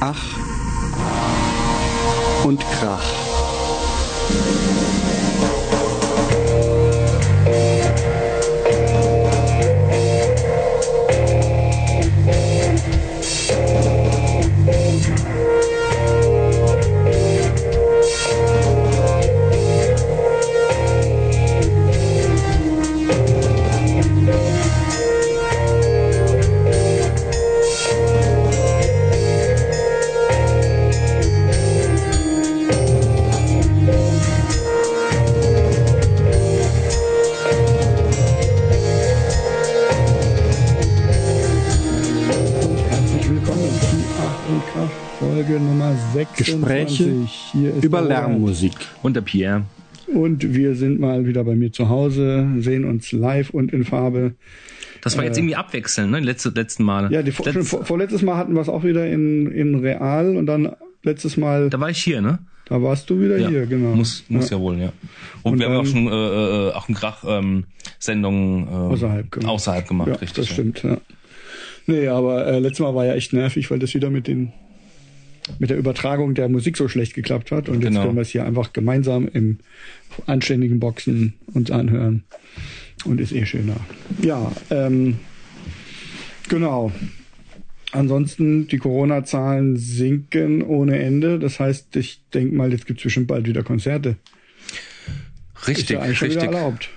Ach und Krach. Gespräche Hier ist über. Lärmmusik. Und der Pierre. Und wir sind mal wieder bei mir zu Hause, sehen uns live und in Farbe. Das war jetzt irgendwie abwechseln, ne? Letzte, letzten Male. Äh. Ja, die, vor, Letz- vor, vorletztes Mal hatten wir es auch wieder in, in Real und dann letztes Mal, da war ich hier, ne? da warst du wieder hier, genau. Muss, muss ja. wohl, ja. Und, Und wir haben auch schon äh, äh, auch einen Krach ähm, Sendungen äh, Außerhalb gemacht. außerhalb gemacht, Ja, richtig. das ja. stimmt, ja. Nee, aber äh, letztes Mal war ja echt nervig, weil das wieder mit den mit der Übertragung der Musik so schlecht geklappt hat. Und jetzt Genau. können wir es hier einfach gemeinsam im anständigen Boxen uns anhören. Und ist eh schöner. Ja, ähm, genau. Ansonsten, die Corona-Zahlen sinken ohne Ende. Das heißt, ich denke mal, jetzt gibt es bestimmt bald wieder Konzerte. Ist Richtig, ja eigentlich schon wieder richtig. erlaubt.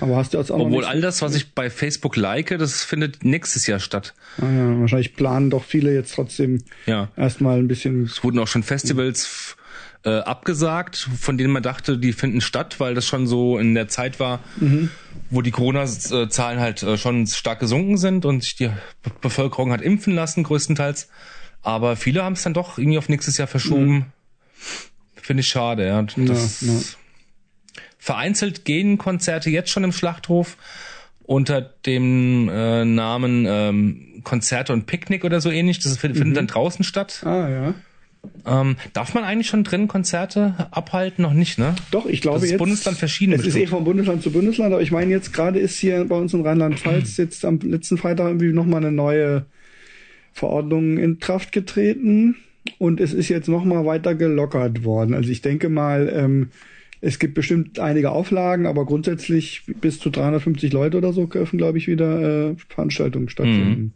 Aber hast du jetzt auch Obwohl all das, was ich bei Facebook like, das findet nächstes Jahr statt. Ah ja, wahrscheinlich planen doch viele jetzt trotzdem Ja. erstmal ein bisschen. Es wurden auch schon Festivals äh, abgesagt, von denen man dachte, die finden statt, weil das schon so in der Zeit war, Mhm. wo die Corona-Zahlen halt äh, schon stark gesunken sind und sich die Be- Bevölkerung hat impfen lassen, größtenteils. Aber viele haben es dann doch irgendwie auf nächstes Jahr verschoben. Finde ich schade, ja. Das, Ja, ja. Vereinzelt gehen Konzerte jetzt schon im Schlachthof unter dem äh, Namen ähm, Konzerte und Picknick oder so ähnlich. Das findet findet dann draußen statt. Ah ja. Ähm, darf man eigentlich schon drin Konzerte abhalten? Noch nicht, ne? Doch, ich glaube Das ist jetzt. Bundesland verschieden Es ist eh von Bundesland zu Bundesland, aber ich meine jetzt gerade ist hier bei uns in Rheinland-Pfalz jetzt am letzten Freitag irgendwie nochmal eine neue Verordnung in Kraft getreten und es ist jetzt nochmal weiter gelockert worden. Also ich denke mal, ähm, es gibt bestimmt einige Auflagen, aber grundsätzlich bis zu 350 Leute oder so dürfen, glaube ich, wieder äh, Veranstaltungen stattfinden.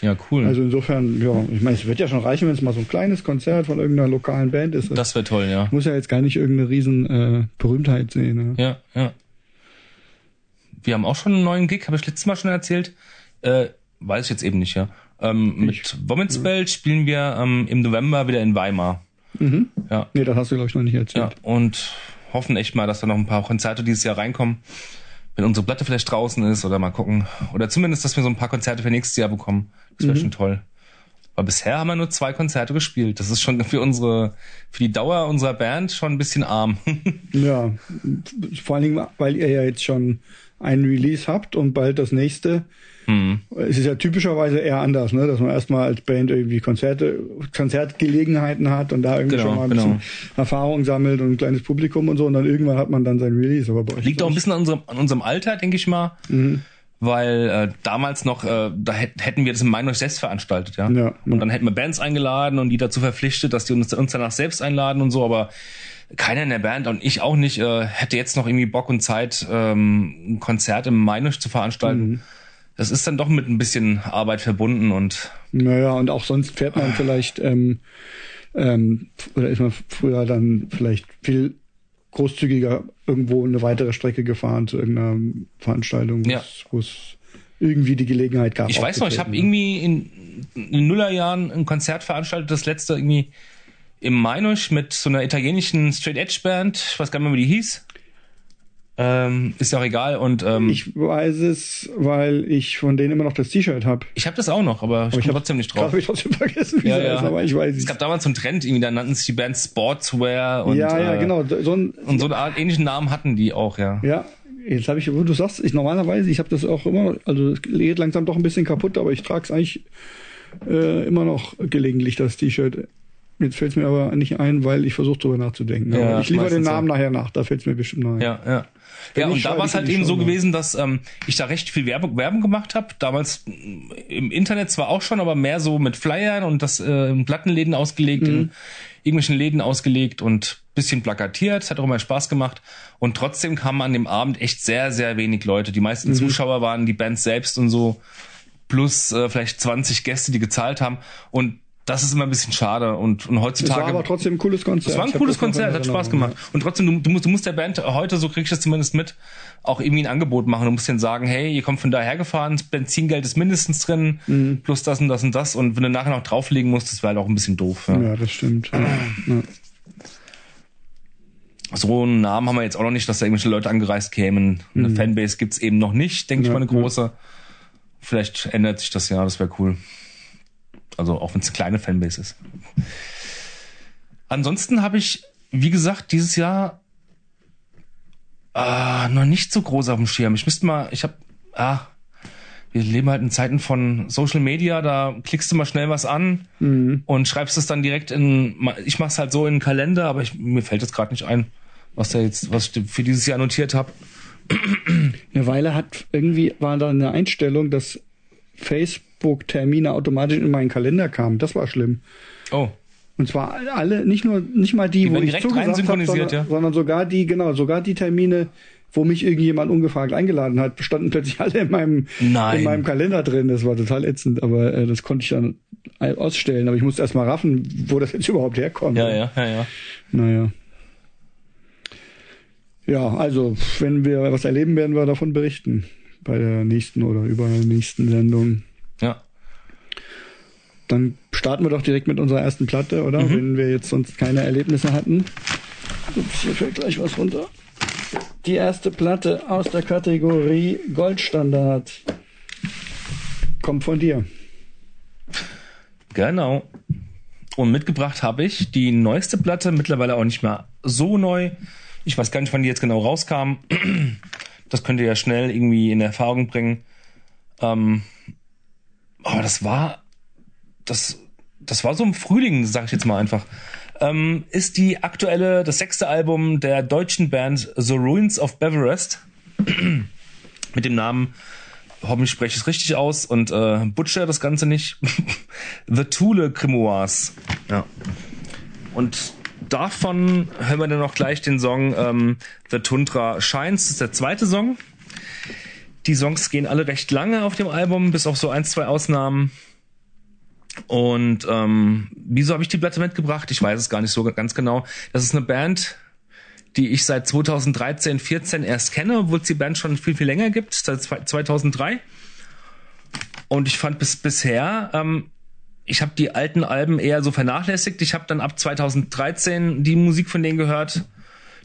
Ja, cool. Also insofern, ja, ich meine, es wird ja schon reichen, wenn es mal so ein kleines Konzert von irgendeiner lokalen Band ist. das wäre toll, ja. muss ja jetzt gar nicht irgendeine riesen äh, Berühmtheit sehen. Ne? Ja, ja. Wir haben auch schon einen neuen Gig, habe ich letztes Mal schon erzählt. Äh, weiß ich jetzt eben nicht, ja. Ähm, mit Womensbelt spielen wir ähm, im November wieder in Weimar. Mhm. Ja, Nee, das hast du, glaube ich, noch nicht ja. erzählt. Und hoffen echt mal, dass da noch ein paar Konzerte dieses Jahr reinkommen. Wenn unsere Platte vielleicht draußen ist oder mal gucken. Oder zumindest, dass wir so ein paar Konzerte für nächstes Jahr bekommen. Das wäre schon toll. Weil bisher haben wir nur zwei Konzerte gespielt. Das ist schon für unsere, für die Dauer unserer Band schon ein bisschen arm. Ja, vor allen Dingen, weil ihr ja jetzt schon ein Release habt und bald das nächste. Hm. Es ist ja typischerweise eher anders, ne? dass man erstmal als Band irgendwie Konzerte, Konzertgelegenheiten hat und da irgendwie Genau, schon mal ein genau. bisschen Erfahrung sammelt und ein kleines Publikum und so und dann irgendwann hat man dann sein Release. Aber Liegt auch ein bisschen an unserem, an unserem Alter, denke ich mal. Weil äh, damals noch, äh, da hätt, hätten wir das im Maineuch selbst veranstaltet, ja. Ja, und dann hätten wir Bands eingeladen und die dazu verpflichtet, dass die uns, uns danach selbst einladen und so, aber keiner in der Band und ich auch nicht, äh, hätte jetzt noch irgendwie Bock und Zeit, ähm, ein Konzert im Maineuch zu veranstalten. Das ist dann doch mit ein bisschen Arbeit verbunden und Naja, und auch sonst fährt man vielleicht, ähm, ähm, oder ist man früher dann vielleicht viel großzügiger irgendwo eine weitere Strecke gefahren zu irgendeiner Veranstaltung, wo Ja. es- wo es irgendwie die Gelegenheit gab. ich weiß noch, ich habe irgendwie in, in den Nullerjahren ein Konzert veranstaltet, das letzte irgendwie im Mainusch mit so einer italienischen Straight Edge Band, ich weiß gar nicht mehr, wie die hieß. Ähm, ist ja auch egal und ähm, ich, weiß es, weil ich von denen immer noch das T-Shirt habe. ich habe das auch noch, aber ich hab- trotzdem nicht drauf. habe ich trotzdem vergessen, wie Ja, ja. heißt, aber ich weiß Es es. gab damals so einen Trend, irgendwie, da nannten sich die Band Sportswear und, ja, ja, äh, genau. So ein, und so eine Art ähnlichen Namen hatten die auch, ja. Ja, jetzt habe ich, wo du sagst, ich normalerweise, ich habe das auch immer, also es geht langsam doch ein bisschen kaputt, aber ich trage es eigentlich äh, immer noch gelegentlich, das T-Shirt. Jetzt fällt es mir aber nicht ein, weil ich versuche darüber nachzudenken. Ja, aber ich liefere den Namen so. nachher nach, da fällt es mir bestimmt noch ein. Ja, ja. Wenn ja, und da war es halt eben so gewesen, dass ähm, ich da recht viel Werbung, Werbung gemacht habe. Damals mm, im Internet zwar auch schon, aber mehr so mit Flyern und das äh, in Plattenläden ausgelegt, Mhm. in irgendwelchen Läden ausgelegt und bisschen plakatiert. Es hat auch immer Spaß gemacht. Und trotzdem kamen an dem Abend echt sehr, sehr wenig Leute. Die Mhm. meisten Zuschauer waren die Bands selbst und so, plus äh, vielleicht 20 Gäste, die gezahlt haben. Und das ist immer ein bisschen schade. Und, und Es heutzutage. war aber trotzdem ein cooles Konzert. Das war ein cooles Konzert, hat Spaß gemacht. Und trotzdem, du, du, musst, du musst der Band heute, so krieg ich das zumindest mit, auch irgendwie ein Angebot machen. Du musst denen sagen, hey, ihr kommt von daher gefahren, das Benzingeld ist mindestens drin, Mhm. plus das und das und das. Und wenn du nachher noch drauflegen musst, das wäre halt auch ein bisschen doof. Ja. Ja, ja das stimmt. Ja. Ja. So einen Namen haben wir jetzt auch noch nicht, dass da irgendwelche Leute angereist kämen. Eine Fanbase gibt's eben noch nicht, denke ich Mhm. Ja, mal, eine große. Vielleicht ändert sich das ja, das wäre cool. Also auch wenn es eine kleine Fanbase ist. Ansonsten habe ich, wie gesagt, dieses Jahr ah, noch nicht so groß auf dem Schirm. Ich müsste mal, ich habe, ah, wir leben halt in Zeiten von Social Media, da klickst du mal schnell was an und schreibst es dann direkt in, ich mache es halt so in den Kalender, aber ich, mir fällt jetzt gerade nicht ein, was da jetzt, was ich für dieses Jahr notiert habe. Eine Weile hat irgendwie war da eine Einstellung, dass Facebook-Termine automatisch in meinen Kalender kamen. Das war schlimm. Oh, Und zwar alle, nicht nur, nicht mal die, Die wo ich zugesagt habe, sondern, ja? sondern sogar die, genau, sogar die Termine, wo mich irgendjemand ungefragt eingeladen hat, standen plötzlich alle in meinem, Nein. in meinem Kalender drin. Das war total ätzend, aber äh, das konnte ich dann ausstellen. Aber ich musste erst mal raffen, wo das jetzt überhaupt herkommt. ja, ja, ja, ja. Naja. Ja, also, wenn wir was erleben, werden wir davon berichten. Bei der nächsten oder übernächsten Sendung. Dann starten wir doch direkt mit unserer ersten Platte, oder? Wenn wir jetzt sonst keine Erlebnisse hatten. Ups, hier fällt gleich was runter. Die erste Platte aus der Kategorie Goldstandard kommt von dir. Genau. Und mitgebracht habe ich die neueste Platte, mittlerweile auch nicht mehr so neu. Ich weiß gar nicht, wann die jetzt genau rauskam. Das könnt ihr ja schnell irgendwie in Erfahrung bringen. Ähm, aber das war, das, das war so im Frühling, sag ich jetzt mal einfach. Ähm, ist die aktuelle, das sechste Album der deutschen Band The Ruins of Beverest mit dem Namen hoffentlich spreche ich es richtig aus und äh, butcher das Ganze nicht. The Thule Grimoires. Ja. Und davon hören wir dann noch gleich den Song ähm, The Tundra Shines. Das ist der zweite Song. Die Songs gehen alle recht lange auf dem Album, bis auf so ein, zwei Ausnahmen. Und ähm, wieso habe ich die Platte mitgebracht? Ich weiß es gar nicht so ganz genau. Das ist eine Band, die ich seit 2013, 14 erst kenne, obwohl es die Band schon viel, viel länger gibt, seit zwei- 2003. Und ich fand bis bisher, ähm, ich habe die alten Alben eher so vernachlässigt. Ich habe dann ab 2013 die Musik von denen gehört.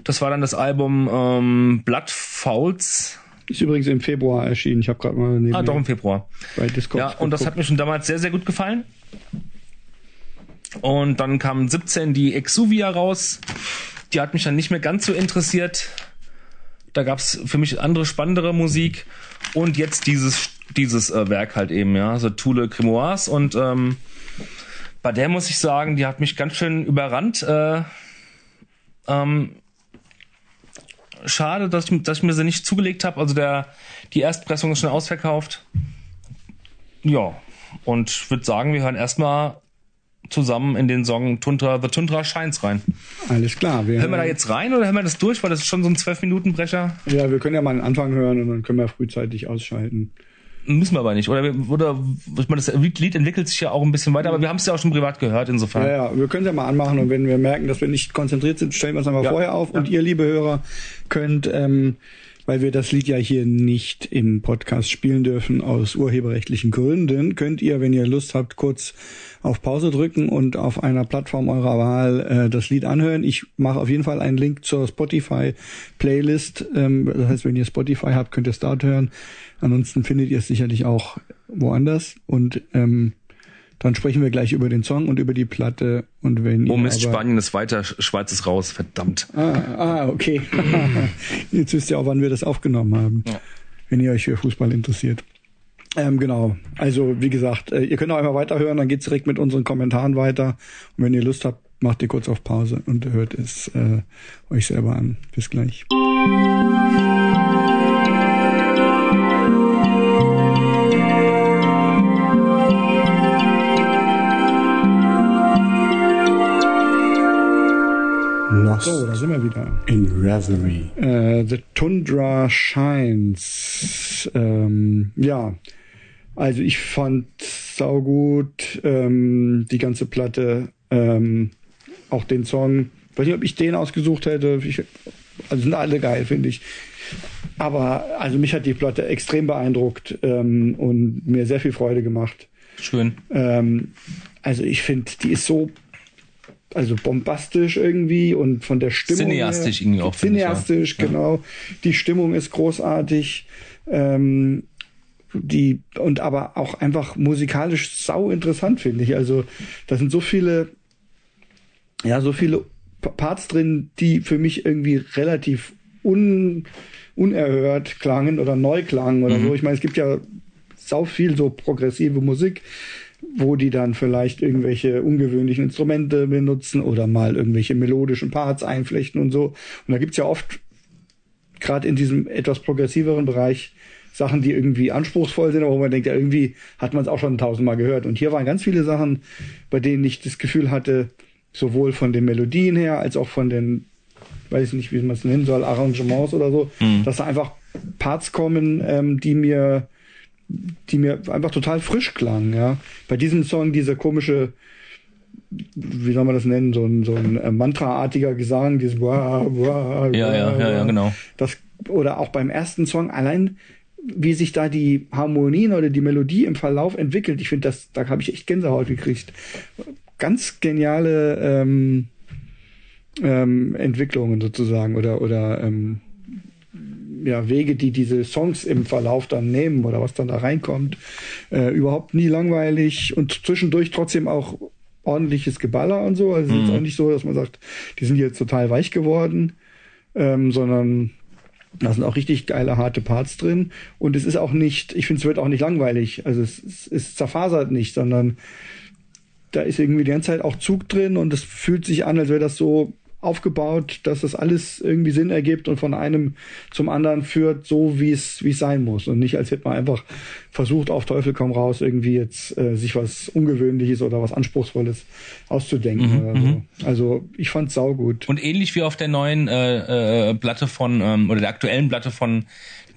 Das war dann das Album ähm, Blood Fouls. Ist übrigens im Februar erschienen. Ich habe gerade mal neben Ah, doch im Februar. bei Discord. Ja, und das hat mir schon damals sehr, sehr gut gefallen. Und dann kam 17 die Exuvia raus. Die hat mich dann nicht mehr ganz so interessiert. Da gab's für mich andere, spannendere Musik. Und jetzt dieses, dieses äh, Werk halt eben, ja, so Thule Grimoires. Und ähm, bei der muss ich sagen, die hat mich ganz schön überrannt. Äh, ähm, schade, dass ich, dass ich mir sie nicht zugelegt habe. Also der, die Erstpressung ist schon ausverkauft. Ja, und ich würde sagen, wir hören erstmal zusammen in den Song Tundra, The Tundra Shines rein. Alles klar. Wir, Hören wir da jetzt rein oder hören wir das durch? Weil das ist schon so ein 12-Minuten-Brecher. ja, wir können ja mal den Anfang hören und dann können wir frühzeitig ausschalten. Müssen wir aber nicht. Oder, oder ich meine, das Lied entwickelt sich ja auch ein bisschen weiter, aber wir haben es ja auch schon privat gehört, insofern. Ja, ja, wir können es ja mal anmachen und wenn wir merken, dass wir nicht konzentriert sind, stellen wir es einmal Ja. vorher auf. Und ihr, liebe Hörer, könnt, ähm, weil wir das Lied ja hier nicht im Podcast spielen dürfen, aus urheberrechtlichen Gründen, könnt ihr, wenn ihr Lust habt, kurz auf Pause drücken und auf einer Plattform eurer Wahl äh, das Lied anhören. Ich mache auf jeden Fall einen Link zur Spotify-Playlist. Ähm, das heißt, wenn ihr Spotify habt, könnt ihr es dort hören. Ansonsten findet ihr es sicherlich auch woanders. Und ähm, dann sprechen wir gleich über den Song und über die Platte. Und wenn Oh Mist, Spanien ist weiter, Schweiz ist raus, verdammt. Ah, ah okay. Jetzt wisst ihr auch, wann wir das aufgenommen haben. Ja. Wenn ihr euch für Fußball interessiert. Ähm, genau. Also wie gesagt, äh, ihr könnt auch einmal weiterhören, dann geht's direkt mit unseren Kommentaren weiter. Und wenn ihr Lust habt, macht ihr kurz auf Pause und hört es äh, euch selber an. Bis gleich. Wir wieder. in Reverie. Äh, The Tundra Shines. Ähm, ja, also ich fand saugut ähm, die ganze Platte, ähm, auch den Song. Weiß nicht, ob ich den ausgesucht hätte. Ich, also sind alle geil, finde ich. Aber also mich hat die Platte extrem beeindruckt ähm, und mir sehr viel Freude gemacht. Schön. Ähm, also ich finde, die ist so also bombastisch irgendwie und von der Stimmung Cineastisch her, irgendwie auch, finde ich, ja. Cineastisch, Ja. genau. Die Stimmung ist großartig. Ähm, die und aber auch einfach musikalisch sau interessant finde ich. Also da sind so viele ja so viele Pa- Parts drin, die für mich irgendwie relativ un, unerhört klangen oder neu klangen oder Mhm. so. Ich meine, es gibt ja sau viel so progressive Musik, wo die dann vielleicht irgendwelche ungewöhnlichen Instrumente benutzen oder mal irgendwelche melodischen Parts einflechten und so. Und da gibt's ja oft gerade in diesem etwas progressiveren Bereich Sachen, die irgendwie anspruchsvoll sind, aber wo man denkt, ja, irgendwie hat man es auch schon tausendmal gehört. Und hier waren ganz viele Sachen, bei denen ich das Gefühl hatte, sowohl von den Melodien her, als auch von den, weiß ich nicht, wie man es nennen soll, Arrangements oder so, dass da einfach Parts kommen, ähm, die mir, die mir einfach total frisch klangen, ja. Bei diesem Song diese komische, wie soll man das nennen, so ein, so ein äh, Mantra-artiger Gesang, dieses Wah, Wah, Ja, ja, ja, ja, genau. Das, oder auch beim ersten Song, allein wie sich da die Harmonien oder die Melodie im Verlauf entwickelt, ich finde, das, da habe ich echt Gänsehaut gekriegt. Ganz geniale ähm, ähm, Entwicklungen sozusagen oder, oder ähm, ja, Wege, die diese Songs im Verlauf dann nehmen oder was dann da reinkommt. Äh, überhaupt nie langweilig und zwischendurch trotzdem auch ordentliches Geballer und so. Also es ist auch nicht so, dass man sagt, die sind jetzt total weich geworden, ähm, sondern da sind auch richtig geile, harte Parts drin. Und es ist auch nicht, ich finde, es wird auch nicht langweilig. Also es, es, es zerfasert nicht, sondern da ist irgendwie die ganze Zeit auch Zug drin und es fühlt sich an, als wäre das so aufgebaut, dass das alles irgendwie Sinn ergibt und von einem zum anderen führt, so wie es wie es sein muss und nicht als hätte man einfach versucht auf Teufel komm raus irgendwie jetzt äh, sich was Ungewöhnliches oder was Anspruchsvolles auszudenken oder so. Also ich fand's saugut. Und ähnlich wie auf der neuen äh, äh, Platte von, ähm, oder der aktuellen Platte von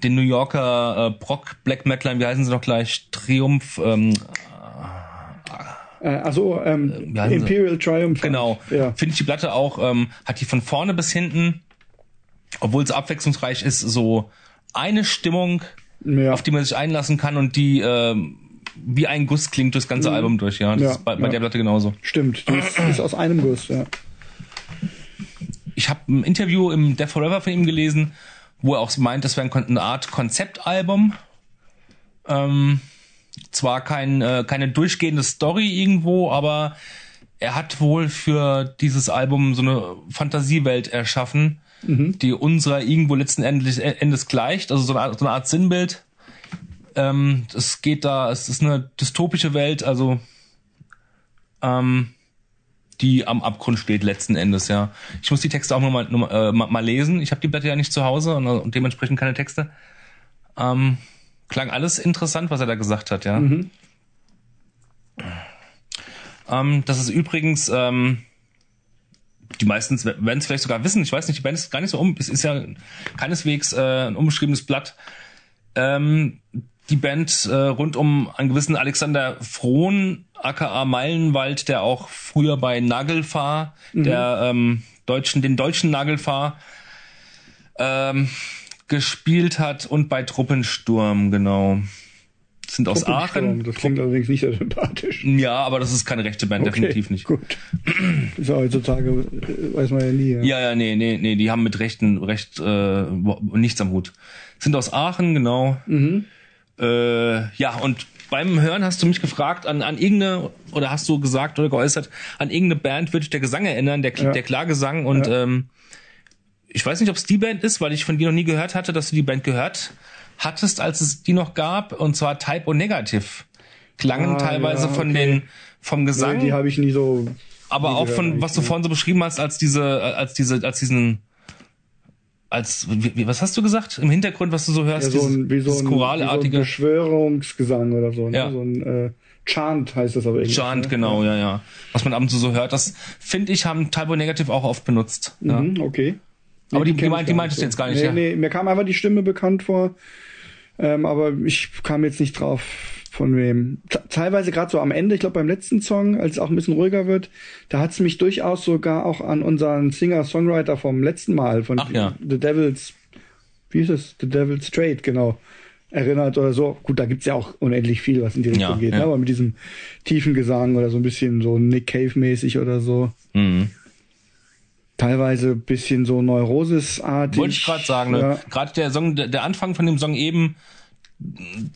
den New Yorker äh, Proc Black Metalern, wie heißen sie noch gleich? Triumph, ähm, Äh, also ähm, heißen sie? Imperial Triumph. genau. Ja. Finde ich die Platte auch, ähm, hat die von vorne bis hinten, obwohl es abwechslungsreich ist, so eine Stimmung, Ja. auf die man sich einlassen kann und die ähm, wie ein Guss klingt durchs ganze Album durch, ja. Das Mhm. Ja, ist bei, bei ja. der Platte genauso. Stimmt, die ist, ist aus einem Guss, ja. ich habe ein Interview im Death Forever von ihm gelesen, wo er auch meint, das wäre eine Art Konzeptalbum. Ähm, zwar kein, äh, keine durchgehende Story irgendwo, aber er hat wohl für dieses Album so eine Fantasiewelt erschaffen, die unserer irgendwo letzten Endes, Endes gleicht, also so eine Art, so eine Art Sinnbild. Ähm, es geht da, es ist eine dystopische Welt, also ähm, die am Abgrund steht letzten Endes, ja. Ich muss die Texte auch nochmal noch mal, äh, mal lesen. Ich habe die Blätter ja nicht zu Hause und, und dementsprechend keine Texte. Ähm, klang alles interessant, was er da gesagt hat, ja. Ähm, das ist übrigens, ähm, die meisten werden es vielleicht sogar wissen, ich weiß nicht, die Band ist gar nicht so um, es ist ja keineswegs äh, ein unbeschriebenes Blatt. Ähm, die Band äh, rund um einen gewissen Alexander Frohn, aka Meilenwald, der auch früher bei Nagelfahr, der ähm, deutschen, den deutschen Nagelfahr ähm, gespielt hat und bei Truppensturm, genau. Sind aus Aachen. Das klingt allerdings nicht so sympathisch. Ja, aber das ist keine rechte Band, definitiv nicht. Gut. Ist ja heutzutage, äh, weiß man ja nie. Ja. Ja, ja, nee, nee, nee, die haben mit Rechten recht äh, nichts am Hut. Sind aus Aachen, genau. Äh, ja, und beim Hören hast du mich gefragt, an, an irgendeine, oder hast du gesagt oder geäußert, an irgendeine Band würde ich der Gesang erinnern, der, Ja. der Klagesang und ähm, ich weiß nicht, ob es die Band ist, weil ich von dir noch nie gehört hatte, dass du die Band gehört hattest, als es die noch gab, und zwar Type O Negative. Klangen Ah, teilweise ja, von okay. den, vom Gesang, Nee, die habe ich nie so. aber nie auch gehört von, was du vorhin so beschrieben hast, als diese, als diese, als diesen, als, wie, was hast du gesagt? Im Hintergrund, was du so Ja, hörst, so dieses, ein, wie so ein, wie so ein choralartige Beschwörungsgesang oder so. Ne? Ja. So ein äh, Chant heißt das aber irgendwie. Chant, ne? genau, ja, ja. Was man ab und zu so hört, das finde ich, haben Typo Negative auch oft benutzt. Ja. Mhm, okay. Aber die- die meint- die meintest du jetzt gar nicht, nee, ja? Nee, mir kam einfach die Stimme bekannt vor, ähm, aber ich kam jetzt nicht drauf, von wem. Te- Teilweise gerade so am Ende, ich glaube beim letzten Song, als es auch ein bisschen ruhiger wird, da hat es mich durchaus sogar auch an unseren Singer-Songwriter vom letzten Mal, von Ach ja. The Devil's, wie ist es? The Devil's Straight, genau. Erinnert oder so. Gut, da gibt's ja auch unendlich viel, was in die Richtung Ja, geht, ja. Ne? aber mit diesem tiefen Gesang oder so ein bisschen so Nick Cave-mäßig oder so Mhm. Teilweise ein bisschen so Neurosis-artig. Wollte ich gerade sagen, ne? Ja. Gerade der Song, der, der Anfang von dem Song eben,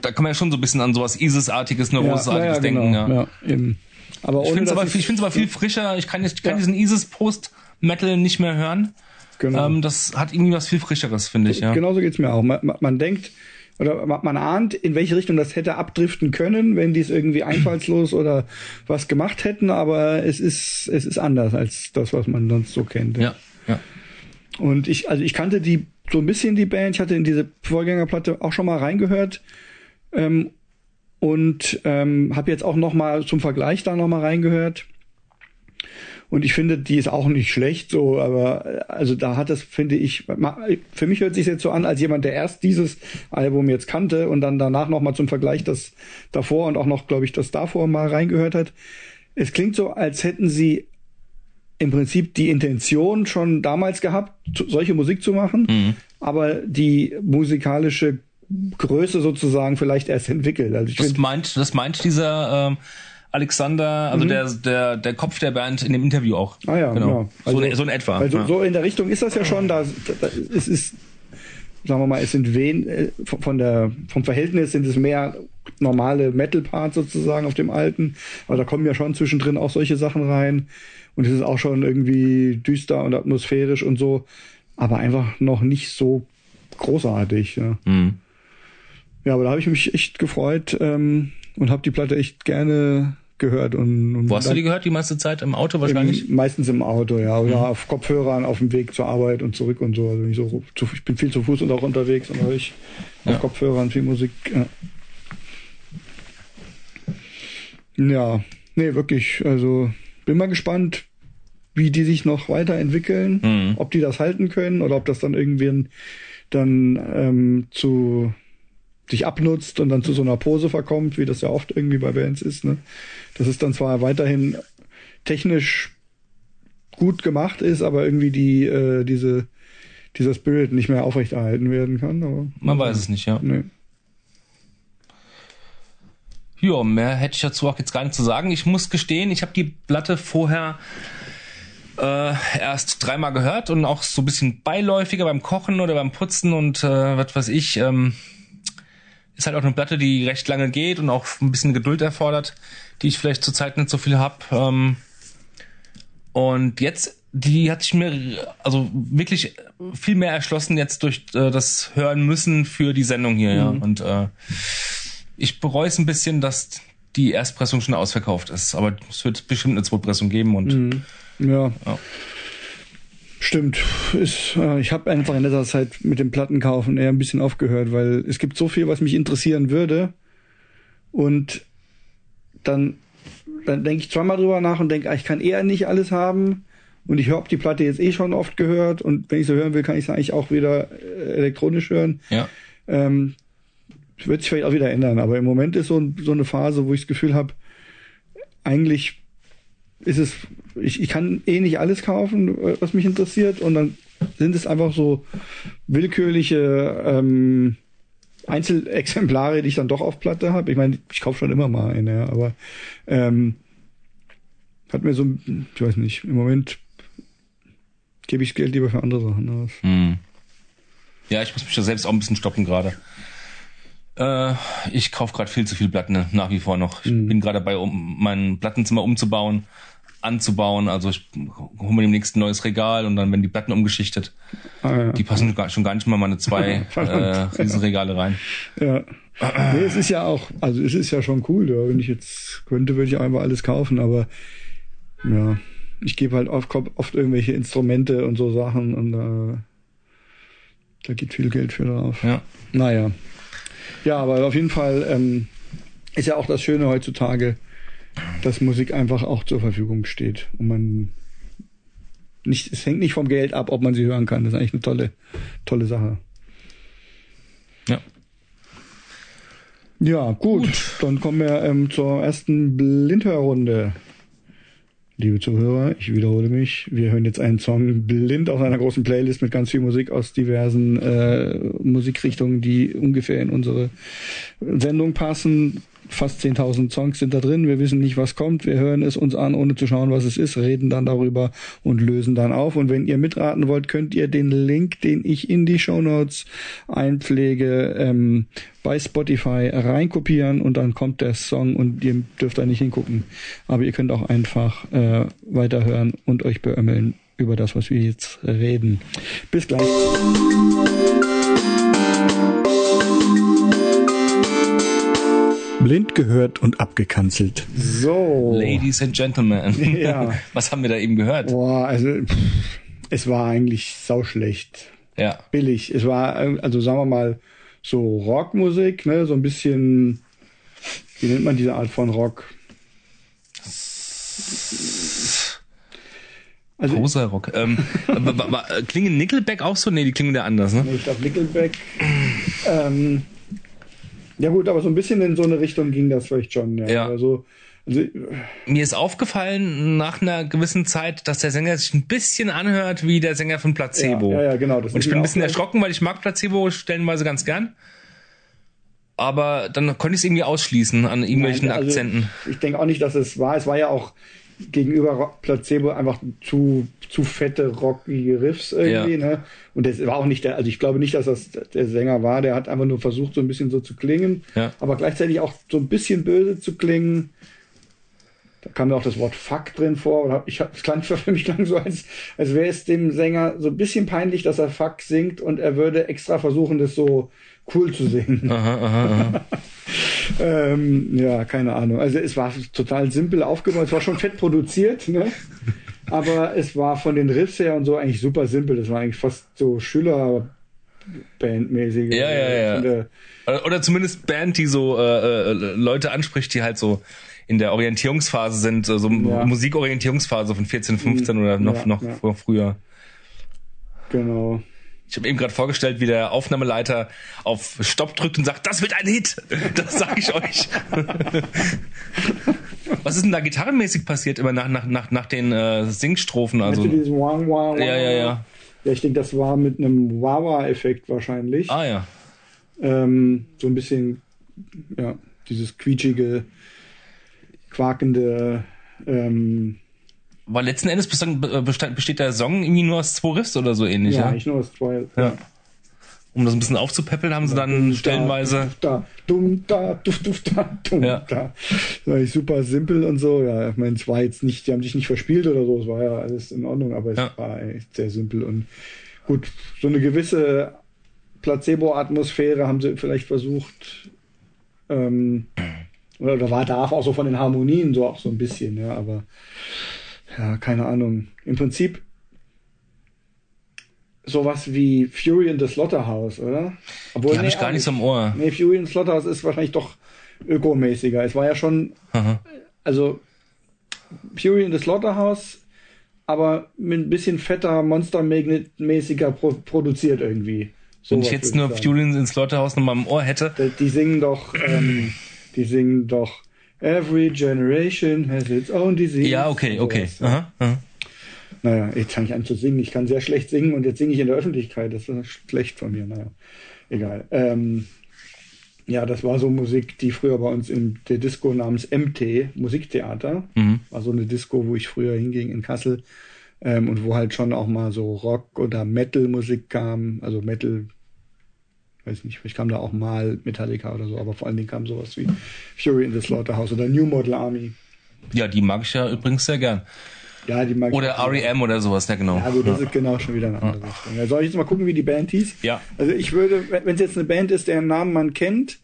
da kann man ja schon so ein bisschen an sowas Isis-artiges, Neurosis-artiges ja, denken, genau, ja. ja. eben. Aber Ich finde es aber, ich find's aber viel frischer. Ich kann, jetzt, ich kann Ja. diesen Isis-Post-Metal nicht mehr hören. genau. Ähm, das hat irgendwie was viel Frischeres, finde ich, ja. Genauso geht's mir auch. Man, man, man denkt, oder man, ahnt, in welche Richtung das hätte abdriften können, wenn die es irgendwie einfallslos oder was gemacht hätten, aber es ist, es ist anders als das, was man sonst so kennt. Ja, ja. Und ich, also ich kannte die so ein bisschen die Band. Ich hatte in diese Vorgängerplatte auch schon mal reingehört ähm, und ähm, habe jetzt auch noch mal zum Vergleich da noch mal reingehört. Und ich finde, die ist auch nicht schlecht, so, aber äh, also da hat das, finde ich, für mich hört sich jetzt so an, als jemand, der erst dieses Album jetzt kannte und dann danach noch mal zum Vergleich das davor und auch noch, glaube ich, das davor mal reingehört hat. Es klingt so, als hätten sie im Prinzip die Intention schon damals gehabt, solche Musik zu machen, Mhm. aber die musikalische Größe sozusagen vielleicht erst entwickelt. Also ich Das meint, das meint dieser ähm, Alexander, also der, der, der Kopf der Band in dem Interview auch. Mhm. Ah ja, genau. ja. Also- so, in, so in etwa. also ja. so in der Richtung ist das ja schon, da, da es ist, sagen wir mal, es sind wen, äh, von von der, vom Verhältnis sind es mehr normale Metal-Parts sozusagen auf dem alten, aber da kommen ja schon zwischendrin auch solche Sachen rein und es ist auch schon irgendwie düster und atmosphärisch und so, aber einfach noch nicht so großartig. Ja. Mhm. Ja, aber da habe ich mich echt gefreut ähm, und habe die Platte echt gerne gehört. Und, und Wo hast du die gehört? Die meiste Zeit im Auto wahrscheinlich? Im, meistens im Auto, ja. Oder Mhm. auf Kopfhörern auf dem Weg zur Arbeit und zurück und so. Also nicht so ich bin viel zu Fuß und auch unterwegs und höre ich auf Ja. Kopfhörern viel Musik. Ja. ja, nee, wirklich. Also bin mal gespannt, wie die sich noch weiterentwickeln, Mhm. ob die das halten können oder ob das dann irgendwie dann ähm, zu sich abnutzt und dann zu so einer Pose verkommt, wie das ja oft irgendwie bei Bands ist. Ne? Dass es dann zwar weiterhin technisch gut gemacht ist, aber irgendwie die äh, diese dieser Spirit nicht mehr aufrechterhalten werden kann. Aber, Man weiß es nicht, ja. Nee. Ja, mehr hätte ich dazu auch jetzt gar nicht zu sagen. Ich muss gestehen, ich habe die Platte vorher äh, erst dreimal gehört und auch so ein bisschen beiläufiger beim Kochen oder beim Putzen und äh, was weiß ich. Ähm, ist halt auch eine Platte, die recht lange geht und auch ein bisschen Geduld erfordert, die ich vielleicht zurzeit nicht so viel hab. Ähm, und jetzt, die hat sich mir also wirklich viel mehr erschlossen jetzt durch äh, das Hören müssen für die Sendung hier, ja. Und äh, ich bereue es ein bisschen, dass die Erstpressung schon ausverkauft ist. Aber es wird bestimmt eine Zweitpressung geben und Ja. Ja. Stimmt. Ist, äh, ich habe einfach in letzter Zeit mit dem Plattenkaufen eher ein bisschen aufgehört, weil es gibt so viel, was mich interessieren würde. Und dann, dann denke ich zweimal drüber nach und denke, ah, ich kann eher nicht alles haben. Und ich habe die Platte jetzt eh schon oft gehört. Und wenn ich sie hören will, kann ich sie eigentlich auch wieder äh, elektronisch hören. ja. Ähm, das wird sich vielleicht auch wieder ändern, aber im Moment ist so, so eine Phase, wo ich das Gefühl habe, eigentlich ist es, ich, ich kann eh nicht alles kaufen, äh, was mich interessiert, und dann sind es einfach so willkürliche ähm, Einzelexemplare, die ich dann doch auf Platte habe. Ich meine, ich kaufe schon immer mal eine, aber ähm, hat mir so, ich weiß nicht, im Moment gebe ich das Geld lieber für andere Sachen aus. Hm. Ja, ich muss mich da selbst auch ein bisschen stoppen gerade. Äh, ich kaufe gerade viel zu viel Platten ne, nach wie vor noch. Ich bin gerade dabei, um mein Plattenzimmer umzubauen. Anzubauen. Also ich hole mir demnächst ein neues Regal und dann werden die Platten umgeschichtet. Ah, ja. Die passen schon gar nicht mal meine zwei äh, Riesenregale rein. Ja. Nee, es ist ja auch, also es ist ja schon cool, ja. Wenn ich jetzt könnte, würde ich einfach alles kaufen, aber ja, ich gebe halt oft, oft irgendwelche Instrumente und so Sachen und äh, da geht viel Geld für drauf. Ja. Naja. Ja, aber auf jeden Fall ähm, ist ja auch das Schöne heutzutage, dass Musik einfach auch zur Verfügung steht und man nicht, es hängt nicht vom Geld ab, ob man sie hören kann. Das ist eigentlich eine tolle, tolle Sache. Ja. Ja, gut. Dann kommen wir ähm, zur ersten Blindhörrunde. Liebe Zuhörer, ich wiederhole mich. Wir hören jetzt einen Song blind aus einer großen Playlist mit ganz viel Musik aus diversen äh, Musikrichtungen, die ungefähr in unsere Sendung passen. Fast 10.000 Songs sind da drin. Wir wissen nicht, was kommt. Wir hören es uns an, ohne zu schauen, was es ist, reden dann darüber und lösen dann auf. Und wenn ihr mitraten wollt, könnt ihr den Link, den ich in die Shownotes einpflege, ähm, bei Spotify reinkopieren und dann kommt der Song und ihr dürft da nicht hingucken. Aber ihr könnt auch einfach äh, weiterhören und euch beömmeln über das, was wir jetzt reden. Bis gleich. Blind gehört und abgekanzelt. So. Ladies and Gentlemen. Ja. Was haben wir da eben gehört? Boah, also pff, es war eigentlich sauschlecht. Ja. billig. Es war, äh, also sagen wir mal, so Rockmusik, ne, so ein bisschen, wie nennt man diese Art von Rock? Also, Poser-Rock. Ähm, wa- wa- wa- klingen Nickelback auch so? Nee, die klingen ja anders, ne? nee, ich glaube Nickelback. ähm, ja gut, aber so ein bisschen in so eine Richtung ging das vielleicht schon. Ja. Ja. Also, also Mir ist aufgefallen nach einer gewissen Zeit, dass der Sänger sich ein bisschen anhört wie der Sänger von Placebo. Ja, ja, ja, genau. Das Und ich bin ein bisschen erschrocken, weil ich mag Placebo stellenweise ganz gern. Aber dann konnte ich es irgendwie ausschließen an irgendwelchen Nein, also, Akzenten. Ich denke auch nicht, dass es war. Es war ja auch gegenüber Placebo einfach zu, zu fette, rockige Riffs irgendwie. Ja. Ne? Und das war auch nicht der, also ich glaube nicht, dass das der Sänger war. Der hat einfach nur versucht, so ein bisschen so zu klingen, Ja. aber gleichzeitig auch so ein bisschen böse zu klingen. Da kam mir auch das Wort Fuck drin vor. Und ich hab, es klang für mich klang so, als, als wäre es dem Sänger so ein bisschen peinlich, dass er Fuck singt und er würde extra versuchen, das so cool zu singen. Aha, aha, aha. Ähm, ja, keine Ahnung. Also es war total simpel aufgebaut. Es war schon fett produziert, ne? Aber es war von den Riffs her und so eigentlich super simpel. Das war eigentlich fast so Schüler-Bandmäßig. Ja, ja, ja. Der- Oder- Oder zumindest Band, die so äh, äh, Leute anspricht, die halt so in der Orientierungsphase sind, äh, so Ja. Musikorientierungsphase von 14, 15 oder noch, Ja, noch ja. vor- früher. Genau. Ich habe eben gerade vorgestellt, wie der Aufnahmeleiter auf Stopp drückt und sagt, das wird ein Hit. Das sage ich euch. Was ist denn da gitarrenmäßig passiert immer nach, nach, nach, nach den äh, Singstrophen? Also, Wah, Wah, Wah? ja, ja, ja. Ja, ich denke, das war mit einem Wawa-Effekt wahrscheinlich. Ah ja. Ähm, so ein bisschen, ja, dieses quietschige, quakende, ähm, Weil letzten Endes bestand, besteht der Song irgendwie nur aus zwei Riffs oder so ähnlich, ja, ja? nicht nur das zwei. Ja. Um das ein bisschen aufzupäppeln, haben sie dann stellenweise. Da, dumm, da, duft, duft, da, dumm, Ja. da. Das war super simpel und so. Ja, ich meine, es war jetzt nicht, die haben sich nicht verspielt oder so, es war ja alles in Ordnung, aber es Ja. war echt sehr simpel und gut, so eine gewisse Placebo-Atmosphäre haben sie vielleicht versucht, ähm, oder da war da auch so von den Harmonien so auch so ein bisschen, ja, aber ja, keine Ahnung. Im Prinzip sowas wie Fury in the Slaughterhouse, oder? Obwohl, Die habe ich nee, gar auch nicht so im Ohr. Nee, Fury in the Slaughterhouse ist wahrscheinlich doch ökomäßiger. Es war ja schon, Aha. also Fury in the Slaughterhouse, aber mit ein bisschen fetter, monstermäßiger pro produziert irgendwie. Wenn Sowas ich jetzt nur. Fury ins Slaughterhouse nochmal im Ohr hätte. Die, die singen doch, ähm, die singen doch Every generation has its own disease. Ja, okay, okay. Aha, aha. Naja, jetzt fange ich an zu singen. Ich kann sehr schlecht singen und jetzt singe ich in der Öffentlichkeit. Das ist schlecht von mir. Naja, egal. Ähm, ja, das war so Musik, die früher bei uns in der Disco namens MT, Musiktheater, Mhm. war so eine Disco, wo ich früher hinging in Kassel ähm, und wo halt schon auch mal so Rock oder Metal-Musik kam. Also Metal, weiß nicht, vielleicht kam da auch mal Metallica oder so, aber vor allen Dingen kam sowas wie Fury in the Slaughterhouse oder New Model Army. Ja, die mag ich ja übrigens sehr gern. Ja, die mag Oder. REM oder sowas, ja genau. Ja, gut, das ist genau schon wieder eine andere Richtung. Ja, soll ich jetzt mal gucken, wie die Band hieß? Ja. Also ich würde, wenn es jetzt eine Band ist, deren Namen man kennt,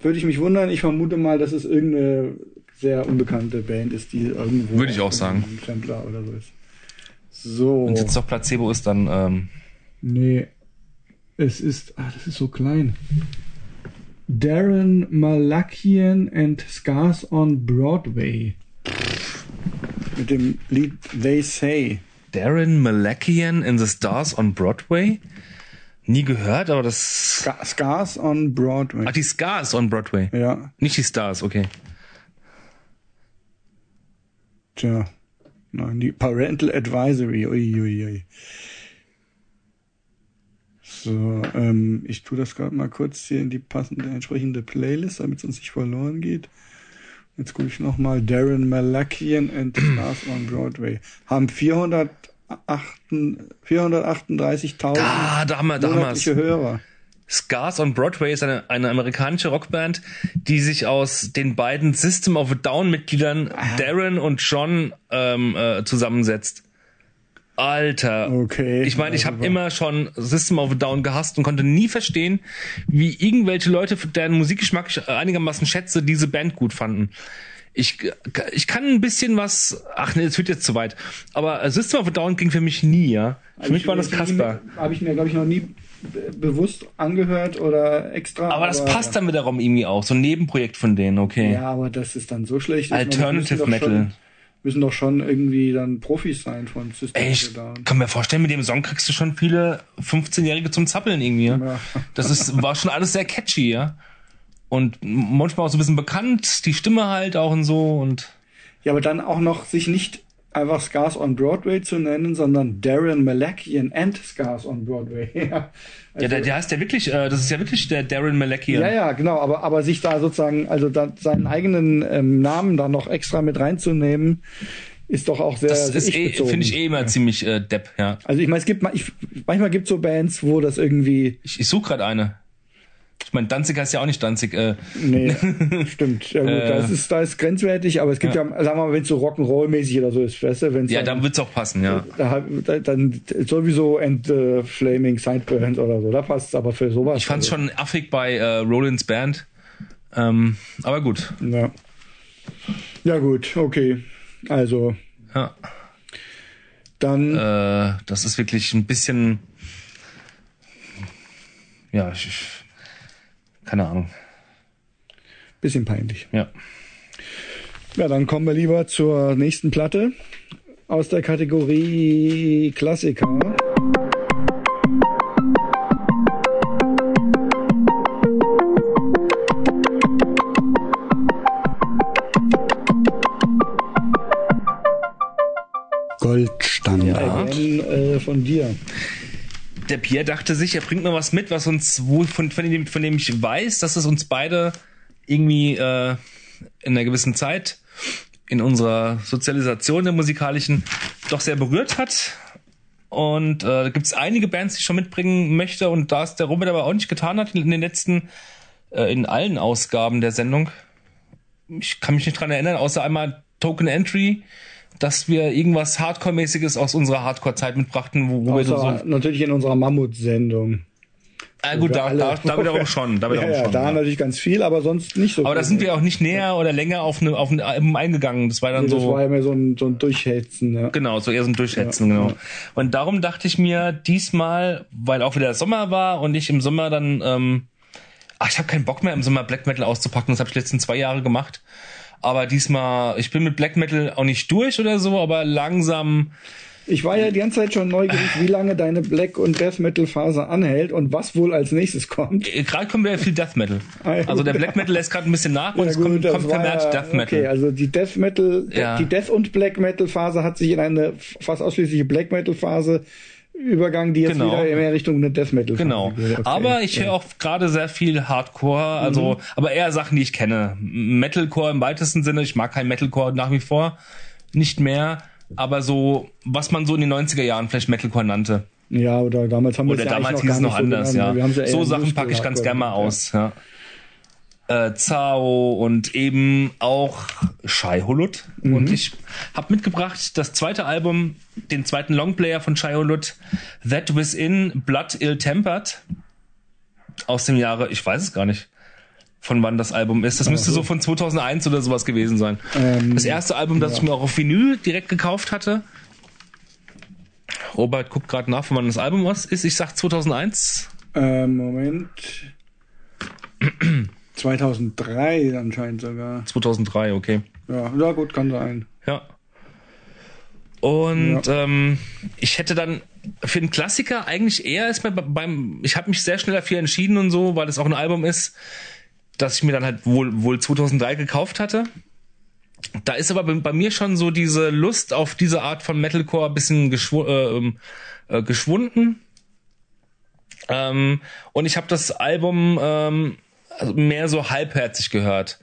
würde ich mich wundern. Ich vermute mal, dass es irgendeine sehr unbekannte Band ist, die irgendwo. Würde ich auch sagen. Sampler oder so ist. So. Es jetzt doch Placebo ist, dann ähm, Nee. Es ist, ah, das ist so klein. Darren Malakian and Scars on Broadway. Mit dem Lied They Say. Darren Malakian in the Stars on Broadway. Nie gehört, aber das. Sca- Scars on Broadway. Ach, die Scars on Broadway. Ja, Nicht die Stars, okay. tja. Nein, die Parental Advisory. Ui, ui, ui. So, ähm, ich tue das gerade mal kurz hier in die passende entsprechende Playlist, damit es uns nicht verloren geht. Jetzt gucke ich nochmal. Darren Malakian and Stars on Broadway. Haben 408 438.000 Da, da haben wir, da haben. Hörer. Scars on Broadway ist eine, eine amerikanische Rockband, die sich aus den beiden System of a Down Mitgliedern Darren und John ähm, äh, zusammensetzt. Alter. Okay. Ich meine, ich habe immer schon System of a Down gehasst und konnte nie verstehen, wie irgendwelche Leute, deren Musikgeschmack ich einigermaßen schätze, diese Band gut fanden. Ich, ich kann ein bisschen was, ach nee, das führt jetzt zu weit. Aber System of a Down ging für mich nie, ja. Für mich war das Kasper. Habe ich mir, glaube ich, noch nie be- bewusst angehört oder extra. Aber das passt dann wiederum irgendwie auch. So ein Nebenprojekt von denen, okay. Ja, aber das ist dann so schlecht. Meine, Alternative doch Metal. Müssen doch schon irgendwie dann Profis sein von System Ey, ich kann mir vorstellen, mit dem Song kriegst du schon viele 15-Jährige zum Zappeln irgendwie. Ja. Das ist, war schon alles sehr catchy, ja. Und manchmal auch so ein bisschen bekannt, die Stimme halt auch und so und. Ja, aber dann auch noch sich nicht einfach Scars on Broadway zu nennen, sondern Darren Malakian and Scars on Broadway. ja, Ja, also, der, der heißt ja wirklich, äh, das ist ja wirklich der Darren Malakian. ja, ja, genau, aber, aber sich da sozusagen, also da seinen eigenen ähm, Namen da noch extra mit reinzunehmen, ist doch auch sehr, Das ist eh, finde ich eh immer ziemlich äh, depp, ja. Also ich meine, es gibt ich, manchmal gibt es so Bands, wo das irgendwie Ich, ich suche gerade eine. Ich meine, Danzig heißt ja auch nicht Danzig. Äh, Nee, stimmt. Ja gut, Äh. das ist das ist grenzwertig, aber es gibt ja, sagen wir mal, wenn es so Rock'n'Roll-mäßig oder so ist, weißt du, wenn es ja, dann, da wird's auch passen, ja. da, hat- da, dann sowieso and äh, Flaming Sideburns oder so, da passt es aber für sowas. Ich fand's also, schon affig bei äh, Rollins Band. Ähm, aber gut. Ja. ja gut, okay. Also Ja. dann Äh, das ist wirklich ein bisschen. Ja, ich, keine Ahnung. bisschen peinlich. Ja. Ja, dann kommen wir lieber zur nächsten Platte aus der Kategorie Klassiker. Goldstandard. Again, äh, von dir. Der Pierre dachte sich, er bringt mir was mit, was uns, wo, von, von, dem, von dem ich weiß, dass es uns beide irgendwie äh, in einer gewissen Zeit in unserer Sozialisation der musikalischen doch sehr berührt hat. Und äh, da gibt es einige Bands, die ich schon mitbringen möchte. Und da es der Robert aber auch nicht getan hat in den letzten, äh, in allen Ausgaben der Sendung, ich kann mich nicht dran erinnern, außer einmal Token Entry, dass wir irgendwas Hardcore-mäßiges aus unserer Hardcore-Zeit mitbrachten, wo, wo wir so, natürlich in unserer Mammut-Sendung. Ah, gut, da, da, da wiederum schon. Da wiederum ja, ja, schon da ja. natürlich ganz viel, aber sonst nicht so. Aber da sind wir auch nicht näher oder länger auf, eine, auf ein Album eingegangen. Das war dann Nee, das so. war ja mehr so ein, so ein Durchhetzen. Ja. Genau, so eher so ein Durchsetzen, Ja, genau. Und darum dachte ich mir diesmal, weil auch wieder Sommer war und ich im Sommer dann, ähm, ach, ich habe keinen Bock mehr im Sommer Black Metal auszupacken. Das habe ich letzten zwei Jahre gemacht. Aber diesmal, ich bin mit Black Metal auch nicht durch oder so, aber langsam. Ich war ja die ganze Zeit schon neugierig, wie lange deine Black- und Death Metal-Phase anhält und was wohl als nächstes kommt. äh, Gerade kommt wieder viel Death Metal. Ah, ja, Also der. Black Metal lässt gerade ein bisschen nach und Ja, es kommt, kommt vermehrt ja- Death Metal. Okay, also die Death Metal, Ja. die Death und Black Metal Phase hat sich in eine fast ausschließliche Black Metal Phase übergangen, die jetzt Genau. wieder mehr Richtung eine Death Metal Genau. Okay. Aber ich höre auch gerade sehr viel Hardcore, also, aber eher Sachen, die ich kenne. Metalcore im weitesten Sinne. Ich mag kein Metalcore nach wie vor. Nicht mehr. Aber so, was man so in den 90er Jahren vielleicht Metalcore nannte. Ja, oder damals haben wir Oder es ja damals hieß es noch anders, so ja. ja So Sachen packe ich ganz gerne mal aus, ja. Äh, Zao und eben auch Shai Hulud. Und ich habe mitgebracht das zweite Album, den zweiten Longplayer von Shai Hulud, That Within Blood Ill Tempered. Aus dem Jahre, ich weiß es gar nicht, von wann das Album ist. Das müsste so von 2001 oder sowas gewesen sein. Ähm, das erste Album, das ich mir auch auf Vinyl direkt gekauft hatte. Robert guckt gerade nach, von wann das Album ist. Ich sag 2001. Ähm, Moment. 2003 anscheinend sogar. 2003, okay. Ja, ja gut, kann sein. Ja. Und ähm, ich hätte dann für einen Klassiker eigentlich eher erstmal beim, ich habe mich sehr schnell dafür entschieden und so, weil es auch ein Album ist, das ich mir dann halt wohl, wohl 2003 gekauft hatte. Da ist aber bei, bei mir schon so diese Lust auf diese Art von Metalcore ein bisschen geschw äh, äh, geschwunden. Ähm, und ich habe das Album ähm, mehr so halbherzig gehört.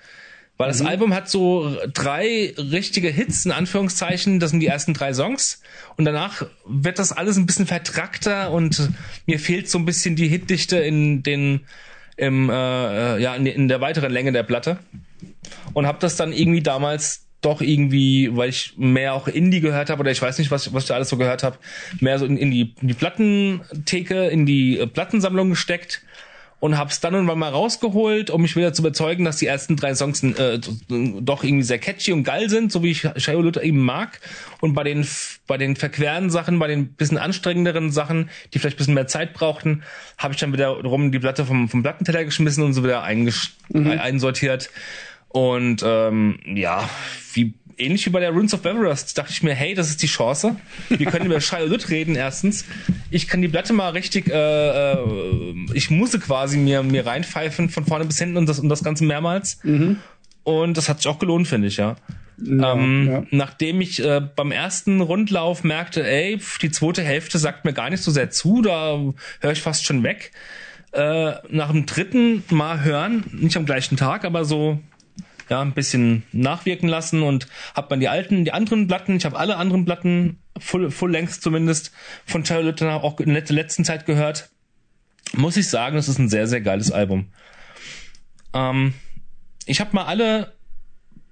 Weil das Album hat so drei richtige Hits, in Anführungszeichen. Das sind die ersten drei Songs. Und danach wird das alles ein bisschen vertrackter und mir fehlt so ein bisschen die Hitdichte in den, im, äh, ja, in, der weiteren Länge der Platte. Und habe das dann irgendwie damals doch irgendwie, weil ich mehr auch Indie gehört habe oder ich weiß nicht, was, was ich da alles so gehört habe, mehr so in, in, die, in die Plattentheke, in die äh, Plattensammlung gesteckt und hab's dann irgendwann mal rausgeholt, um mich wieder zu überzeugen, dass die ersten drei Songs äh, doch irgendwie sehr catchy und geil sind, so wie ich Shia Luther eben mag. Und bei den bei den verqueren Sachen, bei den bisschen anstrengenderen Sachen, die vielleicht bisschen mehr Zeit brauchten, habe ich dann wieder rum die Platte vom vom Plattenteller geschmissen und so wieder mhm. einsortiert. Und ähm, ja, wie ähnlich wie bei der Runes of Everest dachte ich mir, hey, das ist die Chance. Wir können über Lütt reden erstens. Ich kann die Platte mal richtig, äh, äh, ich musste quasi mir mir reinpfeifen von vorne bis hinten und das und das Ganze mehrmals. Mhm. Und das hat sich auch gelohnt, finde ich, ja. Ja, ähm, ja. Nachdem ich äh, beim ersten Rundlauf merkte, ey, die zweite Hälfte sagt mir gar nicht so sehr zu, da höre ich fast schon weg. Äh, nach dem dritten Mal hören, nicht am gleichen Tag, aber so ja ein bisschen nachwirken lassen und habe man die alten, die anderen Platten, ich habe alle anderen Platten full, full length zumindest von Charlotte auch in der letzten Zeit gehört. Muss ich sagen, das ist ein sehr sehr geiles Album. Ähm, ich habe mal alle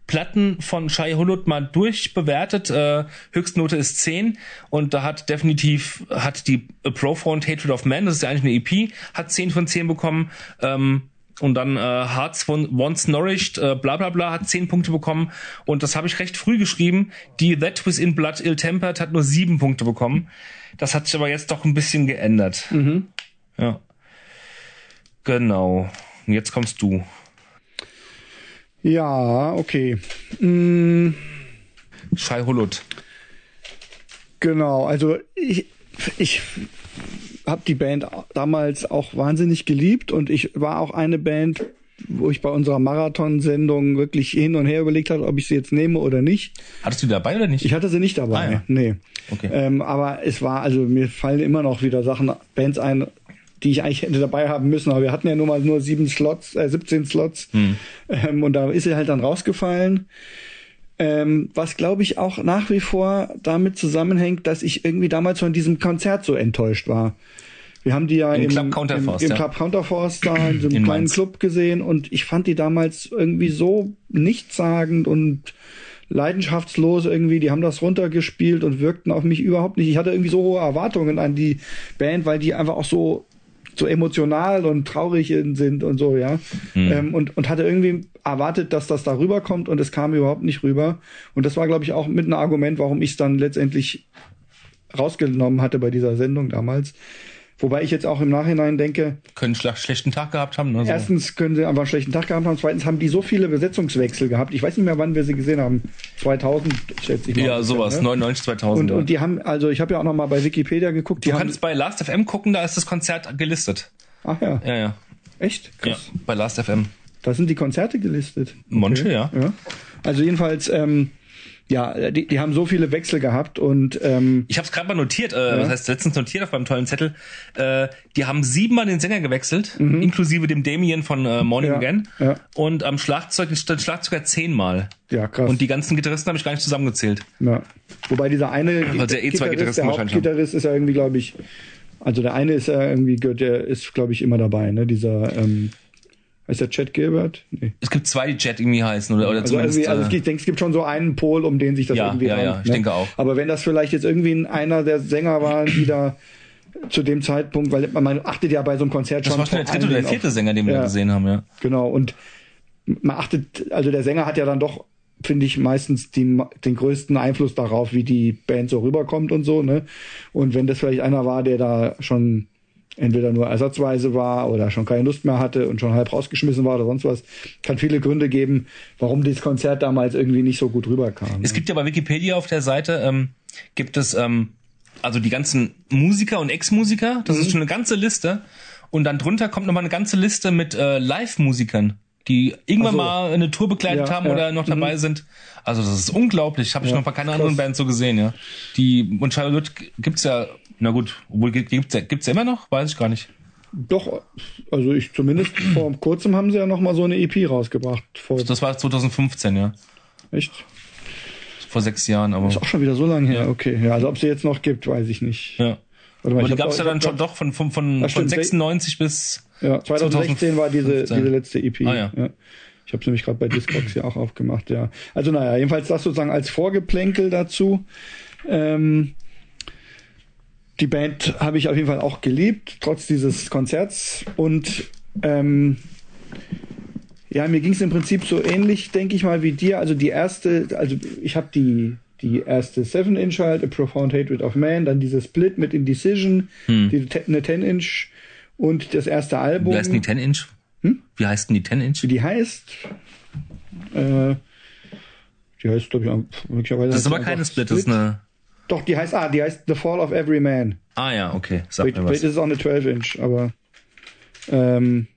Platten von Shai Hulud mal durchbewertet. Äh, Höchstnote ist 10 und da hat definitiv hat die Profound Hatred of Man, das ist ja eigentlich eine EP, hat 10 von 10 bekommen. Ähm, und dann äh, Hearts von Once Nourished, äh, bla bla bla, hat 10 Punkte bekommen. Und das habe ich recht früh geschrieben. Die That Within Blood Ill Tempered hat nur 7 Punkte bekommen. Das hat sich aber jetzt doch ein bisschen geändert. Mhm. Ja. Genau. Und jetzt kommst du. Ja, okay. Mm, Shai Hulud. genau, also ich, ich habe die Band damals auch wahnsinnig geliebt und ich war auch eine Band, wo ich bei unserer Marathonsendung wirklich hin und her überlegt habe, ob ich sie jetzt nehme oder nicht. Hattest du die dabei oder nicht? Ich hatte sie nicht dabei, Ah, ja. nee. Okay. Ähm, aber es war, also mir fallen immer noch wieder Sachen, Bands ein, die ich eigentlich hätte dabei haben müssen, aber wir hatten ja nur mal nur sieben Slots, äh, 17 Slots. Ähm, und da ist sie halt dann rausgefallen. Ähm, was glaube ich auch nach wie vor damit zusammenhängt, dass ich irgendwie damals von diesem Konzert so enttäuscht war. Wir haben die ja Im im, Club Counterforce, im, im ja. Club Counterforce da in so einem In kleinen Mainz. Club gesehen und ich fand die damals irgendwie so nichtssagend und leidenschaftslos irgendwie. Die haben das runtergespielt und wirkten auf mich überhaupt nicht. Ich hatte irgendwie so hohe Erwartungen an die Band, weil die einfach auch so so emotional und traurig sind und so, ja. Ähm, und, und hatte irgendwie erwartet, dass das da rüberkommt und es kam überhaupt nicht rüber. Und das war, glaube ich, auch mit ein Argument, warum ich es dann letztendlich rausgenommen hatte bei dieser Sendung damals. Wobei ich jetzt auch im Nachhinein denke, Können einen schla- schlechten Tag gehabt haben. Ne? So. erstens können sie einfach einen schlechten Tag gehabt haben, zweitens haben die so viele Besetzungswechsel gehabt. Ich weiß nicht mehr, wann wir sie gesehen haben. 2000, schätze ich mal. ja, sowas. Ne? 99, 2000. Und, ja. und die haben, also ich habe ja auch noch mal bei Wikipedia geguckt, die du haben, kannst bei Last.fm gucken, da ist das Konzert gelistet. ach ja, Ja, ja. echt? Ja, Krass. bei Last.fm. Da sind die Konzerte gelistet. Manche, ja. ja. Also jedenfalls, ähm, ja, die, die haben so viele Wechsel gehabt und ähm, Ich habe es gerade mal notiert, äh, was heißt letztens notiert auf meinem tollen Zettel. Äh, die haben siebenmal den Sänger gewechselt, inklusive dem Damien von äh, Morning Mhm. Ja, Again. ja. Und am Schlagzeug stand Schlagzeuger zehnmal. ja, krass. Und die ganzen Gitarristen habe ich gar nicht zusammengezählt. ja. Wobei dieser eine sie ja eh zwei Gitarristen der. Hauptgitarrist ist ja irgendwie, glaube ich, also der eine ist ja irgendwie, der ist, glaube ich, immer dabei, ne? Dieser, ähm, Heißt der Chad Gilbert? Nee. Es gibt zwei, die Jet irgendwie heißen oder, oder Also, zumindest. irgendwie, also äh, ich denke, es gibt schon so einen Pol, um den sich das Ja, irgendwie ja, ja, rankt, ich denke auch. Aber wenn das vielleicht jetzt irgendwie ein- einer der Sänger war, die da zu dem Zeitpunkt, weil man, achtet ja bei so einem Konzert das schon war schon der dritte oder der vierte auf- Sänger, den wir Ja. da gesehen haben, ja. Genau, und man achtet, also der Sänger hat ja dann doch, finde ich, meistens die, den größten Einfluss darauf, wie die Band so rüberkommt und so, ne? Und wenn das vielleicht einer war, der da schon entweder nur ersatzweise war oder schon keine Lust mehr hatte und schon halb rausgeschmissen war oder sonst was, kann viele Gründe geben, warum dieses Konzert damals irgendwie nicht so gut rüberkam. Es gibt ja bei Wikipedia auf der Seite, ähm, gibt es ähm, also die ganzen Musiker und Ex-Musiker, das Mhm. ist schon eine ganze Liste. Und dann drunter kommt nochmal eine ganze Liste mit äh, Live-Musikern, die irgendwann so. mal eine Tour begleitet Ja, haben ja. oder noch dabei sind. Also das ist unglaublich. Habe ich Ja, noch bei keiner krass. anderen Band so gesehen, ja. Die und Charlotte gibt's ja, na gut, obwohl gibt- gibt's ja, gibt's ja immer noch, weiß ich gar nicht. Doch, also ich zumindest vor kurzem haben sie ja noch mal so eine EP rausgebracht. Vor, Das war 2015, ja. echt? Vor sechs Jahren, aber. Ist auch schon wieder so lange her. Ja. Okay, ja, also ob sie jetzt noch gibt, weiß ich nicht. Ja. Warte mal, Aber die gab's doch- ja dann schon doch von, von, von, von stimmt. 96 bis. Ja, 2016 war diese, 2015. diese letzte EP. Ah, ja. Ich habe es nämlich gerade bei Discogs hier auch aufgemacht, ja. Also naja, jedenfalls das sozusagen als Vorgeplänkel dazu. Ähm, die Band habe ich auf jeden Fall auch geliebt, trotz dieses Konzerts. Und ähm, ja, mir ging es im Prinzip so ähnlich, denke ich mal, wie dir. Also die erste, also ich habe die die erste 7-Inch halt, A Profound Hatred of Man, dann dieser Split mit Indecision, die, te- eine 10-Inch und das erste Album. Wie heißt denn die 10 Inch? Hm? Wie heißt denn die 10 Inch? Wie die heißt? Äh, die heißt, glaube ich, möglicherweise. Das ist aber keine einfach Split, das ist eine. Doch, die heißt, ah, die heißt The Fall of Every Man. Ah ja, okay. Sag Vielleicht, mir vielleicht ist was. es auch eine 12-Inch, aber ähm,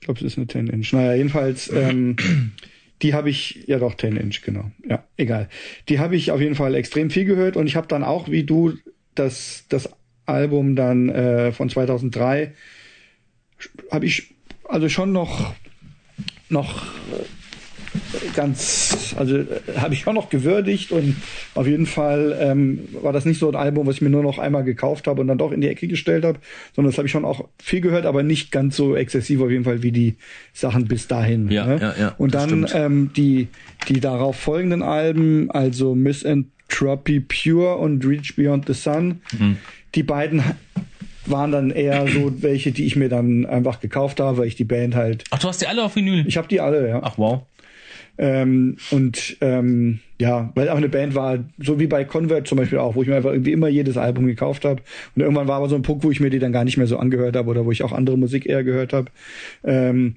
ich glaube, es ist eine 10-Inch. Naja, jedenfalls, ähm, die habe ich, ja doch, 10-Inch, genau. Ja, egal. Die habe ich auf jeden Fall extrem viel gehört und ich habe dann auch, wie du, das, das Album dann äh, von 2003, habe ich also schon noch, noch ganz, also äh, habe ich schon noch gewürdigt und auf jeden Fall ähm, war das nicht so ein Album, was ich mir nur noch einmal gekauft habe und dann doch in die Ecke gestellt habe, sondern das habe ich schon auch viel gehört, aber nicht ganz so exzessiv auf jeden Fall wie die Sachen bis dahin. Ja, ne? ja, ja, Und dann ähm, die die darauf folgenden Alben, also Misanthropy Pure und Reach Beyond the Sun, Mhm. die beiden waren dann eher so welche, die ich mir dann einfach gekauft habe, weil ich die Band halt, Ach, du hast die alle auf Vinyl? ich habe die alle, ja. Ach, wow. Ähm, und ähm, ja, weil auch eine Band war, so wie bei Convert zum Beispiel auch, wo ich mir einfach irgendwie immer jedes Album gekauft habe. Und irgendwann war aber so ein Punkt, wo ich mir die dann gar nicht mehr so angehört habe oder wo ich auch andere Musik eher gehört habe. Ähm,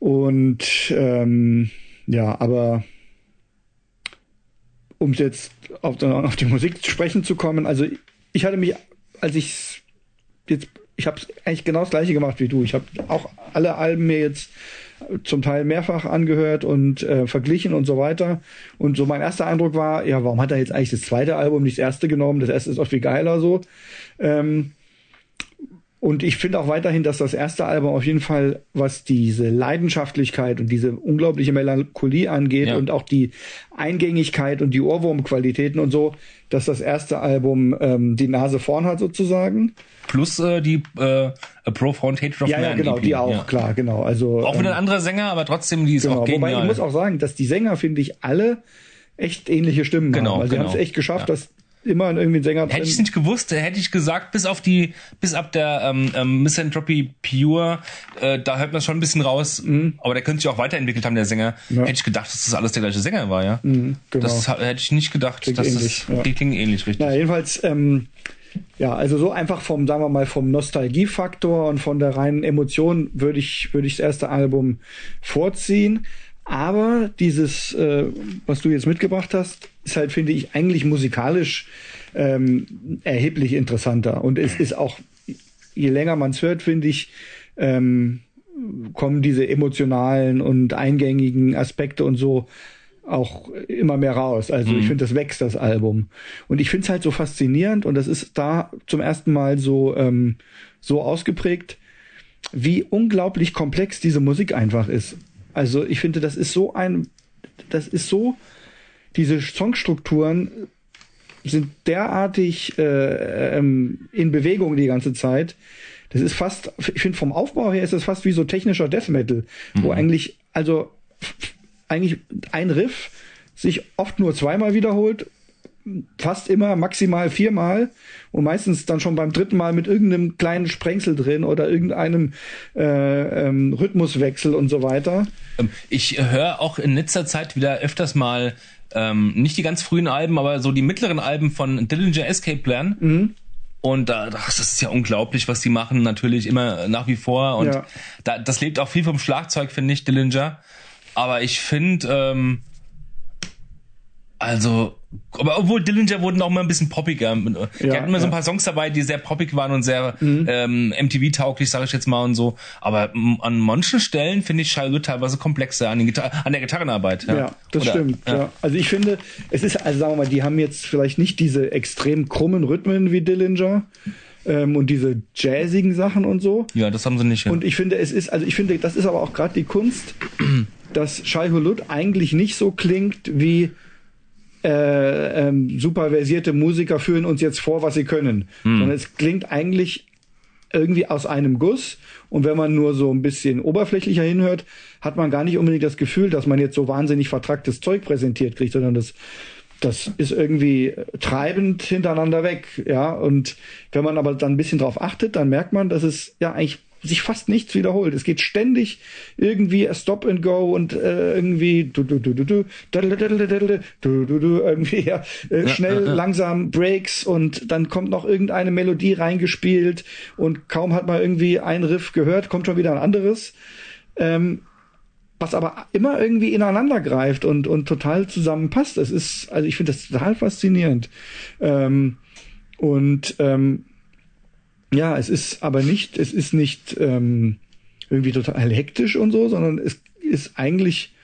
und ähm, ja, aber um jetzt auf, auf die Musik zu sprechen zu kommen, also ich hatte mich, als ich jetzt, ich habe eigentlich genau das gleiche gemacht wie du. Ich habe auch alle Alben mir jetzt zum Teil mehrfach angehört und äh, verglichen und so weiter. Und so mein erster Eindruck war, ja, warum hat er jetzt eigentlich das zweite Album nicht das erste genommen? Das erste ist auch viel geiler so. Ähm, und ich finde auch weiterhin, dass das erste Album auf jeden Fall, was diese Leidenschaftlichkeit und diese unglaubliche Melancholie angeht Ja. und auch die Eingängigkeit und die Ohrwurmqualitäten und so, dass das erste Album ähm, die Nase vorn hat sozusagen. Plus äh, die äh, A Profound Hatred of ja, Man. ja, genau, EP, die auch, ja. klar, genau. Also Auch wieder ähm, ein anderer Sänger, aber trotzdem, die ist genau. auch Wobei genial. ich muss auch sagen, dass die Sänger, finde ich, alle echt ähnliche Stimmen Genau, haben. Also sie genau. haben es echt geschafft, Ja. dass immer irgendwie ein Sänger Hätte ich drin- nicht gewusst, hätte ich gesagt, bis auf die, bis ab der ähm, ähm, Misanthropy Pure, äh, da hört man schon ein bisschen raus. Aber der könnte sich auch weiterentwickelt haben, der Sänger. Mhm. Ja. Hätte ich gedacht, dass das alles der gleiche Sänger war, ja. Mhm, genau. Das hätte ich nicht gedacht. Klingt dass ähnlich, das ja. die klingen ähnlich, richtig. Na, jedenfalls, ähm, ja, also so einfach vom, sagen wir mal, vom Nostalgiefaktor und von der reinen Emotion würde ich, würde ich das erste Album vorziehen. Aber dieses, äh, was du jetzt mitgebracht hast, ist halt, finde ich, eigentlich musikalisch ähm, erheblich interessanter. Und es ist auch, je länger man es hört, finde ich, ähm, kommen diese emotionalen und eingängigen Aspekte und so auch immer mehr raus. Also ich finde, das wächst, das Album. Und ich finde es halt so faszinierend und das ist da zum ersten Mal so, ähm, so ausgeprägt, wie unglaublich komplex diese Musik einfach ist. Also ich finde, das ist so ein, das ist so, diese Songstrukturen sind derartig äh, ähm, in Bewegung die ganze Zeit, das ist fast, ich finde vom Aufbau her ist es fast wie so technischer Death Metal, wo eigentlich, also eigentlich ein Riff sich oft nur zweimal wiederholt, fast immer maximal viermal und meistens dann schon beim dritten Mal mit irgendeinem kleinen Sprengsel drin oder irgendeinem äh, ähm, Rhythmuswechsel und so weiter. Ähm, Ich höre auch in letzter Zeit wieder öfters mal ähm, nicht die ganz frühen Alben, aber so die mittleren Alben von Dillinger Escape Plan. Mhm. Und da, das ist ja unglaublich, was die machen, natürlich immer nach wie vor. Und Ja. da, das lebt auch viel vom Schlagzeug, finde ich, Dillinger. Aber ich finde, ähm, also, aber obwohl Dillinger wurden auch immer ein bisschen poppiger. Die Ja, hatten immer so ein paar Songs dabei, die sehr poppig waren und sehr Mhm. ähm, MTV-tauglich, sage ich jetzt mal und so. Aber an manchen Stellen finde ich Charlotte teilweise komplexer an, den Gitar an der Gitarrenarbeit. Ja, Ja, das Oder- stimmt. Ja. Also ich finde, es ist, also sagen wir mal, die haben jetzt vielleicht nicht diese extrem krummen Rhythmen wie Dillinger ähm, und diese jazzigen Sachen und so. Ja, das haben sie nicht. Ja. Und ich finde, es ist, also ich finde, das ist aber auch gerade die Kunst, dass Shai Hulud eigentlich nicht so klingt wie äh, ähm, super versierte Musiker führen uns jetzt vor, was sie können. Sondern es klingt eigentlich irgendwie aus einem Guss. Und wenn man nur so ein bisschen oberflächlicher hinhört, hat man gar nicht unbedingt das Gefühl, dass man jetzt so wahnsinnig vertracktes Zeug präsentiert kriegt, sondern das, das ist irgendwie treibend hintereinander weg. Ja, und wenn man aber dann ein bisschen drauf achtet, dann merkt man, dass es ja eigentlich sich fast nichts wiederholt. Es geht ständig irgendwie Stop and Go und äh, irgendwie du du du du du du du du irgendwie ja, äh, schnell langsam Breaks und dann kommt noch irgendeine Melodie reingespielt und kaum hat man irgendwie ein Riff gehört, kommt schon wieder ein anderes. Ähm, was aber immer irgendwie ineinander greift und, und total zusammenpasst. Es ist, also ich finde das total faszinierend. Ähm, und ähm, ja, es ist aber nicht, es ist nicht ähm, irgendwie total hektisch und so, sondern es ist eigentlich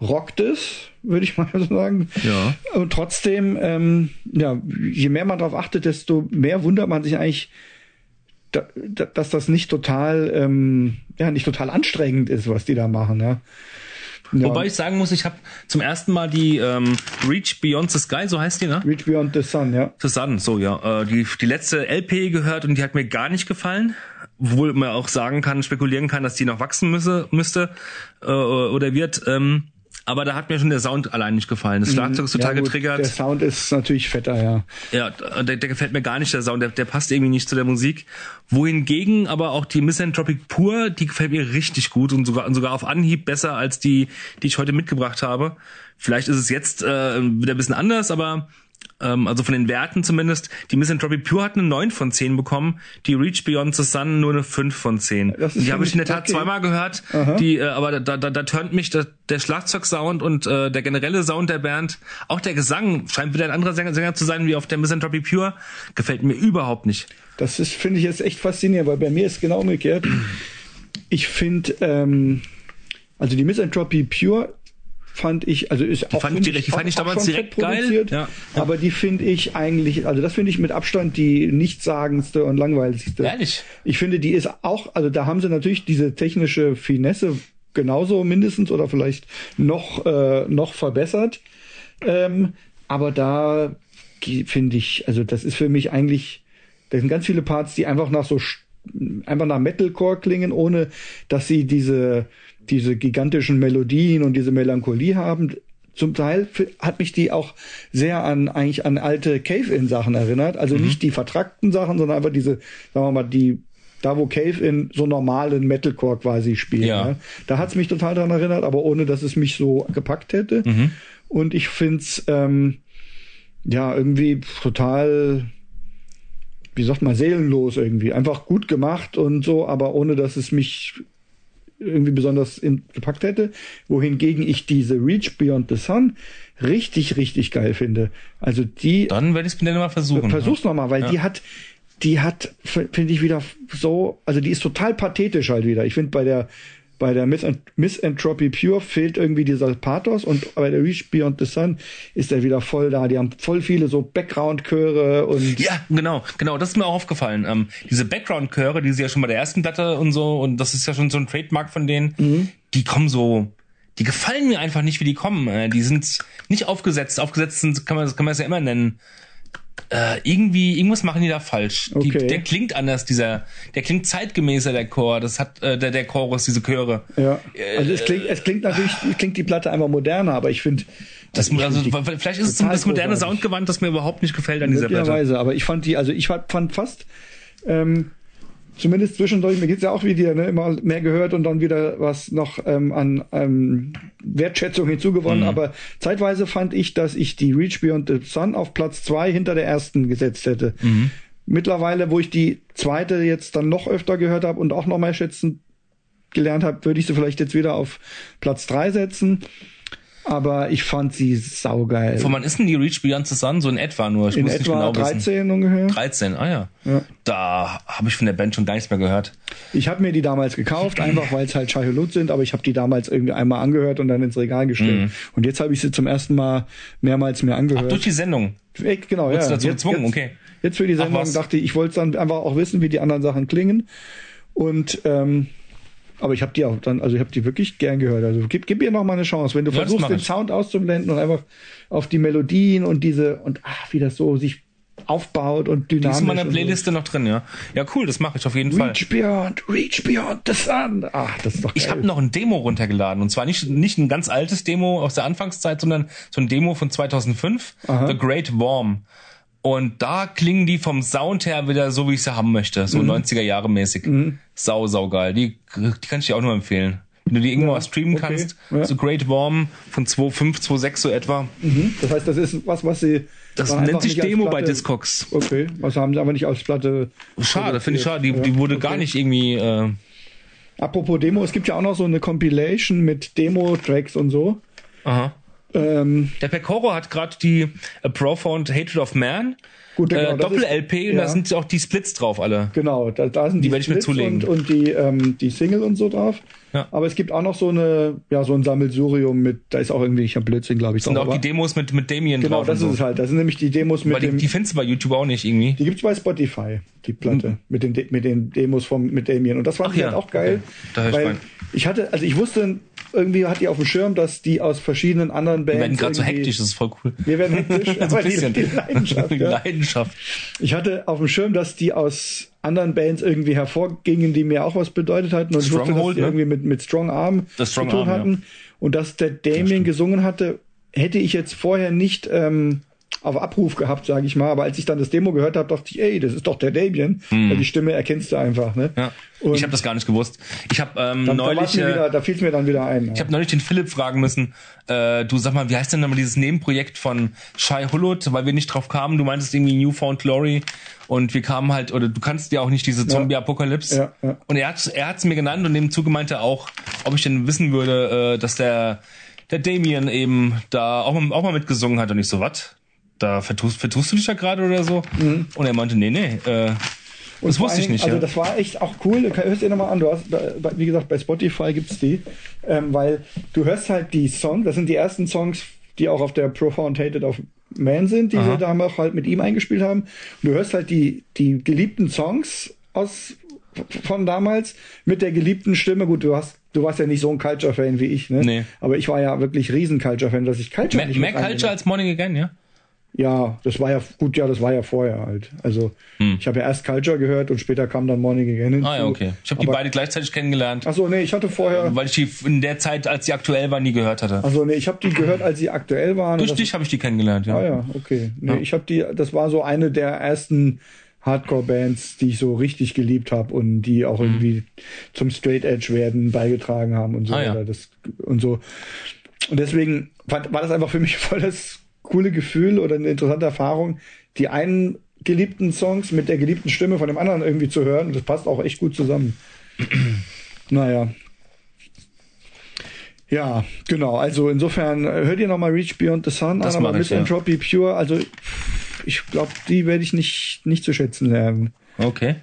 rockt es, würde ich mal so sagen. Ja. Und trotzdem, ähm, ja, je mehr man darauf achtet, desto mehr wundert man sich eigentlich, da, da, dass das nicht total, ähm, ja, nicht total anstrengend ist, was die da machen, ja. Ja Wobei ich sagen muss, ich habe zum ersten Mal die ähm, Reach Beyond the Sky, so heißt die, ne? Reach Beyond the Sun, ja. The Sun, so ja. Äh, die, die letzte LP gehört und die hat mir gar nicht gefallen. Obwohl man auch sagen kann, spekulieren kann, dass die noch wachsen müsse, müsste äh, oder wird. Ähm, aber da hat mir schon der Sound allein nicht gefallen. Das Schlagzeug ist total ja, gut, getriggert. Der Sound ist natürlich fetter, ja. Ja, der, der gefällt mir gar nicht, der Sound, der, der passt irgendwie nicht zu der Musik. Wohingegen aber auch die Misanthropic Pur, die gefällt mir richtig gut und sogar, und sogar auf Anhieb besser als die, die ich heute mitgebracht habe. Vielleicht ist es jetzt äh, wieder ein bisschen anders, aber also von den Werten zumindest, die Misanthropic Pure hat eine 9 von 10 bekommen, die Reach Beyond the Sun nur eine 5 von 10. Das ist die habe ich in der Tat okay. zweimal gehört, die, äh, aber da, da, da turnt mich der, der Schlagzeugsound und äh, der generelle Sound der Band, auch der Gesang, scheint wieder ein anderer Sänger, Sänger zu sein wie auf der Misanthropic Pure, gefällt mir überhaupt nicht. Das ist, finde ich jetzt echt faszinierend, weil bei mir ist genau umgekehrt. Ich finde, ähm, also die Misanthropy Pure fand ich, also ist auch, fand ich direkt- die fand ich damals direkt geil. produziert, Ja. Aber die finde ich eigentlich, also das finde ich mit Abstand die nichtssagendste und langweiligste. Ehrlich? Ich finde, die ist auch, also da haben sie natürlich diese technische Finesse genauso mindestens oder vielleicht noch, äh, noch verbessert. Ähm, aber da finde ich, also das ist für mich eigentlich, da sind ganz viele Parts, die einfach nach so einfach nach Metalcore klingen, ohne dass sie diese diese gigantischen Melodien und diese Melancholie haben. Zum Teil hat mich die auch sehr an eigentlich an alte Cave-In-Sachen erinnert. Also nicht die vertrackten Sachen, sondern einfach diese, sagen wir mal, die da wo Cave-In so normalen Metalcore quasi spielt. Ja. Ne? Da hat's mich total daran erinnert, aber ohne dass es mich so gepackt hätte. Und ich find's ähm, ja irgendwie total wie sagt man, seelenlos irgendwie. Einfach gut gemacht und so, aber ohne dass es mich irgendwie besonders in, gepackt hätte. Wohingegen ich diese Reach Beyond the Sun richtig, richtig geil finde. Also die, Dann werde ich es mir dann mal versuchen. versuch's noch mal, weil Ja. die hat, die hat, finde ich wieder so, also die ist total pathetisch halt wieder. Ich finde bei der, bei der Misan- Misanthropy Pure fehlt irgendwie dieser Pathos und bei der Reach Beyond the Sun ist er wieder voll da. Die haben voll viele so Background-Chöre und Ja, genau, genau, das ist mir auch aufgefallen. Ähm, diese Background-Chöre, die sie ja schon bei der ersten Platte und so, und das ist ja schon so ein Trademark von denen, Mhm. die kommen so, die gefallen mir einfach nicht, wie die kommen. Äh, die sind nicht aufgesetzt. Aufgesetzt sind, kann man, kann man es ja immer nennen. Äh, irgendwie, irgendwas machen die da falsch. Die, Okay. der klingt anders, dieser, der klingt zeitgemäßer, der Chor. Das hat, äh, der, der Chorus, diese Chöre. Ja. Also es klingt, es klingt natürlich, klingt die Platte einfach moderner, aber ich finde, Das, ich also, find die vielleicht ist es das moderne großartig. Soundgewand, das mir überhaupt nicht gefällt an dieser Platte. Möglicherweise, aber ich fand die, also ich fand fand fast, ähm, zumindest zwischendurch, mir geht's ja auch wie dir, ne, immer mehr gehört und dann wieder was noch ähm, an ähm, Wertschätzung hinzugewonnen, Mhm. aber zeitweise fand ich, dass ich die Reach Beyond the Sun auf Platz zwei hinter der ersten gesetzt hätte. Mhm. Mittlerweile, wo ich die zweite jetzt dann noch öfter gehört habe und auch noch mehr schätzen gelernt habe, würde ich sie vielleicht jetzt wieder auf Platz drei setzen. Aber ich fand sie saugeil. Von wann ist denn die Reach Beyond the Sun? So in etwa nur. Ich In muss nicht etwa genau wissen. 13 ungefähr. 13, ah ja. Ja. Da habe ich von der Band schon gar nichts mehr gehört. Ich habe mir die damals gekauft, einfach weil es halt Chacholut sind, aber ich habe die damals irgendwie einmal angehört und dann ins Regal gestellt. Mhm. Und jetzt habe ich sie zum ersten Mal mehrmals mir angehört. Durch die Sendung. Ey, genau, ja. Wurdest du dazu jetzt, gezwungen? jetzt, Okay. Jetzt für die Ach, Sendung was. dachte ich, ich wollte dann einfach auch wissen, wie die anderen Sachen klingen. Und ähm, aber ich habe die auch dann, also ich habe die wirklich gern gehört. Also gib, gib ihr noch mal eine Chance, wenn du Ja, versuchst, den. Sound auszublenden und einfach auf die Melodien und diese und ach, wie das so sich aufbaut und Die dynamisch. ist in meiner und so. Playliste noch drin, ja. Ja, cool, das mache ich auf jeden Fall. Reach beyond, reach beyond the sun. Ach, das ist doch geil. Ich habe noch ein Demo runtergeladen und zwar nicht nicht ein ganz altes Demo aus der Anfangszeit, sondern so ein Demo von 2005, Aha. The Great Warm. Und da klingen die vom Sound her wieder so, wie ich sie haben möchte, so Mhm. 90er Jahre mäßig. Sau, sau geil. Die, die kann ich dir auch nur empfehlen. Wenn du die irgendwo mal streamen okay. kannst, Ja. so Great Warm von 2.5, 2.6 so etwa. Mhm. Das heißt, das ist was, was sie. Das nennt sich Demo bei Discogs. Okay, was haben sie aber nicht als Platte. Schade, finde ich schade. Die, Ja, die wurde okay. gar nicht irgendwie. Äh, Apropos Demo, es gibt ja auch noch so eine Compilation mit Demo-Tracks und so. aha. Ähm, Der Pecoro hat gerade die A Profound Hatred of Man. Gut, genau, äh, das Doppel-LP und ja. da sind auch die Splits drauf alle. genau, da, da sind die, werde ich mir Splits zulegen. Und, und die, ähm, die Single und so drauf. Ja. Aber es gibt auch noch so eine, ja, so ein Sammelsurium mit, da ist auch irgendwie, ich habe Blödsinn, glaube ich. Und drauf, auch die Demos mit, mit Damien Genau, drauf. das und ist so. es halt. Das sind nämlich die Demos mit die, dem. die findest du bei YouTube auch nicht irgendwie. Die gibt's bei Spotify, die Platte, mit, den, De- mit den Demos vom, mit Damien. Und das ich ja, halt auch geil. okay. Da hör ich weil rein. ich hatte, also ich wusste, irgendwie hat die auf dem Schirm, dass die aus verschiedenen anderen Bands. Wir werden gerade so hektisch, das ist voll cool. Wir werden hektisch, aber ein bisschen. Die, die Leidenschaft. Ja. Leidenschaft. Ich hatte auf dem Schirm, dass die aus anderen Bands irgendwie hervorgingen, die mir auch was bedeutet hatten. Und ich wusste, dass Stronghold, die ne? irgendwie mit, mit Strong Arm Das Strong zu tun Arm, ja. hatten. Und dass der Damien gesungen hatte, hätte ich jetzt vorher nicht ähm, auf Abruf gehabt, sage ich mal. Aber als ich dann das Demo gehört habe, dachte ich, ey, das ist doch der Damien. Weil die Stimme erkennst du einfach. Ne? Ja. Und ich habe das gar nicht gewusst. Ich habe ähm, dann, da, neulich. mir äh, wieder, da fiel es mir dann wieder ein. Ich habe neulich den Philipp fragen müssen, äh, du sag mal, wie heißt denn nochmal dieses Nebenprojekt von Shai Hulot, weil wir nicht drauf kamen, du meintest irgendwie Newfound Glory und wir kamen halt, oder du kannst ja auch nicht diese Zombie-Apokalypse. Ja, ja. Und er hat er hat's mir genannt und dem Zuge meinte auch, ob ich denn wissen würde, äh, dass der, der Damien eben da auch, mal- auch mal mitgesungen hat und ich so, was? Da vertust, vertust du dich da gerade oder so? Und er meinte, nee, nee, äh, Mhm. Und das wusste ich nicht. Also ja. das war echt auch cool. Du hörst dir nochmal an. Du hast, wie gesagt, bei Spotify gibt's die, ähm, weil du hörst halt die Songs. Das sind die ersten Songs, die auch auf der Profound Hated of Man sind, die Aha. wir da auch halt mit ihm eingespielt haben. Und du hörst halt die die geliebten Songs aus von damals mit der geliebten Stimme. Gut, du hast Du warst ja nicht so ein Culture-Fan wie ich, ne? Nee. Aber ich war ja wirklich riesen Culture-Fan, dass ich Culture mehr mehr Culture als Morning Again, ja? Ja, das war ja gut, ja, das war ja vorher halt. Also ich habe ja erst Culture gehört und später kam dann Morning Again hinzu. Hm. Ah ja, okay. Ich habe die beide gleichzeitig kennengelernt. Ach so, nee, ich hatte vorher. weil ich die in der Zeit, als sie aktuell war, nie gehört hatte. Also nee, ich habe die gehört, als sie aktuell waren. Durch dich habe ich die kennengelernt, ja. Ah ja, okay. Nee, Ja. ich habe die. Das war so eine der ersten Hardcore-Bands, die ich so richtig geliebt habe und die auch irgendwie zum Straight Edge werden beigetragen haben und so Mhm. Ah, ja. Das und so. Und deswegen war das einfach für mich voll das coole Gefühl oder eine interessante Erfahrung, die einen geliebten Songs mit der geliebten Stimme von dem anderen irgendwie zu hören. Und das passt auch echt gut zusammen. naja. Ja, genau. Also insofern äh, hört ihr nochmal Reach Beyond the Sun Das an, aber mach ich, ja. Misanthropy Pure, also ich glaube, die werde ich nicht, nicht zu schätzen lernen. Okay.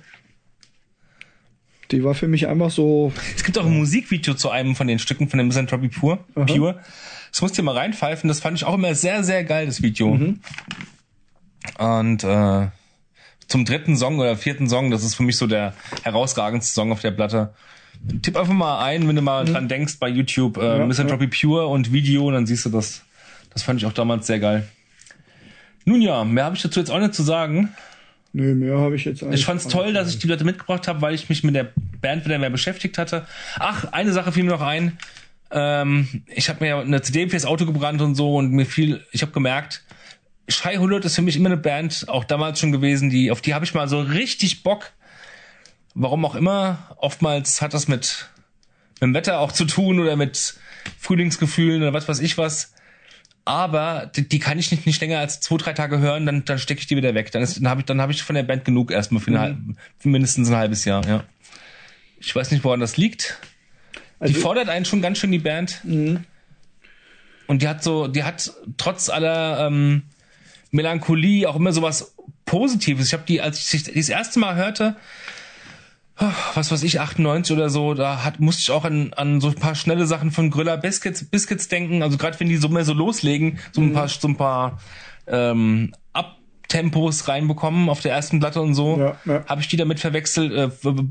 Die war für mich einfach so. Es gibt auch ein Musikvideo zu einem von den Stücken von dem Misanthropy Pure. Pure. Das musst ihr mal reinpfeifen. Das fand ich auch immer sehr, sehr geil, das Video. Mhm. Und äh, zum dritten Song oder vierten Song, das ist für mich so der herausragendste Song auf der Platte. Tipp einfach mal ein, wenn du mal dran denkst bei YouTube, äh, Mhm. Ja, Misanthropy Pure und Video, dann siehst du das. Das fand ich auch damals sehr geil. Nun ja, mehr habe ich dazu jetzt auch nicht zu sagen. Nö, mehr habe ich jetzt eigentlich. Ich fand's toll, dass ich die Leute mitgebracht habe, weil ich mich mit der Band wieder mehr beschäftigt hatte. Ach, eine Sache fiel mir noch ein. Ähm, ich habe mir eine CD fürs Auto gebrannt und so und mir fiel, ich habe gemerkt, Shai Hulot ist für mich immer eine Band, auch damals schon gewesen, die auf die habe ich mal so richtig Bock. Warum auch immer. Oftmals hat das mit, mit dem Wetter auch zu tun oder mit Frühlingsgefühlen oder was weiß ich was. Aber die, die kann ich nicht, nicht länger als zwei, drei Tage hören, dann, dann stecke ich die wieder weg. Dann, ist, dann habe ich, dann hab ich von der Band genug erstmal für, eine, halb- für mindestens ein halbes Jahr, ja. Ich weiß nicht, woran das liegt. Also- die fordert einen schon ganz schön, die Band. Und die hat so, die hat trotz aller ähm, Melancholie auch immer sowas Positives. Ich habe die, als ich die das erste Mal hörte, was weiß ich, 98 oder so, da hat, musste ich auch an, an so ein paar schnelle Sachen von Griller Biscuits, Biscuits denken. Also gerade wenn die so mehr so loslegen, so ein paar, so ein paar ähm, Abtempos reinbekommen auf der ersten Platte und so, Ja, ja. habe ich die damit verwechselt, äh,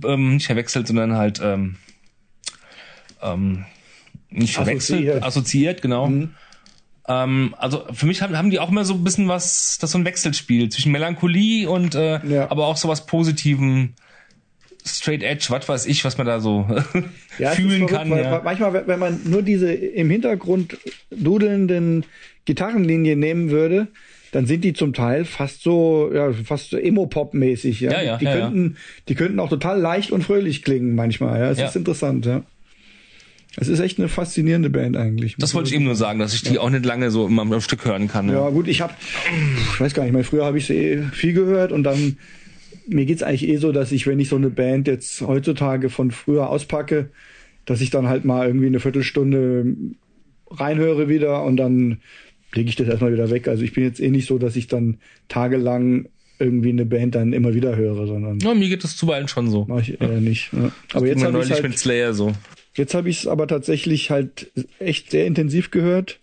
ähm, nicht verwechselt, sondern halt ähm, ähm, nicht verwechselt, Assoziiert. assoziiert, genau. Ähm, also für mich haben, haben die auch immer so ein bisschen was, das so ein Wechselspiel zwischen Melancholie und äh, Ja. aber auch so was Positiven, Straight Edge, was weiß ich, was man da so Ja, fühlen verrückt, kann. Ja. Manchmal, wenn- man nur diese im Hintergrund dudelnden Gitarrenlinien nehmen würde, dann sind die zum Teil fast so, ja, fast so Emo-Pop-mäßig. Ja? Ja, ja, die ja, könnten, die könnten auch total leicht und fröhlich klingen manchmal. Ja, es Ja. ist interessant. Ja, es ist echt eine faszinierende Band eigentlich. Das wollte ich eben nur sagen, dass ich die auch nicht lange so immer am Stück hören kann. Ja, gut, ich habe, ich weiß gar nicht mehr, früher habe ich sie eh viel gehört und dann, mir geht's eigentlich eh so, dass ich, wenn ich so eine Band jetzt heutzutage von früher auspacke, dass ich dann halt mal irgendwie eine Viertelstunde reinhöre wieder und dann lege ich das erstmal wieder weg. Also ich bin jetzt eh nicht so, dass ich dann tagelang irgendwie eine Band dann immer wieder höre, sondern Ja, mir geht das zuweilen schon so. mache ich eher nicht. Ja. Aber jetzt habe ich halt, mit Slayer so. Jetzt habe ich es aber tatsächlich halt echt sehr intensiv gehört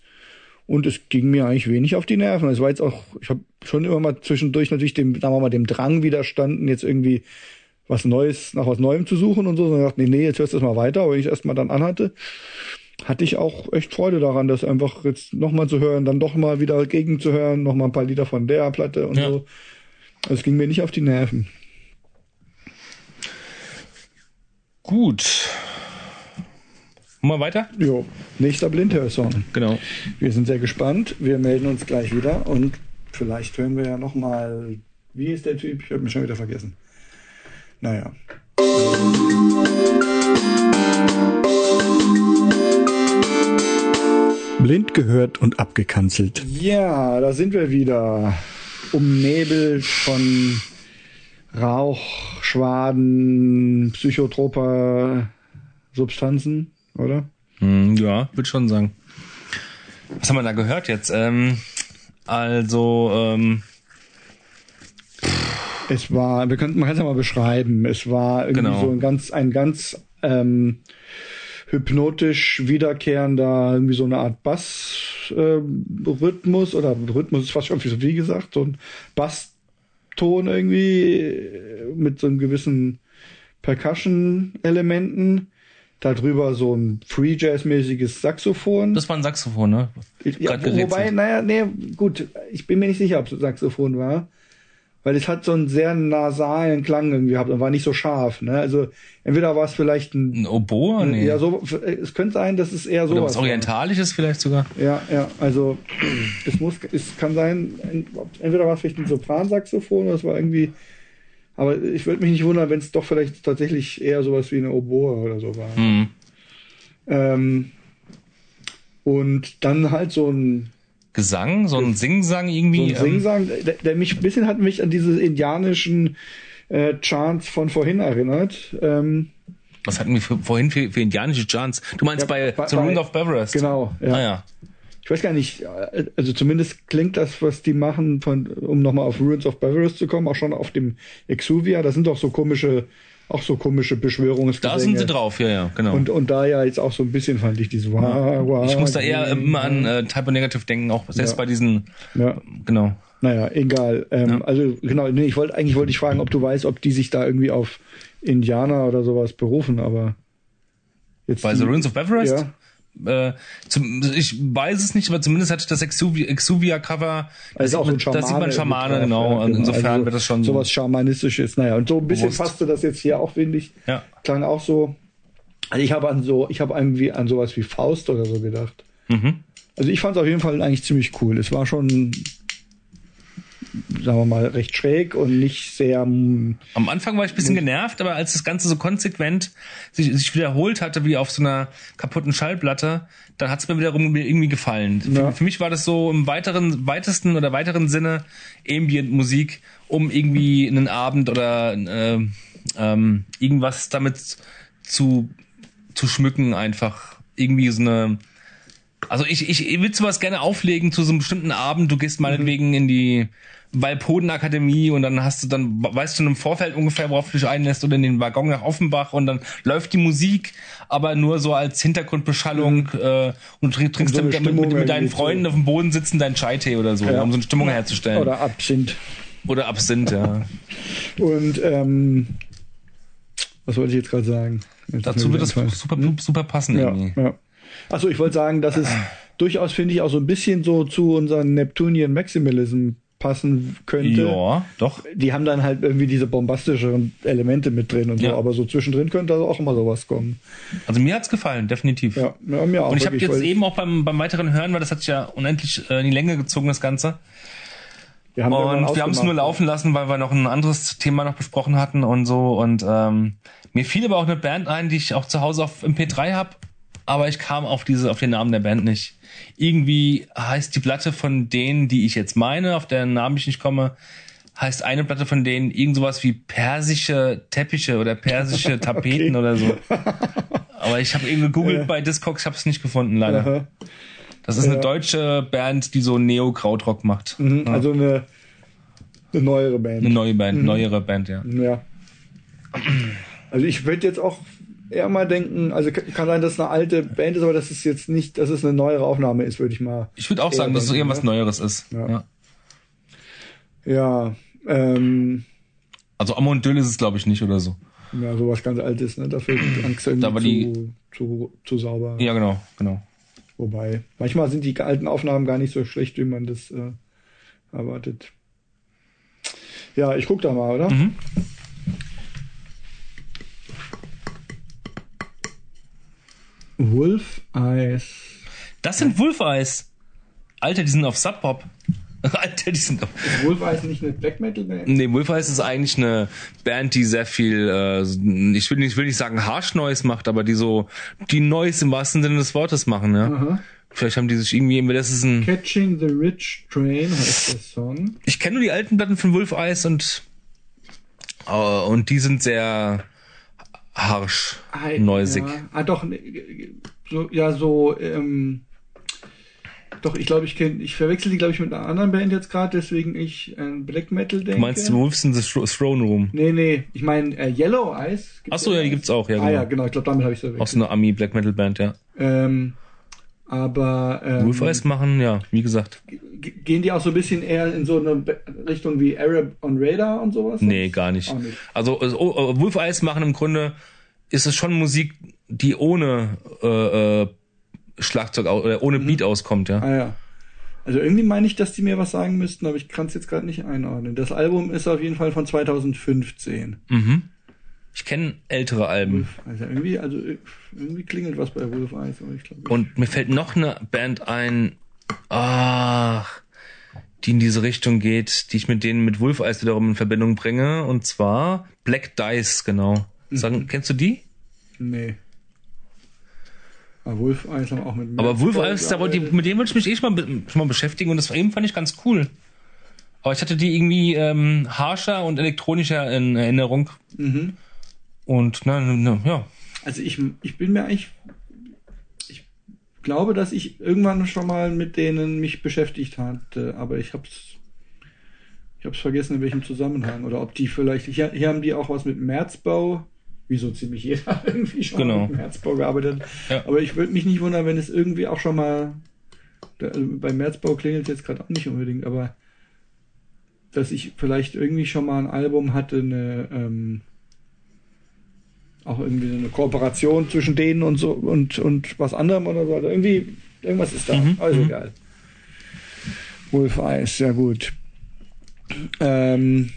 und es ging mir eigentlich wenig auf die Nerven. Es war jetzt auch, ich habe schon immer mal zwischendurch natürlich dem, sagen wir mal, dem Drang widerstanden, jetzt irgendwie was Neues, nach was Neuem zu suchen und so. Und dachte, nee, nee, jetzt hörst du das mal weiter. Aber wenn ich es erstmal dann anhatte, hatte ich auch echt Freude daran, das einfach jetzt nochmal zu hören, dann doch mal wieder gegenzuhören, nochmal ein paar Lieder von der Platte und Ja. so. Also es ging mir nicht auf die Nerven. Gut. Mal weiter? Jo, nächster Blindhörsong. Genau. Wir sind sehr gespannt. Wir melden uns gleich wieder und vielleicht hören wir ja noch mal. Wie ist der Typ? Ich habe mich schon wieder vergessen. Naja. Blind gehört und abgekanzelt. Ja, da sind wir wieder. Umnebelt von Rauch, Schwaden, psychotroper Substanzen, oder? Hm, ja, würde schon sagen. Was haben wir da gehört jetzt? Ähm, also, ähm, Es war, wir könnten, man kann es ja mal beschreiben. Es war irgendwie Genau. so ein ganz, ein ganz ähm, hypnotisch wiederkehrender, irgendwie so eine Art Bass-Rhythmus oder Rhythmus ist fast schon wie wie gesagt, so ein Basston irgendwie äh, mit so einem gewissen Percussion-Elementen. Darüber so ein Free Jazz-mäßiges Saxophon. das war ein Saxophon, ne? Ja, wobei, naja, nee, gut, ich bin mir nicht sicher, ob es Saxophon war. Weil es hat so einen sehr nasalen Klang irgendwie gehabt und war nicht so scharf. Ne? Also entweder war es vielleicht ein, Ein Oboe? Nee. ja so, es könnte sein, dass es eher so Oder was Orientalisches vielleicht sogar? Ja, ja, also es muss, es kann sein, entweder war es vielleicht ein Sopransaxophon oder es war irgendwie, aber ich würde mich nicht wundern, wenn es doch vielleicht tatsächlich eher sowas wie eine Oboe oder so war. Hm. Ähm, und dann halt so ein Gesang, so ein Singsang irgendwie. so ein ähm, Singsang, der, der mich ein bisschen hat mich an diese indianischen äh, Chants von vorhin erinnert. Ähm, was hatten wir für, vorhin für, für indianische Chants? Du meinst Ja, bei, bei- The Rune of Beverest? genau, ja. Ah, ja. Ich weiß gar nicht, also zumindest klingt das, was die machen, von, um nochmal auf Ruins of Beverest zu kommen, auch schon auf dem Exuvia. Da sind doch so komische, auch so komische Beschwörungsgesänge. Da sind sie drauf, ja, ja, genau. Und, und da ja jetzt auch so ein bisschen fand ich diese wah, wah, ich muss da eher immer an äh, Type of Negative denken, auch selbst Ja. bei diesen, Ja, genau. naja, egal. Ähm, Ja. Also genau, nee, ich wollte eigentlich wollte ich fragen, ob du weißt, ob die sich da irgendwie auf Indianer oder sowas berufen, aber jetzt Bei The Ruins of Beverest? Ja, äh, zum, ich weiß es nicht, aber zumindest hatte das Exuvia, Exuvia Cover, Da ist auch so ein da sieht man Schamane, genau. ja, Und Insofern Also wird das schon so. sowas Schamanistisches. Naja, und so ein bisschen Bewusst. passte das jetzt hier auch, finde ich. Ja. Klang auch so. Also ich habe an so, ich habe irgendwie an sowas wie Faust oder so gedacht. Mhm. Also ich fand es auf jeden Fall eigentlich ziemlich cool. Es war schon, sagen wir mal, recht schräg und nicht sehr. Am Anfang war ich ein bisschen genervt, aber als das Ganze so konsequent sich, sich wiederholt hatte, wie auf so einer kaputten Schallplatte, dann hat es mir wiederum irgendwie gefallen. Ja. Für, für mich war das so im weiteren, weitesten oder weiteren Sinne Ambient-Musik, um irgendwie einen Abend oder äh, ähm, irgendwas damit zu, zu schmücken, einfach irgendwie so eine also ich, ich, ich will sowas gerne auflegen zu so einem bestimmten Abend. Du gehst meinetwegen in die Walpoden-Akademie und dann hast du, dann weißt du im Vorfeld ungefähr, worauf du dich einlässt oder in den Waggon nach Offenbach und dann läuft die Musik, aber nur so als Hintergrundbeschallung äh, und trinkst Um so mit, mit, mit deinen Freunden auf dem Boden sitzen deinen Chai-Tee oder so, Ja. um so eine Stimmung herzustellen. Oder, Absinth. oder Absinth, ja. Und ähm, was wollte ich jetzt gerade sagen? Jetzt Dazu wird das super, super passen Ja, irgendwie. ja. Achso, ich wollte sagen, dass es durchaus, finde ich, auch so ein bisschen so zu unseren Neptunian Maximalism passen könnte. Ja, doch. Die haben dann halt irgendwie diese bombastischeren Elemente mit drin und so, Ja. aber so zwischendrin könnte also auch immer sowas kommen. Also mir hat's gefallen, definitiv. Ja, ja mir auch. Und ich habe jetzt eben auch beim, beim weiteren Hören, weil das hat sich ja unendlich äh, in die Länge gezogen, das Ganze. wir haben Und wir haben es nur laufen lassen, weil wir noch ein anderes Thema noch besprochen hatten und so. Und ähm, mir fiel aber auch eine Band ein, die ich auch zu Hause auf MP3 hab, aber ich kam auf diese, auf den Namen der Band nicht. Irgendwie heißt die Platte von denen, die ich jetzt meine, auf deren Namen ich nicht komme, heißt eine Platte von denen irgend sowas wie persische Teppiche oder persische Tapeten oder so. Aber ich habe eben gegoogelt bei Discogs, ich habe es nicht gefunden leider. Aha. Das ist eine Ja. deutsche Band, die so Neo-Krautrock macht. Mhm, Also eine, eine neuere Band. Eine neue Band, neuere Band, ja. Ja. Also ich würde jetzt auch eher mal denken, also kann sein, dass es eine alte Band ist, aber das ist jetzt nicht, dass es eine neuere Aufnahme ist, würde ich mal. Ich würde auch sagen, dass es irgendwas ne? Neueres ist. Ja. Ja. Ja, ähm, Also Amon Düll ist es, glaube ich, nicht oder so. ja, sowas ganz Altes, ne? Dafür ist Angst irgendwie zu, zu, zu sauber. Ja, genau, genau. Wobei, manchmal sind die alten Aufnahmen gar nicht so schlecht, wie man das äh, erwartet. Ja, ich guck da mal, oder? Mhm. Wolf Eyes. Das sind Wolf Eyes. Alter, die sind auf Sub Pop. Alter, die sind auf. Ist Wolf Eyes nicht eine Black Metal Band? Nee, Wolf Eyes ist eigentlich eine Band, die sehr viel, äh, ich will nicht, will nicht sagen Harsh Noise macht, aber die so, die Noise im wahrsten Sinne des Wortes machen, ja. Aha. Vielleicht haben die sich irgendwie, das ist ein, Catching the Rich Train heißt der Song. ich kenne nur die alten Platten von Wolf Eyes und, äh, und die sind sehr harsh, noisig. Ja. Ah, doch, ne, so, ja, so, ähm, doch, ich glaube, ich kenne, ich verwechsel die, glaube ich, mit einer anderen Band jetzt gerade, deswegen ich an Black Metal denke. Du meinst Wolves in the Thro- Throne Room? Nee, nee, ich meine äh, Yellow Eyes. Ach so, ja, die gibt's auch, ja, Ah ja, genau. genau, ich glaube, damit habe ich Auch so eine Ami Black Metal Band, ja. Ähm, aber ähm, Wolf Eyes machen, ja, wie gesagt. gehen die auch so ein bisschen eher in so eine Richtung wie Arab on Radar und sowas? Nee, gar nicht. Nicht. Also, also oh, oh, Wolf Eyes machen im Grunde, ist es schon Musik, die ohne äh, äh, Schlagzeug oder ohne Beat auskommt, ja. Ah ja. Also irgendwie meine ich, dass die mir was sagen müssten, aber ich kann es jetzt gerade nicht einordnen. Das Album ist auf jeden Fall von 2015. Mhm. Ich kenne ältere Alben. Also irgendwie, also irgendwie klingelt was bei Wolf Eyes, aber ich glaube. Und mir fällt noch eine Band ein, ach, die in diese Richtung geht, die ich mit denen mit Wolf Eyes wiederum in Verbindung bringe. Und zwar Black Dice, genau. Sagen, kennst du die? Nee. Aber Wolf Eyes haben auch mit Aber Wolf Eyes, da wollte mit dem wollte ich mich eh schon mal, schon mal beschäftigen und das war eben fand ich ganz cool. Aber ich hatte die irgendwie ähm, harscher und elektronischer in Erinnerung. Mhm. Und na, na, na, ja. Also ich, ich bin mir eigentlich. Ich glaube, dass ich irgendwann schon mal mit denen mich beschäftigt hatte, aber ich hab's. Ich hab's vergessen, in welchem Zusammenhang. Oder ob die vielleicht. Hier, hier haben die auch was mit Merzbau. Wie so ziemlich jeder irgendwie schon Genau. mit Merzbau gearbeitet. Ja. Aber ich würde mich nicht wundern, wenn es irgendwie auch schon mal. da- bei Merzbau klingelt jetzt gerade auch nicht unbedingt, aber dass ich vielleicht irgendwie schon mal ein Album hatte, eine, ähm, auch irgendwie eine Kooperation zwischen denen und so und, und was anderem oder so. Also irgendwie, irgendwas ist da. Mhm, Also egal. Wolf Eyes, ja gut. Ähm,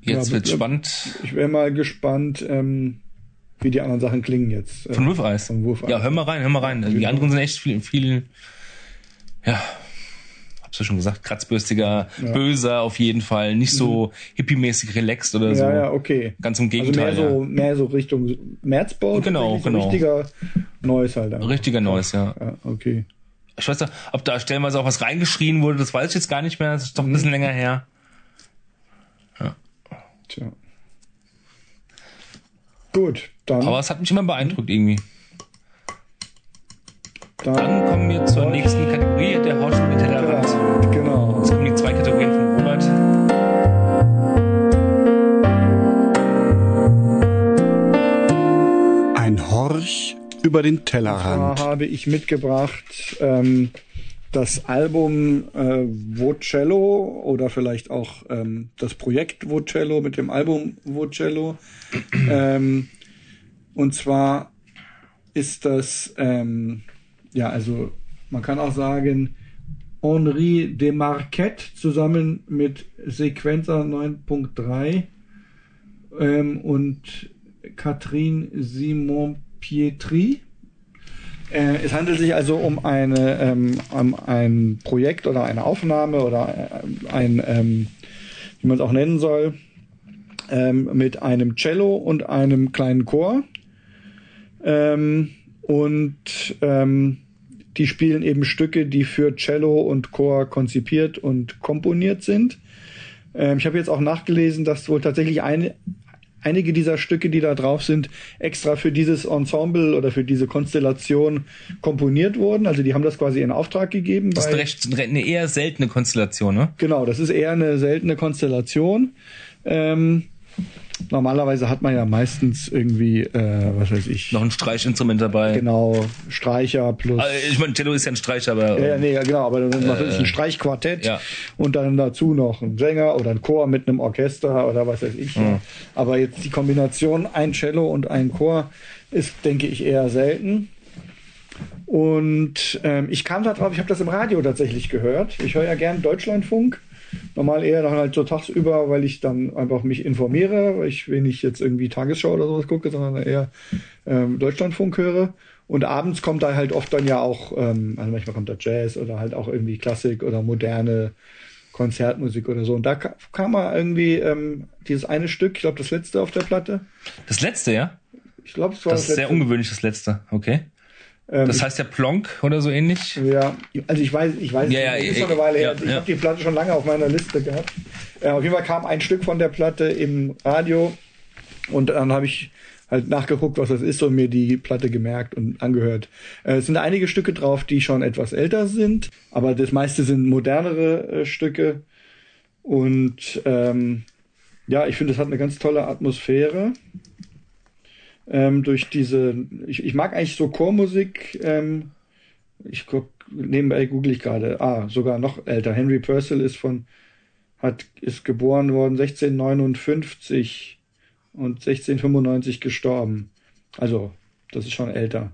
Jetzt Ja, wird's aber- spannend. ich wäre mal gespannt, ähm, wie die anderen Sachen klingen jetzt. Von Wolf Eyes. Von Wolf Eyes. Ja, hör mal rein, hör mal rein. Also die Genau. anderen sind echt viel, viel, ja, hab's ja schon gesagt, kratzbürstiger, Ja. böser auf jeden Fall, nicht so hippie-mäßig relaxed oder so. ja, ja, okay. Ganz im Also Gegenteil. mehr so, mehr so Richtung Märzbau. Genau, tatsächlich, so genau. Richtiger Neues halt. ja. einfach. Richtiger Neues, ja. Ja, okay. Ich weiß nicht, ob da stellenweise auch was reingeschrien wurde, das weiß ich jetzt gar nicht mehr, das ist doch ein Mhm. bisschen länger her. Tja. Gut, dann, Aber es hat mich immer beeindruckt irgendwie. Dann, Dann kommen wir zur nächsten Kategorie, der Horst über den Tellerrand. Ja, genau. Jetzt kommen die zwei Kategorien von Robert. Ein Horch über den Da Tellerrand. habe ich mitgebracht ähm, das Album äh, Vocello oder vielleicht auch ähm, das Projekt Vocello mit dem Album Vocello. ähm, und zwar ist das, ähm, ja, also man kann auch sagen, Henri Desmarquette zusammen mit Sequenza 9.3 ähm, und Catherine Simon Pietri. Äh, es handelt sich also um eine ähm, um ein Projekt oder eine Aufnahme oder äh, ein, ähm, wie man es auch nennen soll, ähm, mit einem Cello und einem kleinen Chor. Ähm, und ähm, die spielen eben Stücke, die für Cello und Chor konzipiert und komponiert sind. Ähm, ich habe jetzt auch nachgelesen, dass wohl tatsächlich eine, einige dieser Stücke, die da drauf sind, extra für dieses Ensemble oder für diese Konstellation komponiert wurden. Also die haben das quasi in Auftrag gegeben. Das ist recht, eine eher seltene Konstellation, ne? Genau, das ist eher eine seltene Konstellation. Ähm, normalerweise hat man ja meistens irgendwie, äh, was weiß ich, Noch ein Streichinstrument dabei. genau, Streicher plus. Also, ich meine, Cello ist ja ein Streich, aber Ja, ja, nee, ja, genau, aber dann macht es ein Streichquartett ja. und dann dazu noch ein Sänger oder ein Chor mit einem Orchester oder was weiß ich. Ja. Aber jetzt die Kombination ein Cello und ein Chor ist, denke ich, eher selten. Und ähm, ich kam da drauf, ich habe das im Radio tatsächlich gehört. Ich höre ja gern Deutschlandfunk. Normal eher dann halt so tagsüber, weil ich dann einfach mich informiere, weil ich wenig jetzt irgendwie Tagesschau oder sowas gucke, sondern eher ähm, Deutschlandfunk höre. Und abends kommt da halt oft dann ja auch, ähm, also manchmal kommt da Jazz oder halt auch irgendwie Klassik oder moderne Konzertmusik oder so. Und da ka- kam mal irgendwie ähm, dieses eine Stück, ich glaube das letzte auf der Platte. das letzte, ja? Ich glaube, es war Das das, ist sehr letzte. ungewöhnlich, das letzte. Okay. Ähm, Das heißt ja Plonk oder so ähnlich. Ja, also ich weiß, ich weiß, Ja, ja, ist ich- schon eine Weile her. ja, ich ja. habe die Platte schon lange auf meiner Liste gehabt. Äh, auf jeden Fall kam ein Stück von der Platte im Radio und dann habe ich halt nachgeguckt, was das ist und mir die Platte gemerkt und angehört. Äh, es sind einige Stücke drauf, die schon etwas älter sind, aber das meiste sind modernere äh, Stücke und ähm, ja, ich finde, es hat eine ganz tolle Atmosphäre ähm, durch diese, ich, ich mag eigentlich so Chormusik, ähm, ich guck, nebenbei google ich gerade, ah, sogar noch älter. Henry Purcell ist von, hat, ist geboren worden 1659 und 1695 gestorben. Also, das ist schon älter.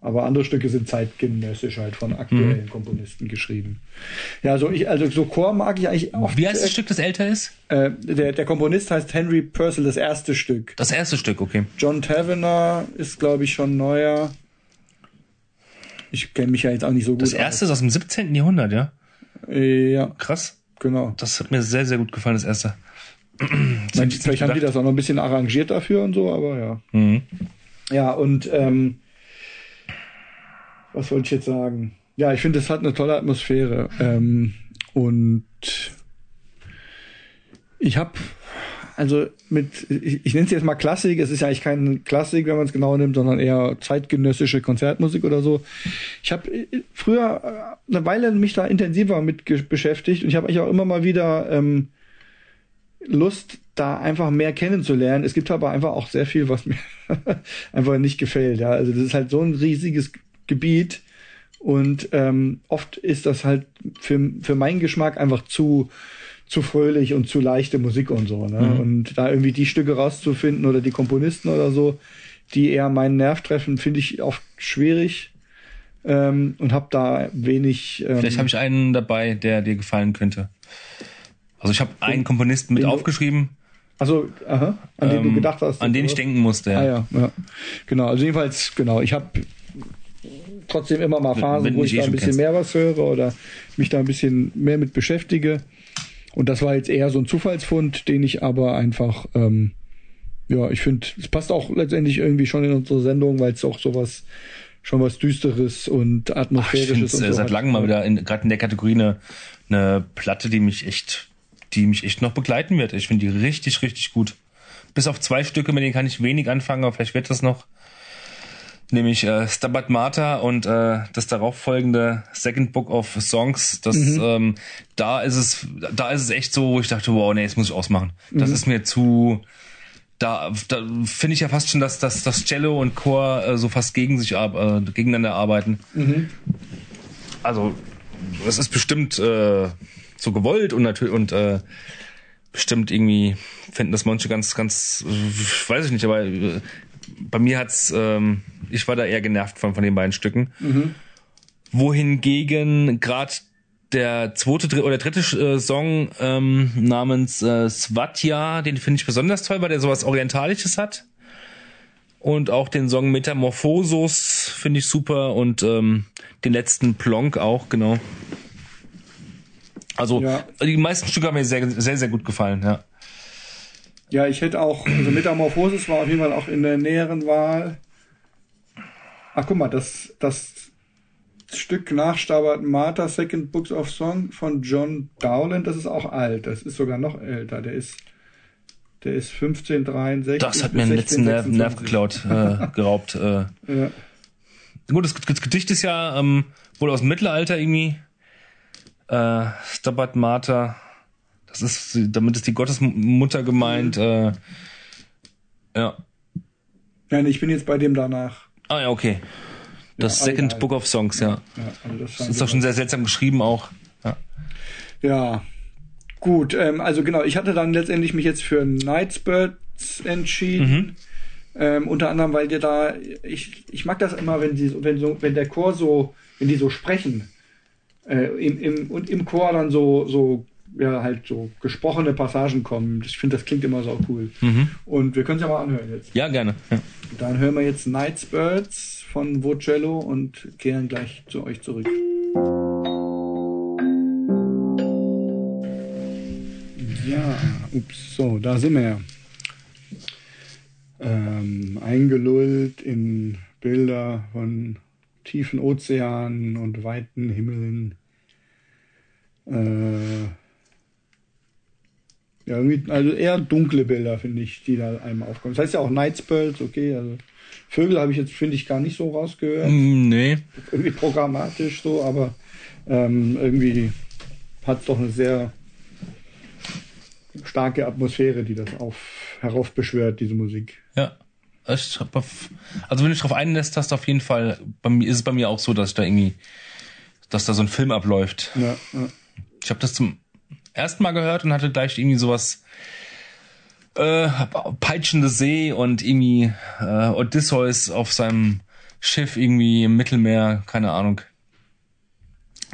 Aber andere Stücke sind zeitgenössisch halt von aktuellen Mhm. Komponisten geschrieben. Ja, so ich, also so Chor mag ich eigentlich oft. Wie heißt das Stück, das älter ist? Äh, der, der Komponist heißt Henry Purcell, das erste Stück. Das erste Stück, okay. John Tavener ist, glaube ich, schon neuer. Ich kenne mich ja jetzt auch nicht so gut Das erste ist aus dem 17. Jahrhundert, ja? aus. Äh, ja, Krass. genau. Das hat mir sehr, sehr gut gefallen, das erste. Das Vielleicht, haben die das auch noch ein bisschen arrangiert dafür und so, aber ja. Mhm. Ja, und ähm, was wollte ich jetzt sagen? Ja, ich finde, es hat eine tolle Atmosphäre. Ähm, und ich habe, also mit, ich, ich nenne es jetzt mal Klassik, es ist ja eigentlich kein Klassik, wenn man es genau nimmt, sondern eher zeitgenössische Konzertmusik oder so. Ich habe früher äh, eine Weile mich da intensiver mit beschäftigt und ich habe eigentlich auch immer mal wieder ähm, Lust, da einfach mehr kennenzulernen. Es gibt aber einfach auch sehr viel, was mir einfach nicht gefällt. Ja, also das ist halt so ein riesiges Gebiet und ähm, oft ist das halt für, für meinen Geschmack einfach zu zu fröhlich und zu leichte Musik und so. Ne? Mhm. Und da irgendwie die Stücke rauszufinden oder die Komponisten oder so, die eher meinen Nerv treffen, finde ich oft schwierig ähm, und habe da wenig. Ähm, Vielleicht habe ich einen dabei, der dir gefallen könnte. Also ich habe einen Komponisten mit aufgeschrieben, also aha, an den du ähm, gedacht hast. an den ich denken musste. Ja. Ah ja, ja. Genau, also jedenfalls, genau, ich habe trotzdem immer mal Phasen, wenn wo nicht ich eh da ein bisschen kennst. mehr was höre oder mich da ein bisschen mehr mit beschäftige. Und das war jetzt eher so ein Zufallsfund, den ich aber einfach, ähm, ja, ich finde, es passt auch letztendlich irgendwie schon in unsere Sendung, weil es auch sowas, schon was Düsteres und Ach, ich Atmosphärisches finde und äh, so seit hat. langem mal wieder in- gerade in der Kategorie eine, eine Platte, die mich echt, die mich echt noch begleiten wird. Ich finde die richtig, richtig gut. Bis auf zwei Stücke, mit denen kann ich wenig anfangen, aber vielleicht wird das noch. Nämlich äh, Stabat Mater und äh, das darauf folgende Second Book of Songs. Das, ähm, da ist es, da ist es echt so, wo ich dachte, wow, nee, jetzt muss ich ausmachen. Das ist mir zu, da, da finde ich ja fast schon, dass, dass, dass Cello und Chor äh, so fast gegen sich ar- äh, gegeneinander arbeiten. Also es ist bestimmt äh, so gewollt und natürlich und äh, bestimmt irgendwie finden das manche ganz, ganz, äh, weiß ich nicht, aber äh, bei mir hat's, ähm, ich war da eher genervt von, von den beiden Stücken. Wohingegen gerade der zweite dr- oder dritte äh, Song ähm, namens äh, Svatja, den finde ich besonders toll, weil der sowas Orientalisches hat. Und auch den Song Metamorphosos finde ich super und ähm, den letzten Plonk auch, genau. Also Ja. die meisten Stücke haben mir sehr, sehr, sehr gut gefallen, ja. Ja, ich hätte auch, also Metamorphosis war auf jeden Fall auch in der näheren Wahl. Ach, guck mal, das, das Stück nach Stabat Mater, Second Books of Song von John Dowland, das ist auch alt. Das ist sogar noch älter. Der ist, der ist 1563. Das hat mir den letzten Nerv, Nerv 1626. geklaut, äh, geraubt. Äh. Ja. Gut, das, das Gedicht ist ja ähm, wohl aus dem Mittelalter irgendwie. Äh, Stabat Mater. Das ist, damit ist die Gottesmutter gemeint. Äh, ja. Nein, ich bin jetzt bei dem danach. Ah ja, okay. Das Ja, Second. Book of Songs, ja. Ja, also das ist doch schon sehr seltsam geschrieben auch. Ja. Ja, gut. Ähm, also genau, ich hatte dann letztendlich mich jetzt für Nightbirds entschieden. Ähm, unter anderem, weil dir da, ich, ich mag das immer, wenn die, so- wenn so, wenn der Chor so, wenn die so sprechen, äh, im, im, und im Chor dann so, so, ja, halt so gesprochene Passagen kommen. Ich finde, das klingt immer so cool. Und wir können es ja mal anhören jetzt. Ja, gerne. Ja. Dann hören wir jetzt Nightbirds von Vocello und kehren gleich zu euch zurück. Ja, ups, so, da sind wir. Ähm, eingelullt in Bilder von tiefen Ozeanen und weiten Himmeln. Äh, ja, irgendwie, also eher dunkle Bilder, finde ich, die da einem aufkommen. Das heißt ja auch Nightbirds, okay, also Vögel habe ich jetzt, finde ich, gar nicht so rausgehört. Mm, Nee. Irgendwie programmatisch so, aber ähm, irgendwie hat es doch eine sehr starke Atmosphäre, die das auf, heraufbeschwört, diese Musik. Ja. Also wenn du dich drauf einlässt hast, auf jeden Fall, bei mir ist es bei mir auch so, dass ich da irgendwie, dass da so ein Film abläuft. Ja, ja. Ich habe das zum ersten Mal gehört und hatte gleich irgendwie sowas äh, peitschende See und irgendwie äh, Odysseus auf seinem Schiff irgendwie im Mittelmeer, keine Ahnung.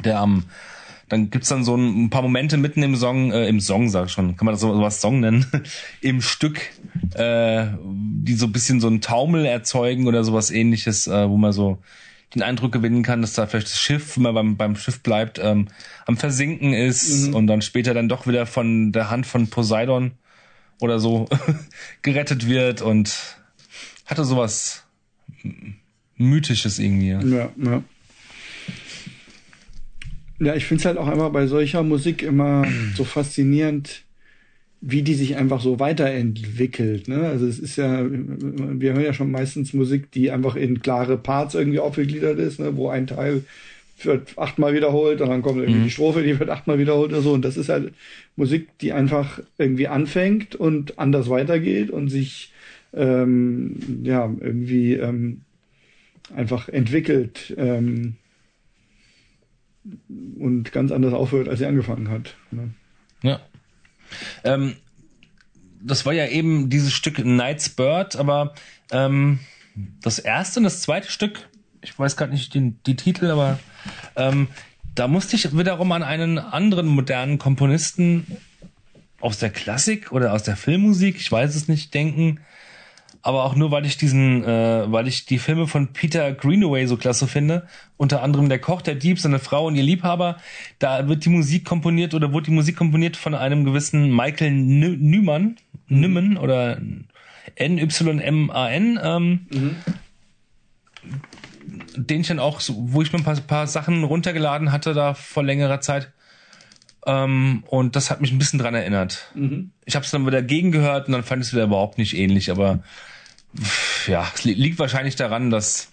Der am dann gibt's dann so ein, ein paar Momente mitten im Song, äh, im Song sag ich schon, kann man das so sowas Song nennen, im Stück, äh, die so ein bisschen so einen Taumel erzeugen oder sowas ähnliches, äh, wo man so den Eindruck gewinnen kann, dass da vielleicht das Schiff, wenn man beim, beim Schiff bleibt, ähm, am Versinken ist und dann später dann doch wieder von der Hand von Poseidon oder so gerettet wird und hatte sowas Mythisches irgendwie. ja. Ja, ja. Ja, ich finde es halt auch immer bei solcher Musik immer so faszinierend, wie die sich einfach so weiterentwickelt. Ne? Also es ist ja, wir hören ja schon meistens Musik, die einfach in klare Parts irgendwie aufgegliedert ist, ne? wo ein Teil wird achtmal wiederholt und dann kommt irgendwie die Strophe, die wird achtmal wiederholt oder so. Und das ist halt Musik, die einfach irgendwie anfängt und anders weitergeht und sich ähm, ja irgendwie ähm, einfach entwickelt ähm, und ganz anders aufhört, als sie angefangen hat. Ne? Ja. Ähm, das war ja eben dieses Stück Night's Bird, aber ähm, das erste und das zweite Stück, ich weiß gerade nicht den, die Titel, aber ähm, da musste ich wiederum an einen anderen modernen Komponisten aus der Klassik oder aus der Filmmusik, ich weiß es nicht, denken. Aber auch nur, weil ich diesen, äh, weil ich die Filme von Peter Greenaway so klasse finde. Unter anderem Der Koch, der Dieb, seine Frau und ihr Liebhaber. Da wird die Musik komponiert oder wurde die Musik komponiert von einem gewissen Michael Nyman, Nymmen oder N-Y-M-A-N. Ähm, mhm. Den ich dann auch, wo ich mir ein paar, paar Sachen runtergeladen hatte da vor längerer Zeit. Ähm, und das hat mich ein bisschen dran erinnert. Mhm. Ich habe es dann wieder gegengehört und dann fand ich es wieder überhaupt nicht ähnlich. Aber ja, es liegt wahrscheinlich daran, dass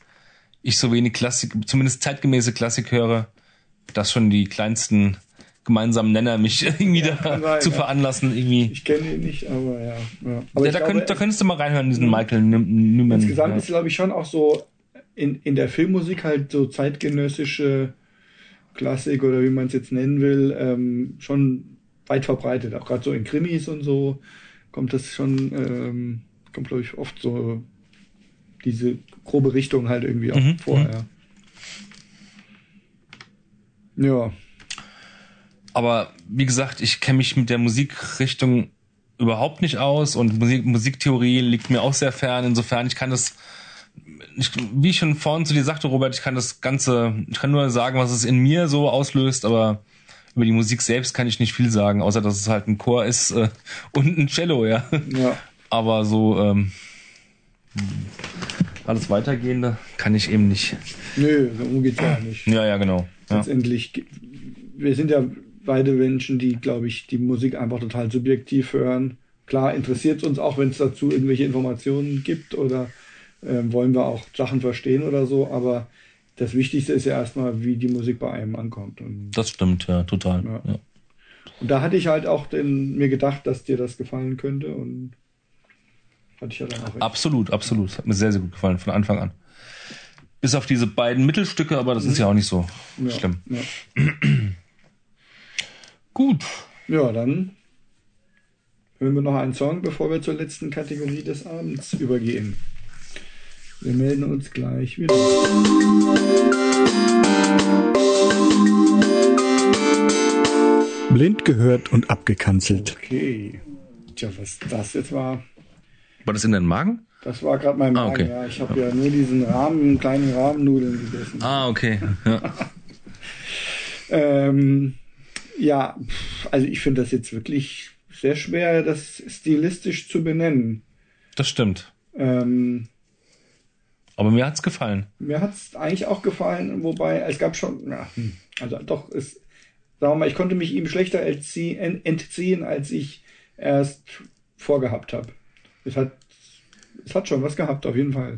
ich so wenig Klassik, zumindest zeitgemäße Klassik höre, dass schon die kleinsten gemeinsamen Nenner mich irgendwie ja, da sein, zu veranlassen irgendwie. Ich kenne ihn nicht, aber ja. ja. Aber ja da, glaube, könnt, da könntest du mal reinhören, diesen mhm. Michael Newman. Insgesamt ist, glaube ich, schon auch so in, in der Filmmusik halt so zeitgenössische Klassik oder wie man es jetzt nennen will, ähm, schon weit verbreitet. Auch gerade so in Krimis und so kommt das schon, ähm, kommt glaube ich oft so diese grobe Richtung halt irgendwie auch mhm. vor. Mhm. Ja. ja. Aber wie gesagt, ich kenne mich mit der Musikrichtung überhaupt nicht aus und Musik, Musiktheorie liegt mir auch sehr fern. Insofern, ich kann das ich, wie ich schon vorhin zu dir sagte, Robert, ich kann das Ganze, ich kann nur sagen, was es in mir so auslöst, aber über die Musik selbst kann ich nicht viel sagen, außer dass es halt ein Chor ist äh, und ein Cello, ja. ja. Aber so ähm, alles weitergehende kann ich eben nicht. Nö, so geht's ja nicht. Ja, ja, genau. Letztendlich, ja. wir sind ja beide Menschen, die, glaube ich, die Musik einfach total subjektiv hören. Klar interessiert es uns auch, wenn es dazu irgendwelche Informationen gibt oder ähm, wollen wir auch Sachen verstehen oder so, aber das Wichtigste ist ja erstmal, wie die Musik bei einem ankommt. Und, das stimmt, ja, total. Ja. Ja. Und da hatte ich halt auch den, mir gedacht, dass dir das gefallen könnte und hatte ich ja dann auch. Absolut, absolut. Hat mir sehr, sehr gut gefallen von Anfang an. Bis auf diese beiden Mittelstücke, aber das mhm. ist ja auch nicht so ja, schlimm. gut. Ja, dann hören wir noch einen Song, bevor wir zur letzten Kategorie des Abends übergehen. Wir melden uns gleich wieder. Blind gehört und abgekanzelt. Okay. Tja, was das jetzt war. War das in deinem Magen? Das war gerade mein Magen, ah, okay. ja. Ich habe ja nur diesen Rahmen, kleinen Rahmennudeln gegessen. Ah, okay. Ja, ähm, ja also ich finde das jetzt wirklich sehr schwer, das stilistisch zu benennen. Das stimmt. Ähm, aber mir hat's gefallen. Mir hat's eigentlich auch gefallen, wobei es gab schon, ja, hm, also doch, es, sagen wir mal, ich konnte mich ihm schlechter entziehen, als ich erst vorgehabt habe. Es hat, es hat schon was gehabt, auf jeden Fall.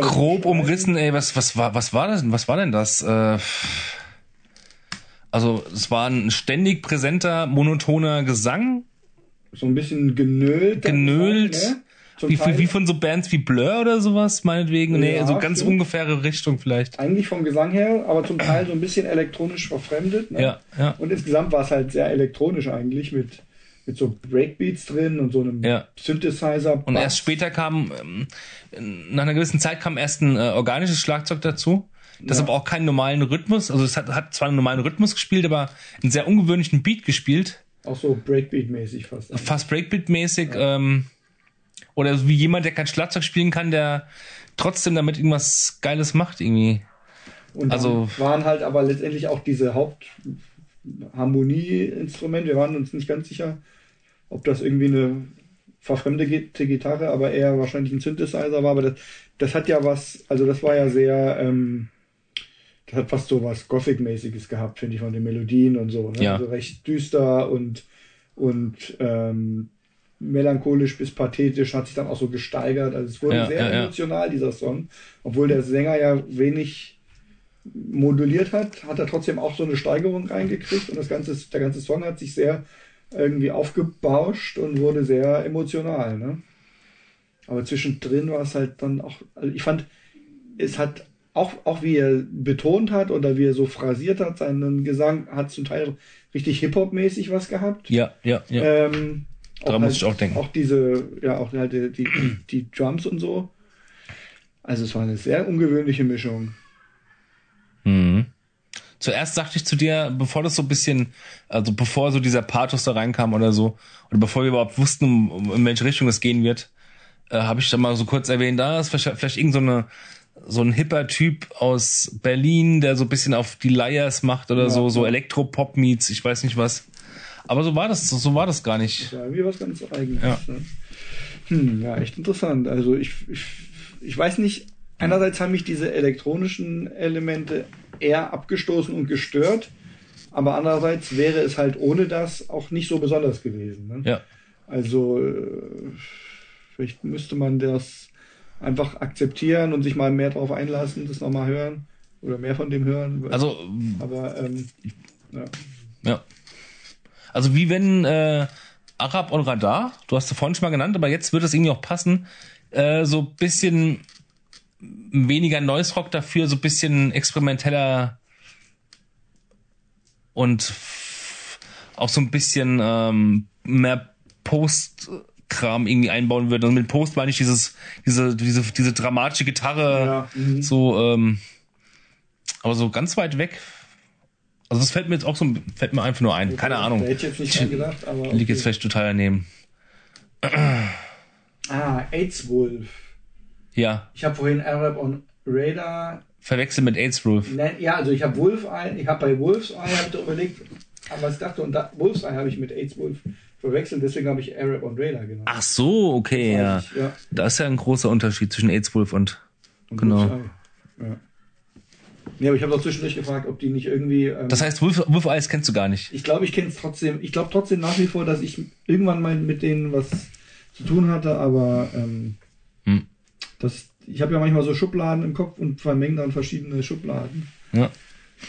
Grob umrissen, ey, was, was war, was war das, was war denn das? Äh, also, es war ein ständig präsenter, monotoner Gesang. So ein bisschen genölt. Genölt. Ne? Wie, wie, von so Bands wie Blur oder sowas, meinetwegen? Nee, ja, so ganz stimmt. ungefähre Richtung vielleicht. Eigentlich vom Gesang her, aber zum Teil so ein bisschen elektronisch verfremdet. Ne? Ja, ja. Und insgesamt war es halt sehr elektronisch eigentlich mit, mit so Breakbeats drin und so einem ja. Synthesizer. -Bass. Und erst später kam, ähm, nach einer gewissen Zeit kam erst ein äh, organisches Schlagzeug dazu. Das ja. aber auch keinen normalen Rhythmus, also es hat, hat zwar einen normalen Rhythmus gespielt, aber einen sehr ungewöhnlichen Beat gespielt. Auch so Breakbeat-mäßig fast. Fast Breakbeat-mäßig. Ja. Ähm, oder wie jemand, der kein Schlagzeug spielen kann, der trotzdem damit irgendwas Geiles macht irgendwie. Und also waren halt aber letztendlich auch diese Hauptharmonieinstrumente. Wir waren uns nicht ganz sicher, ob das irgendwie eine verfremdete Gitarre, aber eher wahrscheinlich ein Synthesizer war. Aber das, das hat ja was, also das war ja sehr, ähm, das hat fast so was Gothic-mäßiges gehabt, finde ich, von den Melodien und so. Ne? Ja. Also recht düster und, und ähm, melancholisch bis pathetisch, hat sich dann auch so gesteigert. Also es wurde ja, sehr ja, emotional, dieser Song. Obwohl der Sänger ja wenig moduliert hat, hat er trotzdem auch so eine Steigerung reingekriegt und das ganze, der ganze Song hat sich sehr irgendwie aufgebauscht und wurde sehr emotional. Ne? Aber zwischendrin war es halt dann auch, also ich fand, es hat auch, auch wie er betont hat oder wie er so phrasiert hat, seinen Gesang hat zum Teil richtig Hip-Hop-mäßig was gehabt. Ja, ja, ja. Ähm, Daran muss ich auch denken. Auch diese, ja, auch halt die, die, die Drums und so. Also es war eine sehr ungewöhnliche Mischung. Zuerst sagte ich zu dir, bevor das so ein bisschen, also bevor so dieser Pathos da reinkam oder so, oder bevor wir überhaupt wussten, um, in welche Richtung es gehen wird, äh, habe ich dann mal so kurz erwähnt, da ist vielleicht, vielleicht irgend so eine so ein hipper Typ aus Berlin, der so ein bisschen auf die Liars macht oder Ja, so, so ja. Elektropop meets, ich weiß nicht was. Aber so war das, so, war das gar nicht. War irgendwie was ganz eigenes. Ja. Ne? Hm, ja, echt interessant. Also ich, ich, ich weiß nicht, einerseits haben mich diese elektronischen Elemente eher abgestoßen und gestört, aber andererseits wäre es halt ohne das auch nicht so besonders gewesen. Ne? Ja. Also äh, vielleicht müsste man das einfach akzeptieren und sich mal mehr drauf einlassen, das nochmal hören oder mehr von dem hören. Also, aber ähm, ja. ja. Also wie wenn äh, Arab und Radar, du hast es vorhin schon mal genannt, aber jetzt wird es irgendwie auch passen, äh, so ein bisschen weniger Noise Rock dafür, so ein bisschen experimenteller und auch so ein bisschen ähm, mehr Post-Kram irgendwie einbauen würde. Und mit Post meine ich dieses, diese, diese, diese dramatische Gitarre, Ja, mhm. so, ähm, aber so ganz weit weg. Also das fällt mir jetzt auch so, fällt mir einfach nur ein. Keine Ahnung. Da hätte ich jetzt nicht dran gedacht, aber. Liegt jetzt okay. vielleicht total daneben. Ah, AIDS Wolf. Ja, Ich habe vorhin Arab on Radar. verwechselt mit AIDS Wolf. Nein, ja, also ich habe Wolf Eye, ich habe bei Wolf's Eye hab ich überlegt, aber was ich dachte, und da, Wolf's Eye habe ich mit AIDS Wolf verwechselt, deswegen habe ich Arab on Radar genommen. Ach so, okay, ja. Ich, ja. Da ist ja ein großer Unterschied zwischen AIDS Wolf und. Und Genau. Ja. Nee, aber ich habe doch zwischendurch gefragt, ob die nicht irgendwie. Ähm, Das heißt, Wolf, Wolf Eyes kennst du gar nicht. ich glaube, ich kenne es trotzdem. Ich glaube trotzdem nach wie vor, dass ich irgendwann mal mit denen was zu tun hatte, aber ähm, Hm. Das, ich habe ja manchmal so Schubladen im Kopf und vermenge dann verschiedene Schubladen. Ja.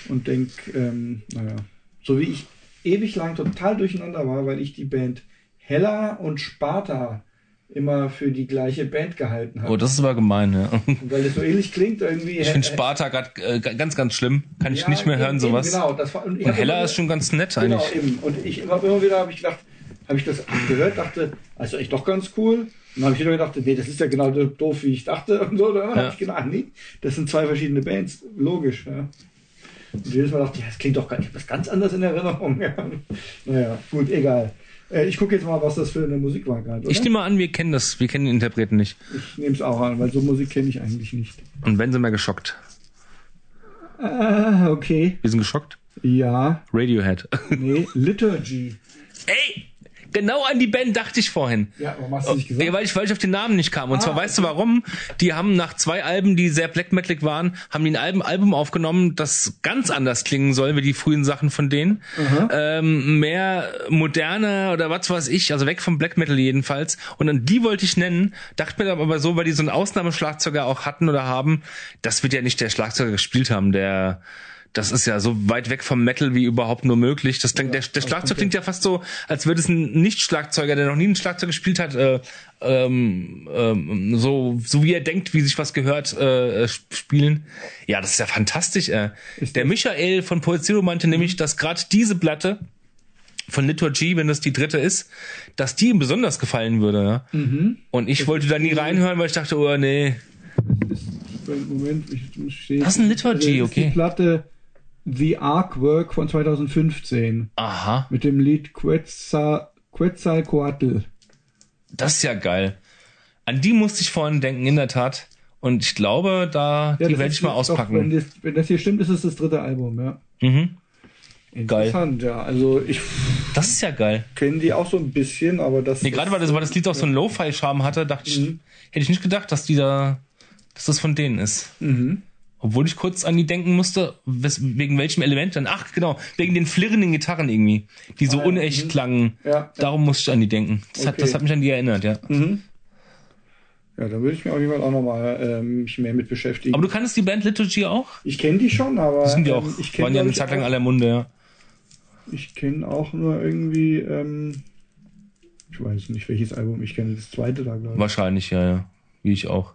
und denk, ähm, naja, so wie ich ewig lang total durcheinander war, weil ich die Band Hella und Sparta immer für die gleiche Band gehalten habe. Oh, das ist aber gemein, ja. Und weil es so ähnlich klingt irgendwie. Ich finde Sparta gerade äh, ganz, ganz schlimm. Kann ich Ja, nicht mehr hören, eben, sowas. Eben, genau, das war, und ich Und hab Hella immer- ist schon ganz nett Genau, eigentlich. eben. Und ich immer, immer wieder habe ich gedacht, habe ich das gehört, dachte, also echt doch ganz cool. Dann habe ich wieder gedacht, nee, das ist ja genau so doof, wie ich dachte. Und so, dann Ja. habe ich gedacht, nee, das sind zwei verschiedene Bands. Logisch, ja. Und jedes Mal dachte ich, ja, das klingt doch gar nicht, das ganz anders in Erinnerung. Ja. Naja, gut, egal. Äh, ich gucke jetzt mal, was das für eine Musik war gerade. Ich nehme mal an, wir kennen das, wir kennen den Interpreten nicht. Ich nehme es auch an, weil so Musik kenne ich eigentlich nicht. Und wenn sind wir geschockt. Ah, okay. Wir sind geschockt. Ja, Radiohead. nee, Liturgy. Ey, genau an die Band dachte ich vorhin. Ja, warum hast du nicht gesagt? Ja, weil ich, weil ich auf den Namen nicht kam. Und Ah, zwar, weißt du warum? Die haben nach zwei Alben, die sehr black metalig waren, haben die ein Album, Album aufgenommen, das ganz anders klingen soll, wie die frühen Sachen von denen. Ähm, mehr moderne oder was weiß ich, also weg vom Black Metal jedenfalls. Und an die wollte ich nennen, dachte mir aber so, weil die so einen Ausnahmeschlagzeuger auch hatten oder haben, das wird ja nicht der Schlagzeuger gespielt haben, der das ist ja so weit weg vom Metal wie überhaupt nur möglich. Das klingt, der, der Schlagzeug klingt ja fast so, als würde es ein Nicht-Schlagzeuger, der noch nie ein Schlagzeug gespielt hat, äh, ähm, ähm, so, so wie er denkt, wie sich was gehört, äh, sp- spielen. Ja, das ist ja fantastisch. Äh. Der Michael von Poezio meinte nämlich, dass gerade diese Platte von Liturgy, wenn das die dritte ist, dass die ihm besonders gefallen würde. Ja? Und ich wollte da nie reinhören, weil ich dachte, oh nee, Moment, ich muss stehen. Das ist ein Liturgy, das ist okay. Die Platte The Artwork von 2015 aha, mit dem Lied Quetzal, Quetzalcoatl. das ist ja geil. An die musste ich vorhin denken, in der Tat. Und ich glaube, da Ja, die werde ich mal jetzt doch, auspacken. wenn, das, wenn das hier stimmt, ist es das dritte Album, ja. mhm. Geil. Interessant, ja. Also ich Das ist ja geil. kenne die auch so ein bisschen, aber das. Nee, gerade weil das, weil das Lied auch so einen Lo-Fi-Charme hatte, dachte ich, hätte ich nicht gedacht, dass die da, dass das von denen ist. Mhm. Obwohl ich kurz an die denken musste, wes, wegen welchem Element dann. Ach, genau, wegen den flirrenden Gitarren irgendwie, die so Ah, ja, unecht mhm. klangen. Ja, ja. Darum musste ich an die denken. Das, hat, Okay. das hat mich an die erinnert, ja. Mhm. Ja, da würde ich mir auf jeden Fall auch nochmal ähm, mich mehr mit beschäftigen. Aber du kannst die Band Liturgy auch? ich kenne die schon, aber Das sind die ähm, auch. ich kenne waren ja eine Zeit lang auch- aller Munde, ja. Ich kenne auch nur irgendwie, ähm, ich weiß nicht welches Album, ich kenne das zweite da, glaube ich. Wahrscheinlich, ja, ja. Wie ich auch.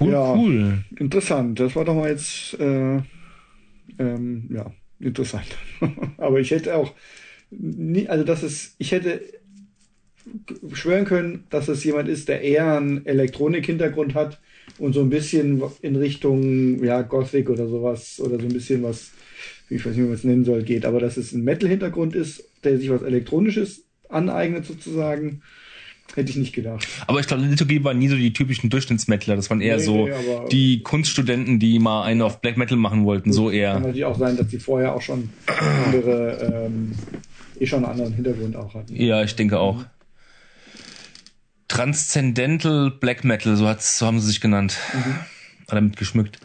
Cool, Ja. cool. Interessant. Das war doch mal jetzt, äh, ähm, ja, interessant. Aber ich hätte auch nie, also das ist, ich hätte schwören können, dass es jemand ist, der eher einen Elektronik-Hintergrund hat und so ein bisschen in Richtung, ja, Gothic oder sowas oder so ein bisschen was, ich weiß nicht, wie man es nennen soll, geht. Aber dass es ein Metal-Hintergrund ist, der sich was Elektronisches aneignet sozusagen, hätte ich nicht gedacht. Aber ich glaube, Liturgie waren nie so die typischen Durchschnittsmetaler. Das waren eher Nee, so nee, die Kunststudenten, die mal einen auf Black Metal machen wollten. So Kann eher. natürlich auch sein, dass die vorher auch schon andere, ähm, eh schon einen anderen Hintergrund auch hatten. Ja, ich denke auch. Transcendental Black Metal, so, hat's, so haben sie sich genannt. Oder damit geschmückt.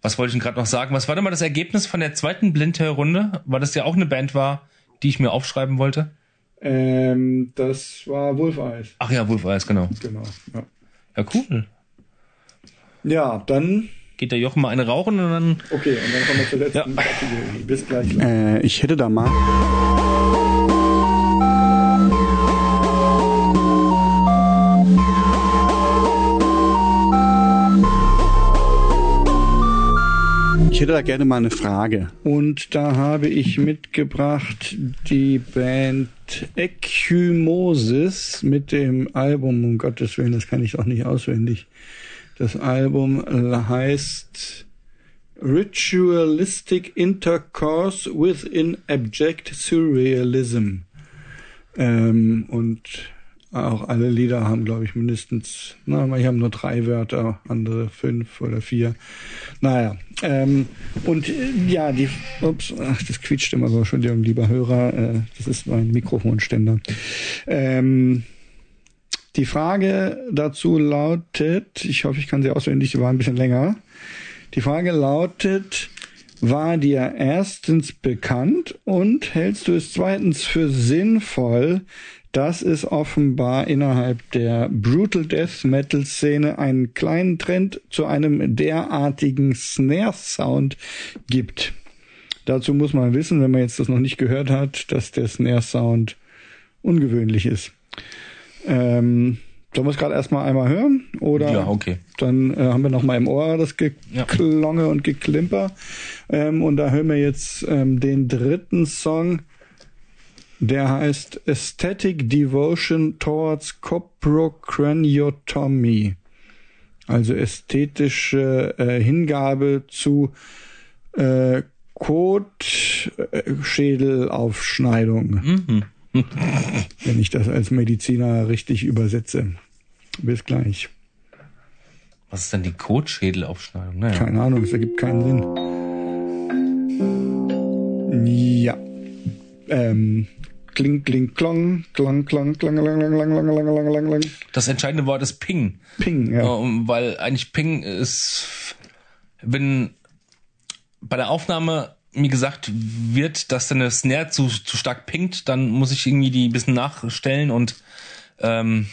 Was wollte ich denn gerade noch sagen? Was war denn mal das Ergebnis von der zweiten Blindhör-Runde? Weil das ja auch eine Band war, die ich mir aufschreiben wollte. Ähm, das war Wolf Eyes, Ach ja, Wolf Eyes, genau. genau. Ja. Ja, cool. ja, dann, Geht der Jochen mal eine rauchen und dann. okay, und dann kommen wir zur letzten Ja. Kategorie. Bis gleich. Äh, ich hätte da mal. Hätte da gerne mal eine Frage. Und da habe ich mitgebracht die Band Ekymosis mit dem Album, um Gottes Willen, das kann ich auch nicht auswendig. Das Album heißt Ritualistic Intercourse within Abject Surrealism. Ähm, und auch alle Lieder haben, glaube ich, mindestens, na, manche haben nur drei Wörter, andere fünf oder vier. Naja, ähm, und äh, ja, die, ups, ach, das quietscht immer so, Entschuldigung, lieber Hörer, äh, das ist mein Mikrofonständer. Ähm, die Frage dazu lautet, ich hoffe, ich kann sie auswendig, die war ein bisschen länger. Die Frage lautet, war dir erstens bekannt und hältst du es zweitens für sinnvoll, dass es offenbar innerhalb der Brutal Death Metal Szene einen kleinen Trend zu einem derartigen Snare Sound gibt? Dazu muss man wissen, wenn man jetzt das noch nicht gehört hat, dass der Snare Sound ungewöhnlich ist. Ähm, sollen wir es gerade erstmal einmal hören? Oder Ja, okay. dann äh, haben wir noch mal im Ohr das Ja. Geklonge und Geklimper. Ähm, und da hören wir jetzt ähm, den dritten Song, der heißt Aesthetic Devotion Towards Coprocraniotomy. Also ästhetische äh, Hingabe zu äh, Kotschädelaufschneidung, Mhm. wenn ich das als Mediziner richtig übersetze. Bis gleich. Was ist denn die Kotschädelaufschneidung? Naja. Keine Ahnung, es ergibt keinen Sinn. Ja. Ähm, kling, kling, klong, klang, klang, klang, klang, klang, klang, klang, klang, klang, klang, klang. Das entscheidende Wort ist Ping. Ping, ja. Ähm, weil eigentlich Ping ist, wenn bei der Aufnahme mir gesagt wird, dass deine Snare zu, zu stark pingt, dann muss ich irgendwie die ein bisschen nachstellen und ähm,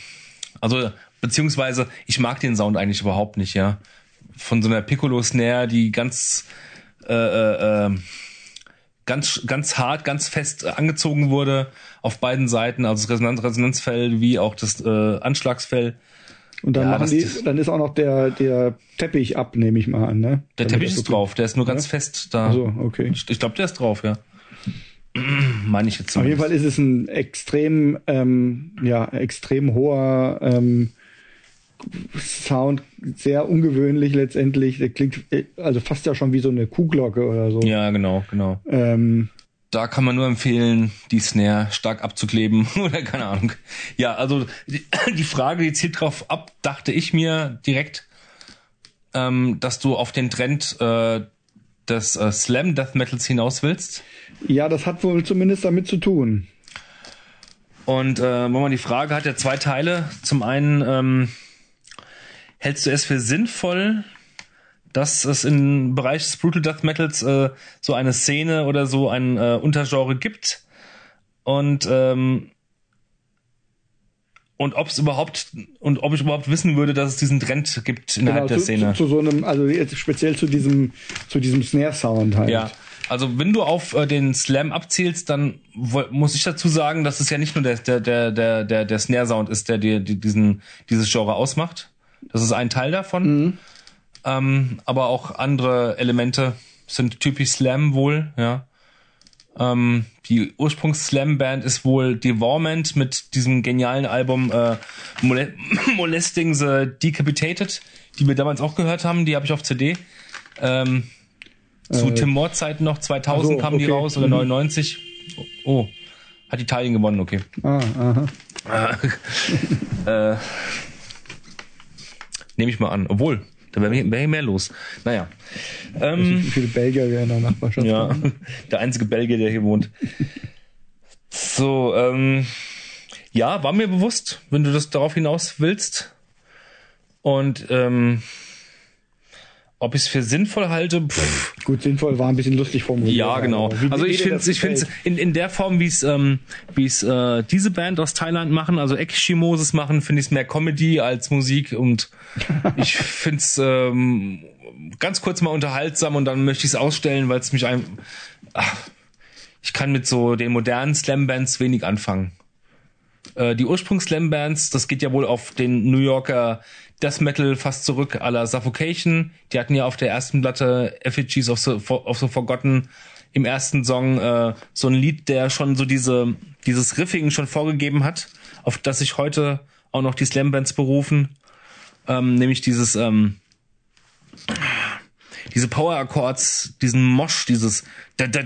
also beziehungsweise ich mag den Sound eigentlich überhaupt nicht, ja. Von so einer Piccolo-Snare, die ganz äh, äh, äh, ganz ganz hart, ganz fest äh, angezogen wurde auf beiden Seiten, also das Resonanz Resonanzfell wie auch das äh, Anschlagsfell. Und dann ja, machen die, dann ist auch noch der, der Teppich ab, nehme ich mal an, ne? Der Damit Teppich das so ist drauf, der ist nur ganz Ja? fest da. Ach so, okay. Ich, glaube, der ist drauf, ja. Meine ich jetzt Auf jeden. Fall ist es ein extrem, ähm, ja, extrem hoher ähm, Sound, sehr ungewöhnlich letztendlich. Der klingt also fast ja schon wie so eine Kuhglocke oder so. Ja, genau, genau. Ähm, Da kann man nur empfehlen, die Snare stark abzukleben oder keine Ahnung. Ja, also die, die Frage, die zielt drauf ab, dachte ich mir direkt, ähm, dass du auf den Trend äh, des äh, Slam Death Metals hinaus willst. ja, das hat wohl zumindest damit zu tun. Und äh, man die Frage hat ja zwei Teile. Zum einen ähm, hältst du es für sinnvoll, dass es im Bereich des Brutal Death Metals äh, so eine Szene oder so ein äh, Untergenre gibt und ähm, und ob es überhaupt und ob ich überhaupt wissen würde, dass es diesen Trend gibt innerhalb der Genau, zu, Szene. zu, zu so einem, also jetzt speziell zu diesem, zu diesem Snare-Sound halt. Ja, also wenn du auf äh, den Slam abzielst, dann muss ich dazu sagen, dass es ja nicht nur der der der der der, der Snare Sound ist, der dir die, diesen dieses Genre ausmacht. Das ist ein Teil davon. Ähm, aber auch andere Elemente sind typisch Slam wohl, ja. Ähm, die Ursprungs-Slam-Band ist wohl Devorment mit diesem genialen Album äh, Mole Molesting the Decapitated, die wir damals auch gehört haben, die habe ich auf CD. Ähm, zu Äh, Tim Moore Zeiten noch, 2000 ach so, kamen die okay. raus oder Mhm. 99. Oh, hat Italien gewonnen, okay. Ah, aha. äh, Nehme ich mal an. Obwohl, da wäre wär mehr los. Naja. Ähm, Wie viele Belgier wir in der Nachbarschaft ja, der einzige Belgier, der hier wohnt. So, ähm, ja, war mir bewusst, wenn du das darauf hinaus willst. Und ähm, ob ich es für sinnvoll halte, pff, Gut, sinnvoll war ein bisschen lustig formuliert. ja, genau. wie- Also ich finde ich finde in, in der Form, wie es ähm, wie es äh, diese Band aus Thailand machen, also Ekishimoses machen, finde ich es mehr Comedy als Musik und ich finde es ähm, ganz kurz mal unterhaltsam und dann möchte ich es ausstellen, weil es mich ein ach, ich kann mit so den modernen Slam-Bands wenig anfangen. Äh, die Ursprungs-Slam-Bands, das geht ja wohl auf den New Yorker Death Metal fast zurück à la Suffocation. Die hatten ja auf der ersten Platte Effigies of the, of the Forgotten im ersten Song äh, so ein Lied, der schon so diese dieses Riffing schon vorgegeben hat, auf das sich heute auch noch die Slam-Bands berufen. Ähm, nämlich dieses ähm, diese Power Accords, diesen Mosh, dieses da da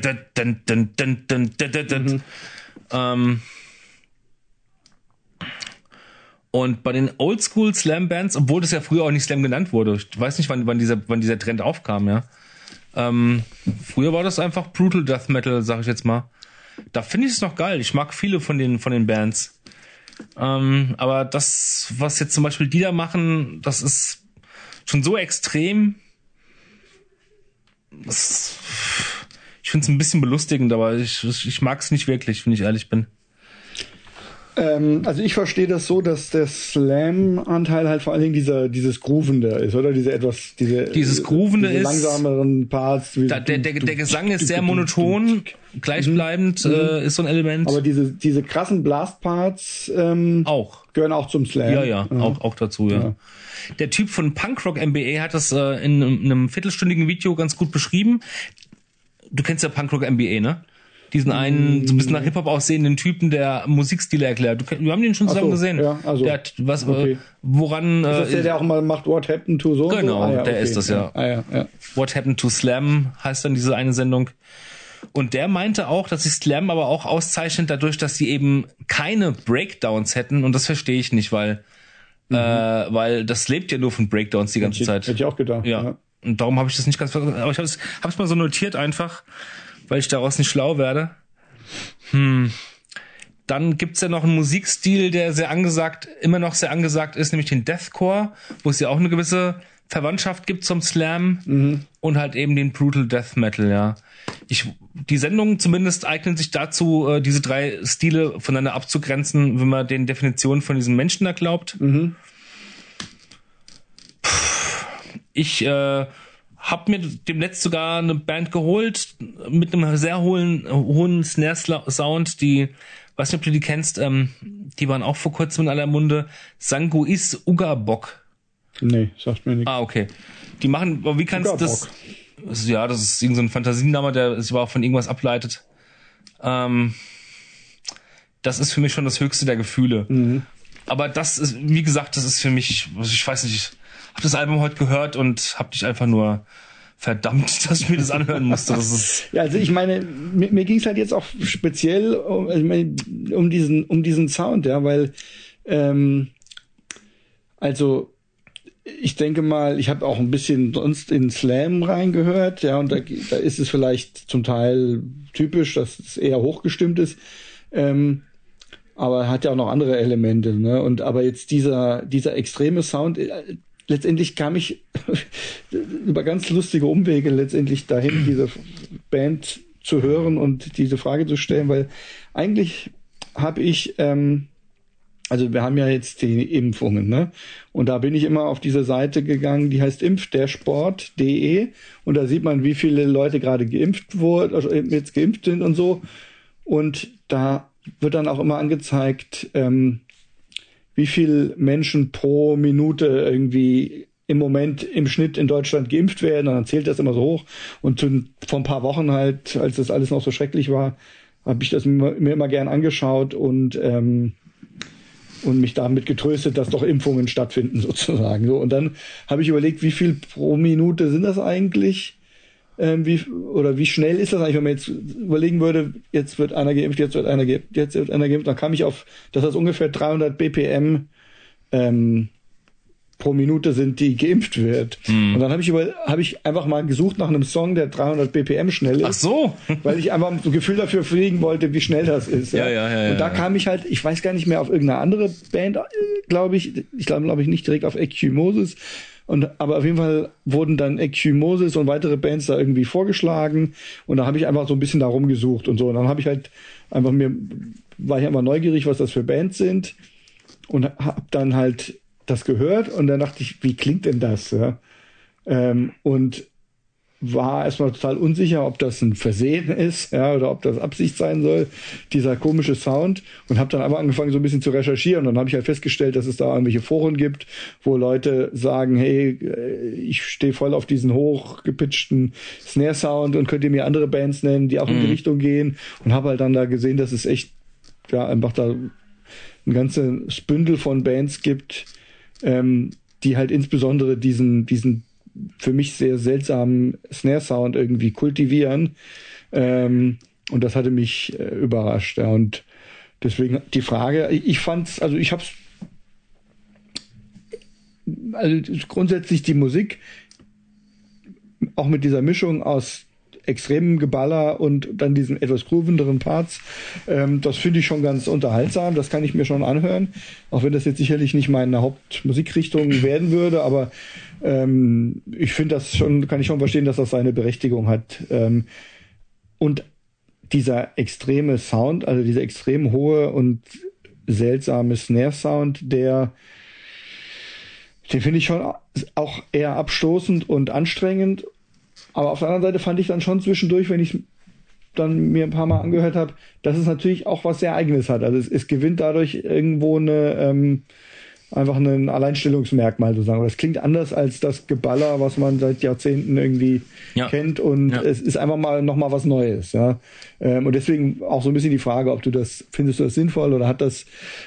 und bei den Oldschool Slam Bands, obwohl das ja früher auch nicht Slam genannt wurde, ich weiß nicht, wann, wann dieser wann dieser Trend aufkam, ja. Ähm, früher war das einfach Brutal Death Metal, sag ich jetzt mal. Da finde ich es noch geil. Ich mag viele von den von den Bands. Ähm, aber das, was jetzt zum Beispiel die da machen, das ist schon so extrem. Das, ich finde es ein bisschen belustigend, aber ich, ich mag es nicht wirklich, wenn ich ehrlich bin. Ähm, also ich verstehe das so, dass der Slam-Anteil halt vor allen Dingen dieser, dieses Groovende ist, oder? Diese etwas, diese, Dieses Groovende diese ist- langsameren Parts. Da, der, der, der Gesang ist sehr monoton, gleichbleibend äh, ist so ein Element. Aber diese, diese krassen Blast-Parts ähm, auch. gehören auch zum Slam. Ja, ja, auch, auch dazu, ja. Der Typ von Punkrock MBA hat das äh, in einem, einem viertelstündigen Video ganz gut beschrieben. Du kennst ja Punkrock MBA, ne? Diesen einen, so ein bisschen nach Hip-Hop aussehenden Typen, der Musikstile erklärt. Du, wir haben den schon zusammen so, gesehen. ja, also, der hat was, okay. äh, woran, Das ist der, äh, der auch mal macht What Happened to so Genau, so? Ah, ja, der okay. ist das, ja. Ah, ja, ja. What Happened to Slam heißt dann diese eine Sendung. Und der meinte auch, dass sich Slam aber auch auszeichnet dadurch, dass sie eben keine Breakdowns hätten. Und das verstehe ich nicht, weil, äh, weil das lebt ja nur von Breakdowns die ganze Zeit. Hätte ich auch gedacht. Ja. Und darum habe ich das nicht ganz ver- aber ich habe es hab's mal so notiert einfach, weil ich daraus nicht schlau werde. Hm. Dann gibt's ja noch einen Musikstil, der sehr angesagt, immer noch sehr angesagt ist, nämlich den Deathcore, wo es ja auch eine gewisse Verwandtschaft gibt zum Slam und halt eben den Brutal Death Metal, ja. Ich, die Sendungen zumindest eignen sich dazu, äh, diese drei Stile voneinander abzugrenzen, wenn man den Definitionen von diesen Menschen da glaubt. Ich äh, habe mir demnächst sogar eine Band geholt mit einem sehr hohen, hohen Snare-Sound, die, weiß nicht, ob du die kennst, ähm, die waren auch vor kurzem in aller Munde, Sanguis Ugabok. Nee, sagt mir nichts. Ah, okay. Die machen, aber wie kannst du das? Ja, das ist irgendein so ein Fantasiename, der sich aber auch von irgendwas ableitet. Ähm, das ist für mich schon das höchste der Gefühle. Aber das ist, wie gesagt, das ist für mich, ich weiß nicht, ich habe das Album heute gehört und habe dich einfach nur verdammt, dass ich mir das anhören musste. Das ist, Ja, also ich meine, mir, mir ging es halt jetzt auch speziell um, also ich meine, um diesen um diesen Sound, ja, weil ähm, also ich denke mal, ich habe auch ein bisschen sonst in Slam reingehört, ja, und da, da ist es vielleicht zum Teil typisch, dass es eher hochgestimmt ist, ähm, aber hat ja auch noch andere Elemente, ne? Und aber jetzt dieser dieser extreme Sound, äh, letztendlich kam ich über ganz lustige Umwege letztendlich dahin, diese Band zu hören und diese Frage zu stellen, weil eigentlich habe ich ähm, also wir haben ja jetzt die Impfungen, ne? Und da bin ich immer auf diese Seite gegangen, die heißt impfdersport.de und da sieht man, wie viele Leute gerade geimpft wurden, also jetzt geimpft sind und so. Und da wird dann auch immer angezeigt, ähm, wie viel Menschen pro Minute irgendwie im Moment im Schnitt in Deutschland geimpft werden, dann zählt das immer so hoch. Und zu, vor ein paar Wochen halt, als das alles noch so schrecklich war, habe ich das mir, mir immer gern angeschaut und ähm, und mich damit getröstet, dass doch Impfungen stattfinden sozusagen. So und dann habe ich überlegt, wie viel pro Minute sind das eigentlich? Ähm, wie oder wie schnell ist das eigentlich, wenn man jetzt überlegen würde, jetzt wird einer geimpft, jetzt wird einer geimpft, jetzt wird einer geimpft, dann kam ich auf, dass das ungefähr 300 BPM ähm, pro Minute sind, die geimpft wird. Hm. Und dann habe ich über, habe ich einfach mal gesucht nach einem Song, der 300 BPM schnell ist. Ach so. Weil ich einfach ein Gefühl dafür kriegen wollte, wie schnell das ist. Ja, ja, ja, Und da ja. kam ich halt, ich weiß gar nicht mehr auf irgendeine andere Band, glaube ich. Ich glaube, glaube ich nicht direkt auf Equimosis. Und aber auf jeden Fall wurden dann Equimosis und weitere Bands da irgendwie vorgeschlagen. Und da habe ich einfach so ein bisschen da rumgesucht und so. Und dann habe ich halt einfach mir, war ich einfach neugierig, was das für Bands sind. Und habe dann halt das gehört und dann dachte ich, wie klingt denn das? Ja? Ähm, und war erstmal total unsicher, ob das ein Versehen ist, ja, oder ob das Absicht sein soll, dieser komische Sound. Und habe dann einfach angefangen, so ein bisschen zu recherchieren. Und dann habe ich halt festgestellt, dass es da irgendwelche Foren gibt, wo Leute sagen, hey, äh, ich stehe voll auf diesen hochgepitchten Snare-Sound und könnt ihr mir andere Bands nennen, die auch in die Richtung gehen. Und habe halt dann da gesehen, dass es echt, ja, einfach da ein ganzes Bündel von Bands gibt, ähm, die halt insbesondere diesen, diesen für mich sehr seltsamen Snare-Sound irgendwie kultivieren. Ähm, und das hatte mich äh, überrascht. Ja. Und deswegen die Frage, ich, ich fand's, also ich hab's, also grundsätzlich die Musik, auch mit dieser Mischung aus extremem Geballer und dann diesen etwas groovenderen Parts. Ähm, das finde ich schon ganz unterhaltsam. Das kann ich mir schon anhören. Auch wenn das jetzt sicherlich nicht meine Hauptmusikrichtung werden würde, aber ähm, ich finde das schon, kann ich schon verstehen, dass das seine Berechtigung hat. Ähm, und dieser extreme Sound, also dieser extrem hohe und seltsame Snare-Sound, der den finde ich schon auch eher abstoßend und anstrengend aber auf der anderen Seite fand ich dann schon zwischendurch, wenn ich dann mir ein paar Mal angehört habe, dass es natürlich auch was sehr Eigenes hat. Also es, es gewinnt dadurch irgendwo eine ähm, einfach ein Alleinstellungsmerkmal sozusagen. Aber es klingt anders als das Geballer, was man seit Jahrzehnten irgendwie Ja. kennt und Ja. es ist einfach mal noch mal was Neues. Ja? Ähm, und deswegen auch so ein bisschen die Frage, ob du das findest du das sinnvoll oder hat das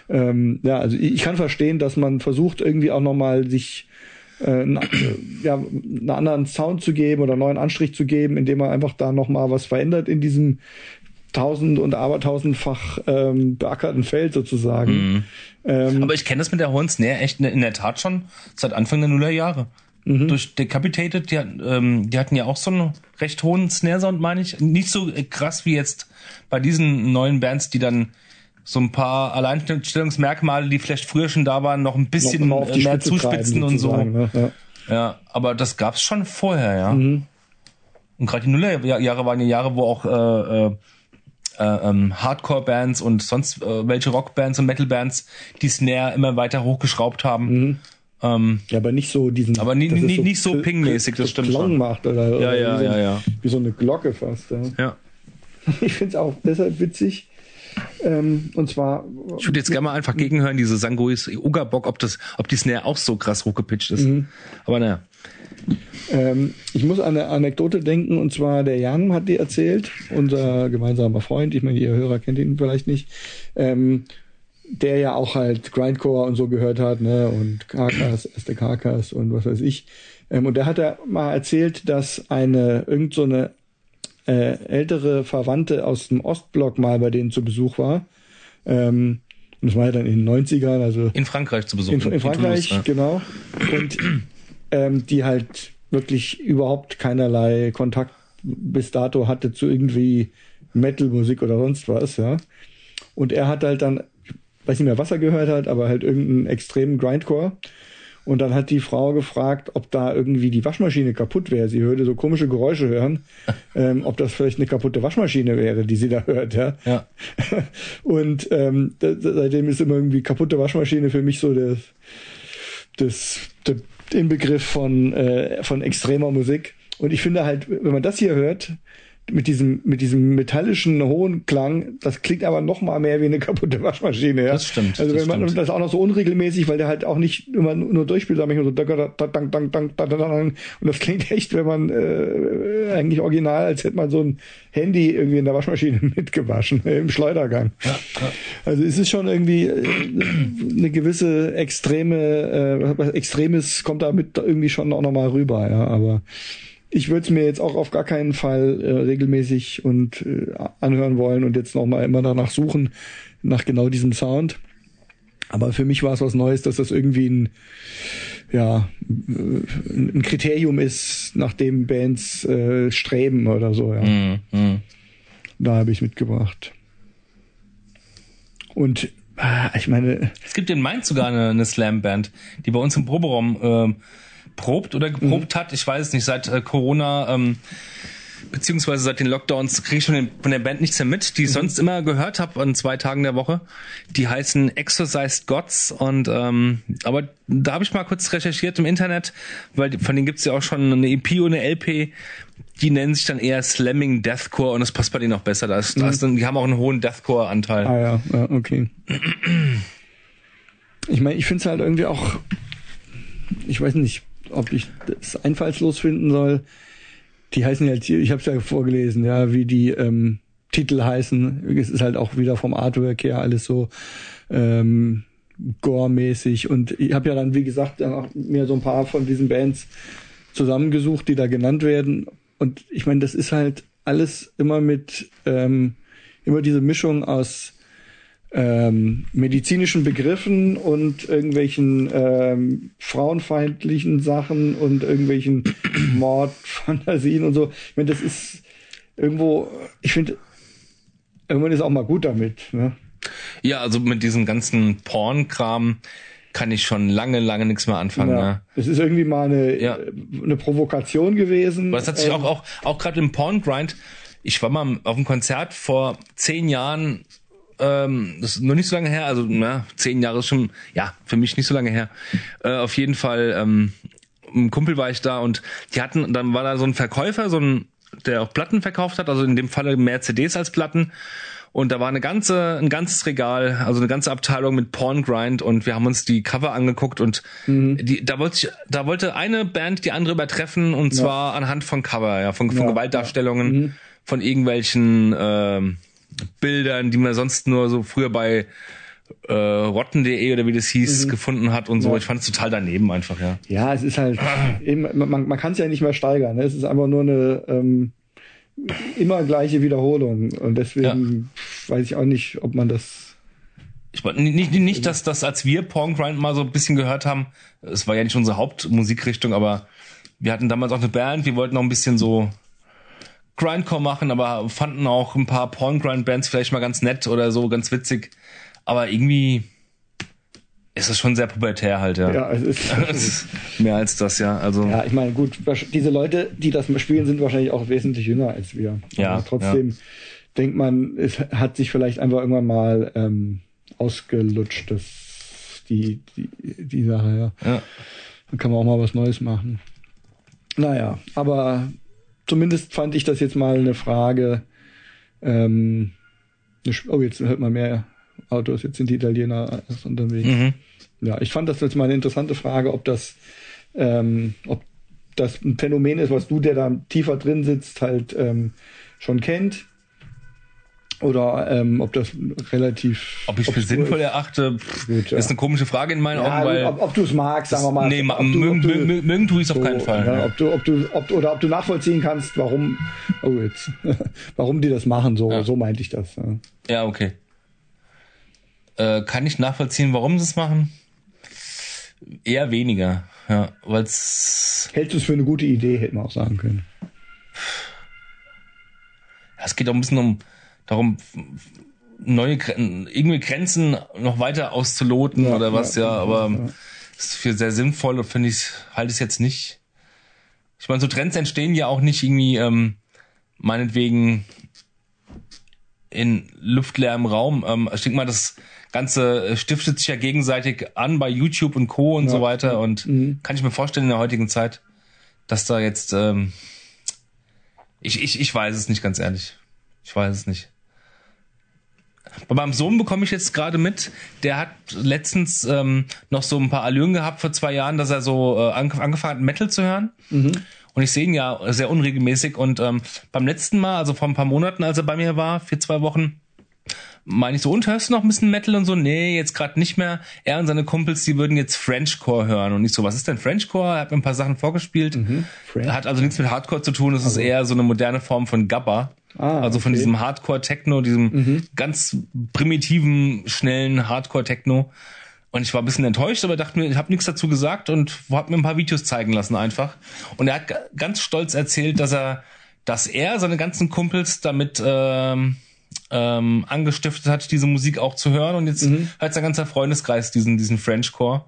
ähm, ja also ich, ich kann verstehen, dass man versucht irgendwie auch noch mal sich äh, einen, ja, einen anderen Sound zu geben oder einen neuen Anstrich zu geben, indem man einfach da noch mal was verändert in diesem tausend und abertausendfach ähm, beackerten Feld sozusagen. Ähm, Aber ich kenne das mit der hohen Snare echt in der Tat schon seit Anfang der Nullerjahre. Durch Decapitated, die, ähm, die hatten ja auch so einen recht hohen Snare-Sound, meine ich. Nicht so krass wie jetzt bei diesen neuen Bands, die dann so ein paar Alleinstellungsmerkmale, die vielleicht früher schon da waren, noch ein bisschen noch mal auf die mehr Spitze zuspitzen und so. Ne? Ja. Ja, aber das gab's schon vorher, ja. Mhm. Und gerade die Nullerjahre waren ja Jahre, wo auch äh, äh, äh, ähm, Hardcore-Bands und sonst äh, welche Rockbands und Metal-Bands die Snare immer weiter hochgeschraubt haben. Ähm, Ja, aber nicht so diesen. Aber nie- es nie- nicht so pingmäßig, das so stimmt Klong schon. macht oder, Ja, oder ja, wie, so, ja, ja. wie so eine Glocke fast. Ja. ja. Ich finde es auch deshalb witzig. Ähm, und zwar. Ich würde jetzt gerne mal einfach gegenhören, diese Sangois Ugabock, ob das, ob die Snare auch so krass hochgepitcht ist. Aber naja. Ähm, ich muss an eine Anekdote denken, und zwar der Jan hat die erzählt, unser gemeinsamer Freund, ich meine, ihr Hörer kennt ihn vielleicht nicht, ähm, der ja auch halt Grindcore und so gehört hat, ne, und Karkas, erste Karkas und was weiß ich. Ähm, und der hat ja mal erzählt, dass eine, irgend so eine äh, ältere Verwandte aus dem Ostblock mal bei denen zu Besuch war. Ähm, und das war ja dann in den 90ern, also In Frankreich zu in, besuchen. in Frankreich, Toulouse, ja. genau. Und ähm, die halt wirklich überhaupt keinerlei Kontakt bis dato hatte zu irgendwie Metal-Musik oder sonst was, ja. Und er hat halt dann, ich weiß nicht mehr, was er gehört hat, aber halt irgendeinen extremen Grindcore. Und dann hat die Frau gefragt, ob da irgendwie die Waschmaschine kaputt wäre. Sie würde so komische Geräusche hören, ähm, ob das vielleicht eine kaputte Waschmaschine wäre, die sie da hört, ja. Ja. Und ähm, seitdem ist immer irgendwie kaputte Waschmaschine für mich so das, das, der Inbegriff von, äh, von extremer Musik. Und ich finde halt, wenn man das hier hört, mit diesem, mit diesem metallischen hohen Klang, das klingt aber noch mal mehr wie eine kaputte Waschmaschine. Ja? Das stimmt, Also das wenn man stimmt. das auch noch so unregelmäßig, weil der halt auch nicht immer nur durchspielt, sondern so dang, dang, dang, und das klingt echt, wenn man äh, eigentlich original, als hätte man so ein Handy irgendwie in der Waschmaschine mitgewaschen, äh, im Schleudergang. Also es ist schon irgendwie äh, eine gewisse extreme, äh, Extremes kommt damit irgendwie schon auch nochmal rüber, ja, aber ich würde es mir jetzt auch auf gar keinen Fall äh, regelmäßig und äh, anhören wollen und jetzt nochmal immer danach suchen, nach genau diesem Sound. Aber für mich war es was Neues, dass das irgendwie ein, ja, äh, ein Kriterium ist, nach dem Bands äh, streben oder so, ja. Mhm. Mhm. Da habe ich mitgebracht. Und ah, ich meine, Es gibt in Mainz sogar eine, eine Slam-Band, die bei uns im Proberaum ähm, probt oder geprobt Mhm. hat. Ich weiß es nicht, seit äh, Corona, ähm, beziehungsweise seit den Lockdowns kriege ich schon von der Band nichts mehr mit, die Mhm. ich sonst immer gehört habe an zwei Tagen der Woche. Die heißen Exorcised Gods und ähm, aber da habe ich mal kurz recherchiert im Internet, weil von denen gibt's ja auch schon eine EP und eine LP. Die nennen sich dann eher Slamming Deathcore und das passt bei denen auch besser. Da ist, da ist dann, die haben auch einen hohen Deathcore-Anteil. ah ja, ja okay. Ich meine, ich finde es halt irgendwie auch, ich weiß nicht, ob ich das einfallslos finden soll. Die heißen halt, ich habe es ja vorgelesen, ja, wie die ähm, Titel heißen. Es ist halt auch wieder vom Artwork her alles so ähm, gore-mäßig. Und ich habe ja dann, wie gesagt, dann auch mir so ein paar von diesen Bands zusammengesucht, die da genannt werden. Und ich meine, das ist halt alles immer mit, ähm, immer diese Mischung aus ähm, medizinischen Begriffen und irgendwelchen ähm, frauenfeindlichen Sachen und irgendwelchen Mordfantasien und so. Ich meine, das ist irgendwo, ich finde, irgendwann ist auch mal gut damit. Ne? Ja, also mit diesem ganzen Porn-Kram kann ich schon lange, lange nichts mehr anfangen. Ja. Ja. Es ist irgendwie mal eine, Ja. eine Provokation gewesen. Aber es hat sich Ähm, auch, auch, auch gerade im Porn-Grind, ich war mal auf einem Konzert vor zehn Jahren, ähm, das ist noch nicht so lange her, also na, zehn Jahre ist schon, ja, für mich nicht so lange her. Äh, auf jeden Fall, ähm, ein Kumpel war ich da und die hatten, dann war da so ein Verkäufer, so ein, der auch Platten verkauft hat, also in dem Falle mehr CDs als Platten. Und da war eine ganze, ein ganzes Regal, also eine ganze Abteilung mit Porngrind und wir haben uns die Cover angeguckt und die, da wollte ich, da wollte eine Band die andere übertreffen und zwar anhand von Cover, ja, von, von Ja, Gewaltdarstellungen, von irgendwelchen ähm, Bildern, die man sonst nur so früher bei äh, rotten.de oder wie das hieß, gefunden hat und so. Ja. Ich fand es total daneben einfach, ja. Ja, es ist halt, eben, man, man kann es ja nicht mehr steigern. Ne? Es ist einfach nur eine ähm, immer gleiche Wiederholung. Und deswegen weiß ich auch nicht, ob man das. Ich meine, nicht, nicht, nicht, dass das, als wir Porngrind mal so ein bisschen gehört haben, es war ja nicht unsere Hauptmusikrichtung, aber wir hatten damals auch eine Band, wir wollten auch ein bisschen so Grindcore machen, aber fanden auch ein paar Porngrind-Bands vielleicht mal ganz nett oder so, ganz witzig. Aber irgendwie ist es schon sehr pubertär halt, ja. Ja, es ist. Es ist mehr als das, ja. Also ja, ich meine, gut, diese Leute, die das spielen, sind wahrscheinlich auch wesentlich jünger als wir. Ja, Aber trotzdem denkt man, es hat sich vielleicht einfach irgendwann mal ähm, ausgelutscht, das, die, die, die Sache, ja. ja. Dann kann man auch mal was Neues machen. Naja, aber zumindest fand ich das jetzt mal eine Frage. Ähm, oh, jetzt hört man mehr Autos, jetzt sind die Italiener unterwegs. Mhm. Ja, ich fand das jetzt mal eine interessante Frage, ob das, ähm, ob das ein Phänomen ist, was du, der da tiefer drin sitzt, halt ähm, schon kennt. Oder ähm, ob das relativ. Ob ich für sinnvoll erachte, Gut, ja. ist eine komische Frage in meinen Ja, Augen, weil ob, ob du es magst, sagen wir mal. nee, du, mögen, du, mögen, mögen tue ich es auf so, keinen Fall. Ja, ob du, ob du, ob, oder ob du nachvollziehen kannst, warum, oh jetzt, warum die das machen, so, so meinte ich das. Ja. Ja, okay. Äh, kann ich nachvollziehen, warum sie es machen? Eher weniger, ja, weil es Hältst du es für eine gute Idee, hätten wir auch sagen können. es geht auch ein bisschen um darum, neue irgendwie Grenzen noch weiter auszuloten Ja, oder was, ja, ja, aber ja. ist für sehr sinnvoll finde ich, halte ich jetzt nicht. Ich meine, so Trends entstehen ja auch nicht irgendwie ähm, meinetwegen in luftleerem Raum. Ähm, ich denke mal, das Ganze äh, stiftet sich ja gegenseitig an bei YouTube und Co. und Ja. so weiter. Und Mhm. kann ich mir vorstellen in der heutigen Zeit, dass da jetzt ähm, Ich, ich, ich weiß es nicht, ganz ehrlich. Ich weiß es nicht. Bei meinem Sohn bekomme ich jetzt gerade mit, der hat letztens ähm, noch so ein paar Allüren gehabt vor zwei Jahren, dass er so äh, angefangen hat, Metal zu hören. Mhm. Und ich sehe ihn ja sehr unregelmäßig. Und ähm, beim letzten Mal, also vor ein paar Monaten, als er bei mir war, für zwei Wochen, meine ich so, und hörst du noch ein bisschen Metal und so? Nee, jetzt gerade nicht mehr. Er und seine Kumpels, die würden jetzt Frenchcore hören. Und ich so, was ist denn Frenchcore? Er hat mir ein paar Sachen vorgespielt. Mhm. Hat also nichts mit Hardcore zu tun. Das also. ist eher so eine moderne Form von Gabba. Ah, also von diesem Hardcore-Techno, diesem mhm. ganz primitiven, schnellen Hardcore-Techno. Und ich war ein bisschen enttäuscht, aber dachte mir, ich habe nichts dazu gesagt und habe mir ein paar Videos zeigen lassen einfach. Und er hat ganz stolz erzählt, dass er, dass er seine ganzen Kumpels damit ähm, ähm, angestiftet hat, diese Musik auch zu hören. Und jetzt mhm. hat sein ganzer Freundeskreis diesen, diesen Frenchcore.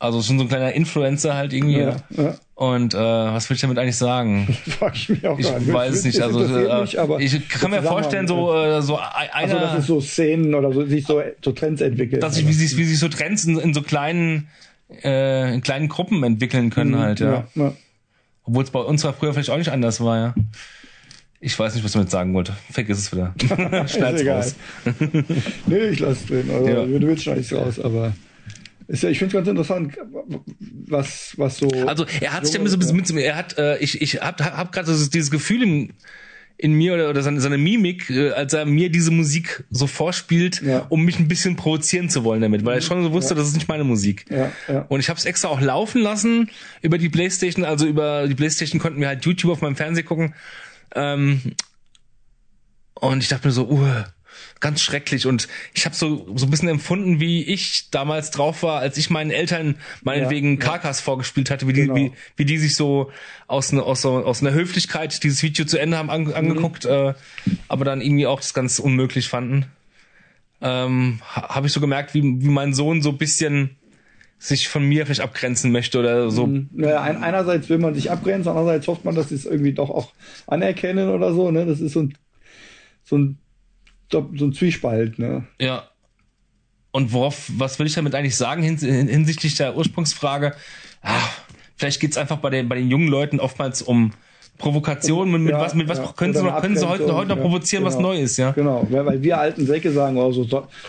Also schon so ein kleiner Influencer halt irgendwie. Ja, ja. Und äh, was will ich damit eigentlich sagen? Frag ich mich auch ich nicht. weiß es nicht. Also äh, mich, ich kann mir vorstellen, so äh, so einer, also dass es so Szenen oder so sich so, so Trends entwickeln. Dass sich wie sich wie sich so Trends in, in so kleinen äh, in kleinen Gruppen entwickeln können mhm, halt, ja. ja Obwohl es bei uns war früher vielleicht auch nicht anders war, ja. Ich weiß nicht, was du damit sagen wollte. Vergiss es wieder. Schneid's raus. nee, ich lass drin. Also, ja. Du willst schneid's raus, aber ist ja, ich finde es ganz interessant, was, was so. Also er hat sich so, ein bisschen mit, er hat, äh, ich, ich hab, hab gerade so dieses Gefühl im, in mir oder, oder seine, seine Mimik, äh, als er mir diese Musik so vorspielt, ja. um mich ein bisschen provozieren zu wollen damit, weil er schon so wusste, ja. das ist nicht meine Musik. Ja, ja. Und ich habe es extra auch laufen lassen über die Playstation, also über die Playstation konnten wir halt YouTube auf meinem Fernseher gucken ähm, und ich dachte mir so, uh, ganz schrecklich. Und ich habe so, so ein bisschen empfunden, wie ich damals drauf war, als ich meinen Eltern meinetwegen ja, Karkas ja. vorgespielt hatte, wie die, genau. wie, wie die sich so aus, ne, aus, so, aus einer Höflichkeit dieses Video zu Ende haben an, angeguckt, mhm. äh, aber dann irgendwie auch das ganz unmöglich fanden. Ähm, habe ich so gemerkt, wie, wie mein Sohn so ein bisschen sich von mir vielleicht abgrenzen möchte oder so. Mhm. Ja, einerseits will man sich abgrenzen, andererseits hofft man, dass sie es irgendwie doch auch anerkennen oder so. Ne? Das ist so ein, so ein, so ein Zwiespalt. Ne? Ja. Und worauf, was will ich damit eigentlich sagen hinsichtlich der Ursprungsfrage? Ah, vielleicht geht's einfach bei den, bei den jungen Leuten oftmals um Provokation, mit, mit ja, was, mit was ja. können sie noch, können sie heute, heute noch ja, provozieren, genau. was Neues, ja? Genau, weil wir alten Säcke sagen, oh, so,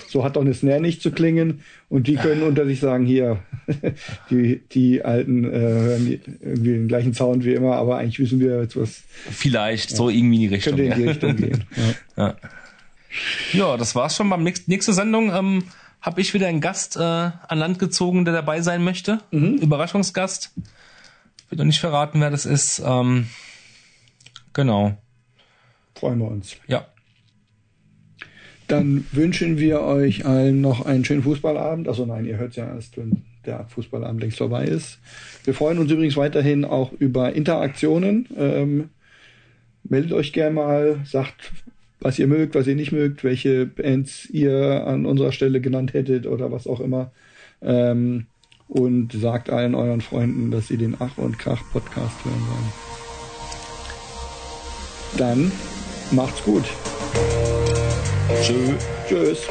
so hat doch eine Snare nicht zu klingen und die können unter sich sagen, hier, die, die Alten äh, hören irgendwie den gleichen Sound wie immer, aber eigentlich wissen wir jetzt was. Vielleicht, so irgendwie in die Richtung. Könnte in die Richtung gehen. Ja. Ja. das war's schon beim nächsten, nächste Sendung. Ähm, habe ich wieder einen Gast äh, an Land gezogen, der dabei sein möchte. Mhm. Überraschungsgast. Will noch nicht verraten, wer das ist. Ähm, Genau. Freuen wir uns. Ja. Dann wünschen wir euch allen noch einen schönen Fußballabend. Also nein, ihr hört ja erst, wenn der Fußballabend längst vorbei ist. Wir freuen uns übrigens weiterhin auch über Interaktionen. Ähm, meldet euch gerne mal, sagt, was ihr mögt, was ihr nicht mögt, welche Bands ihr an unserer Stelle genannt hättet oder was auch immer. Ähm, und sagt allen euren Freunden, dass sie den Ach und Krach Podcast hören sollen. Dann macht's gut. Tschö. Tschüss.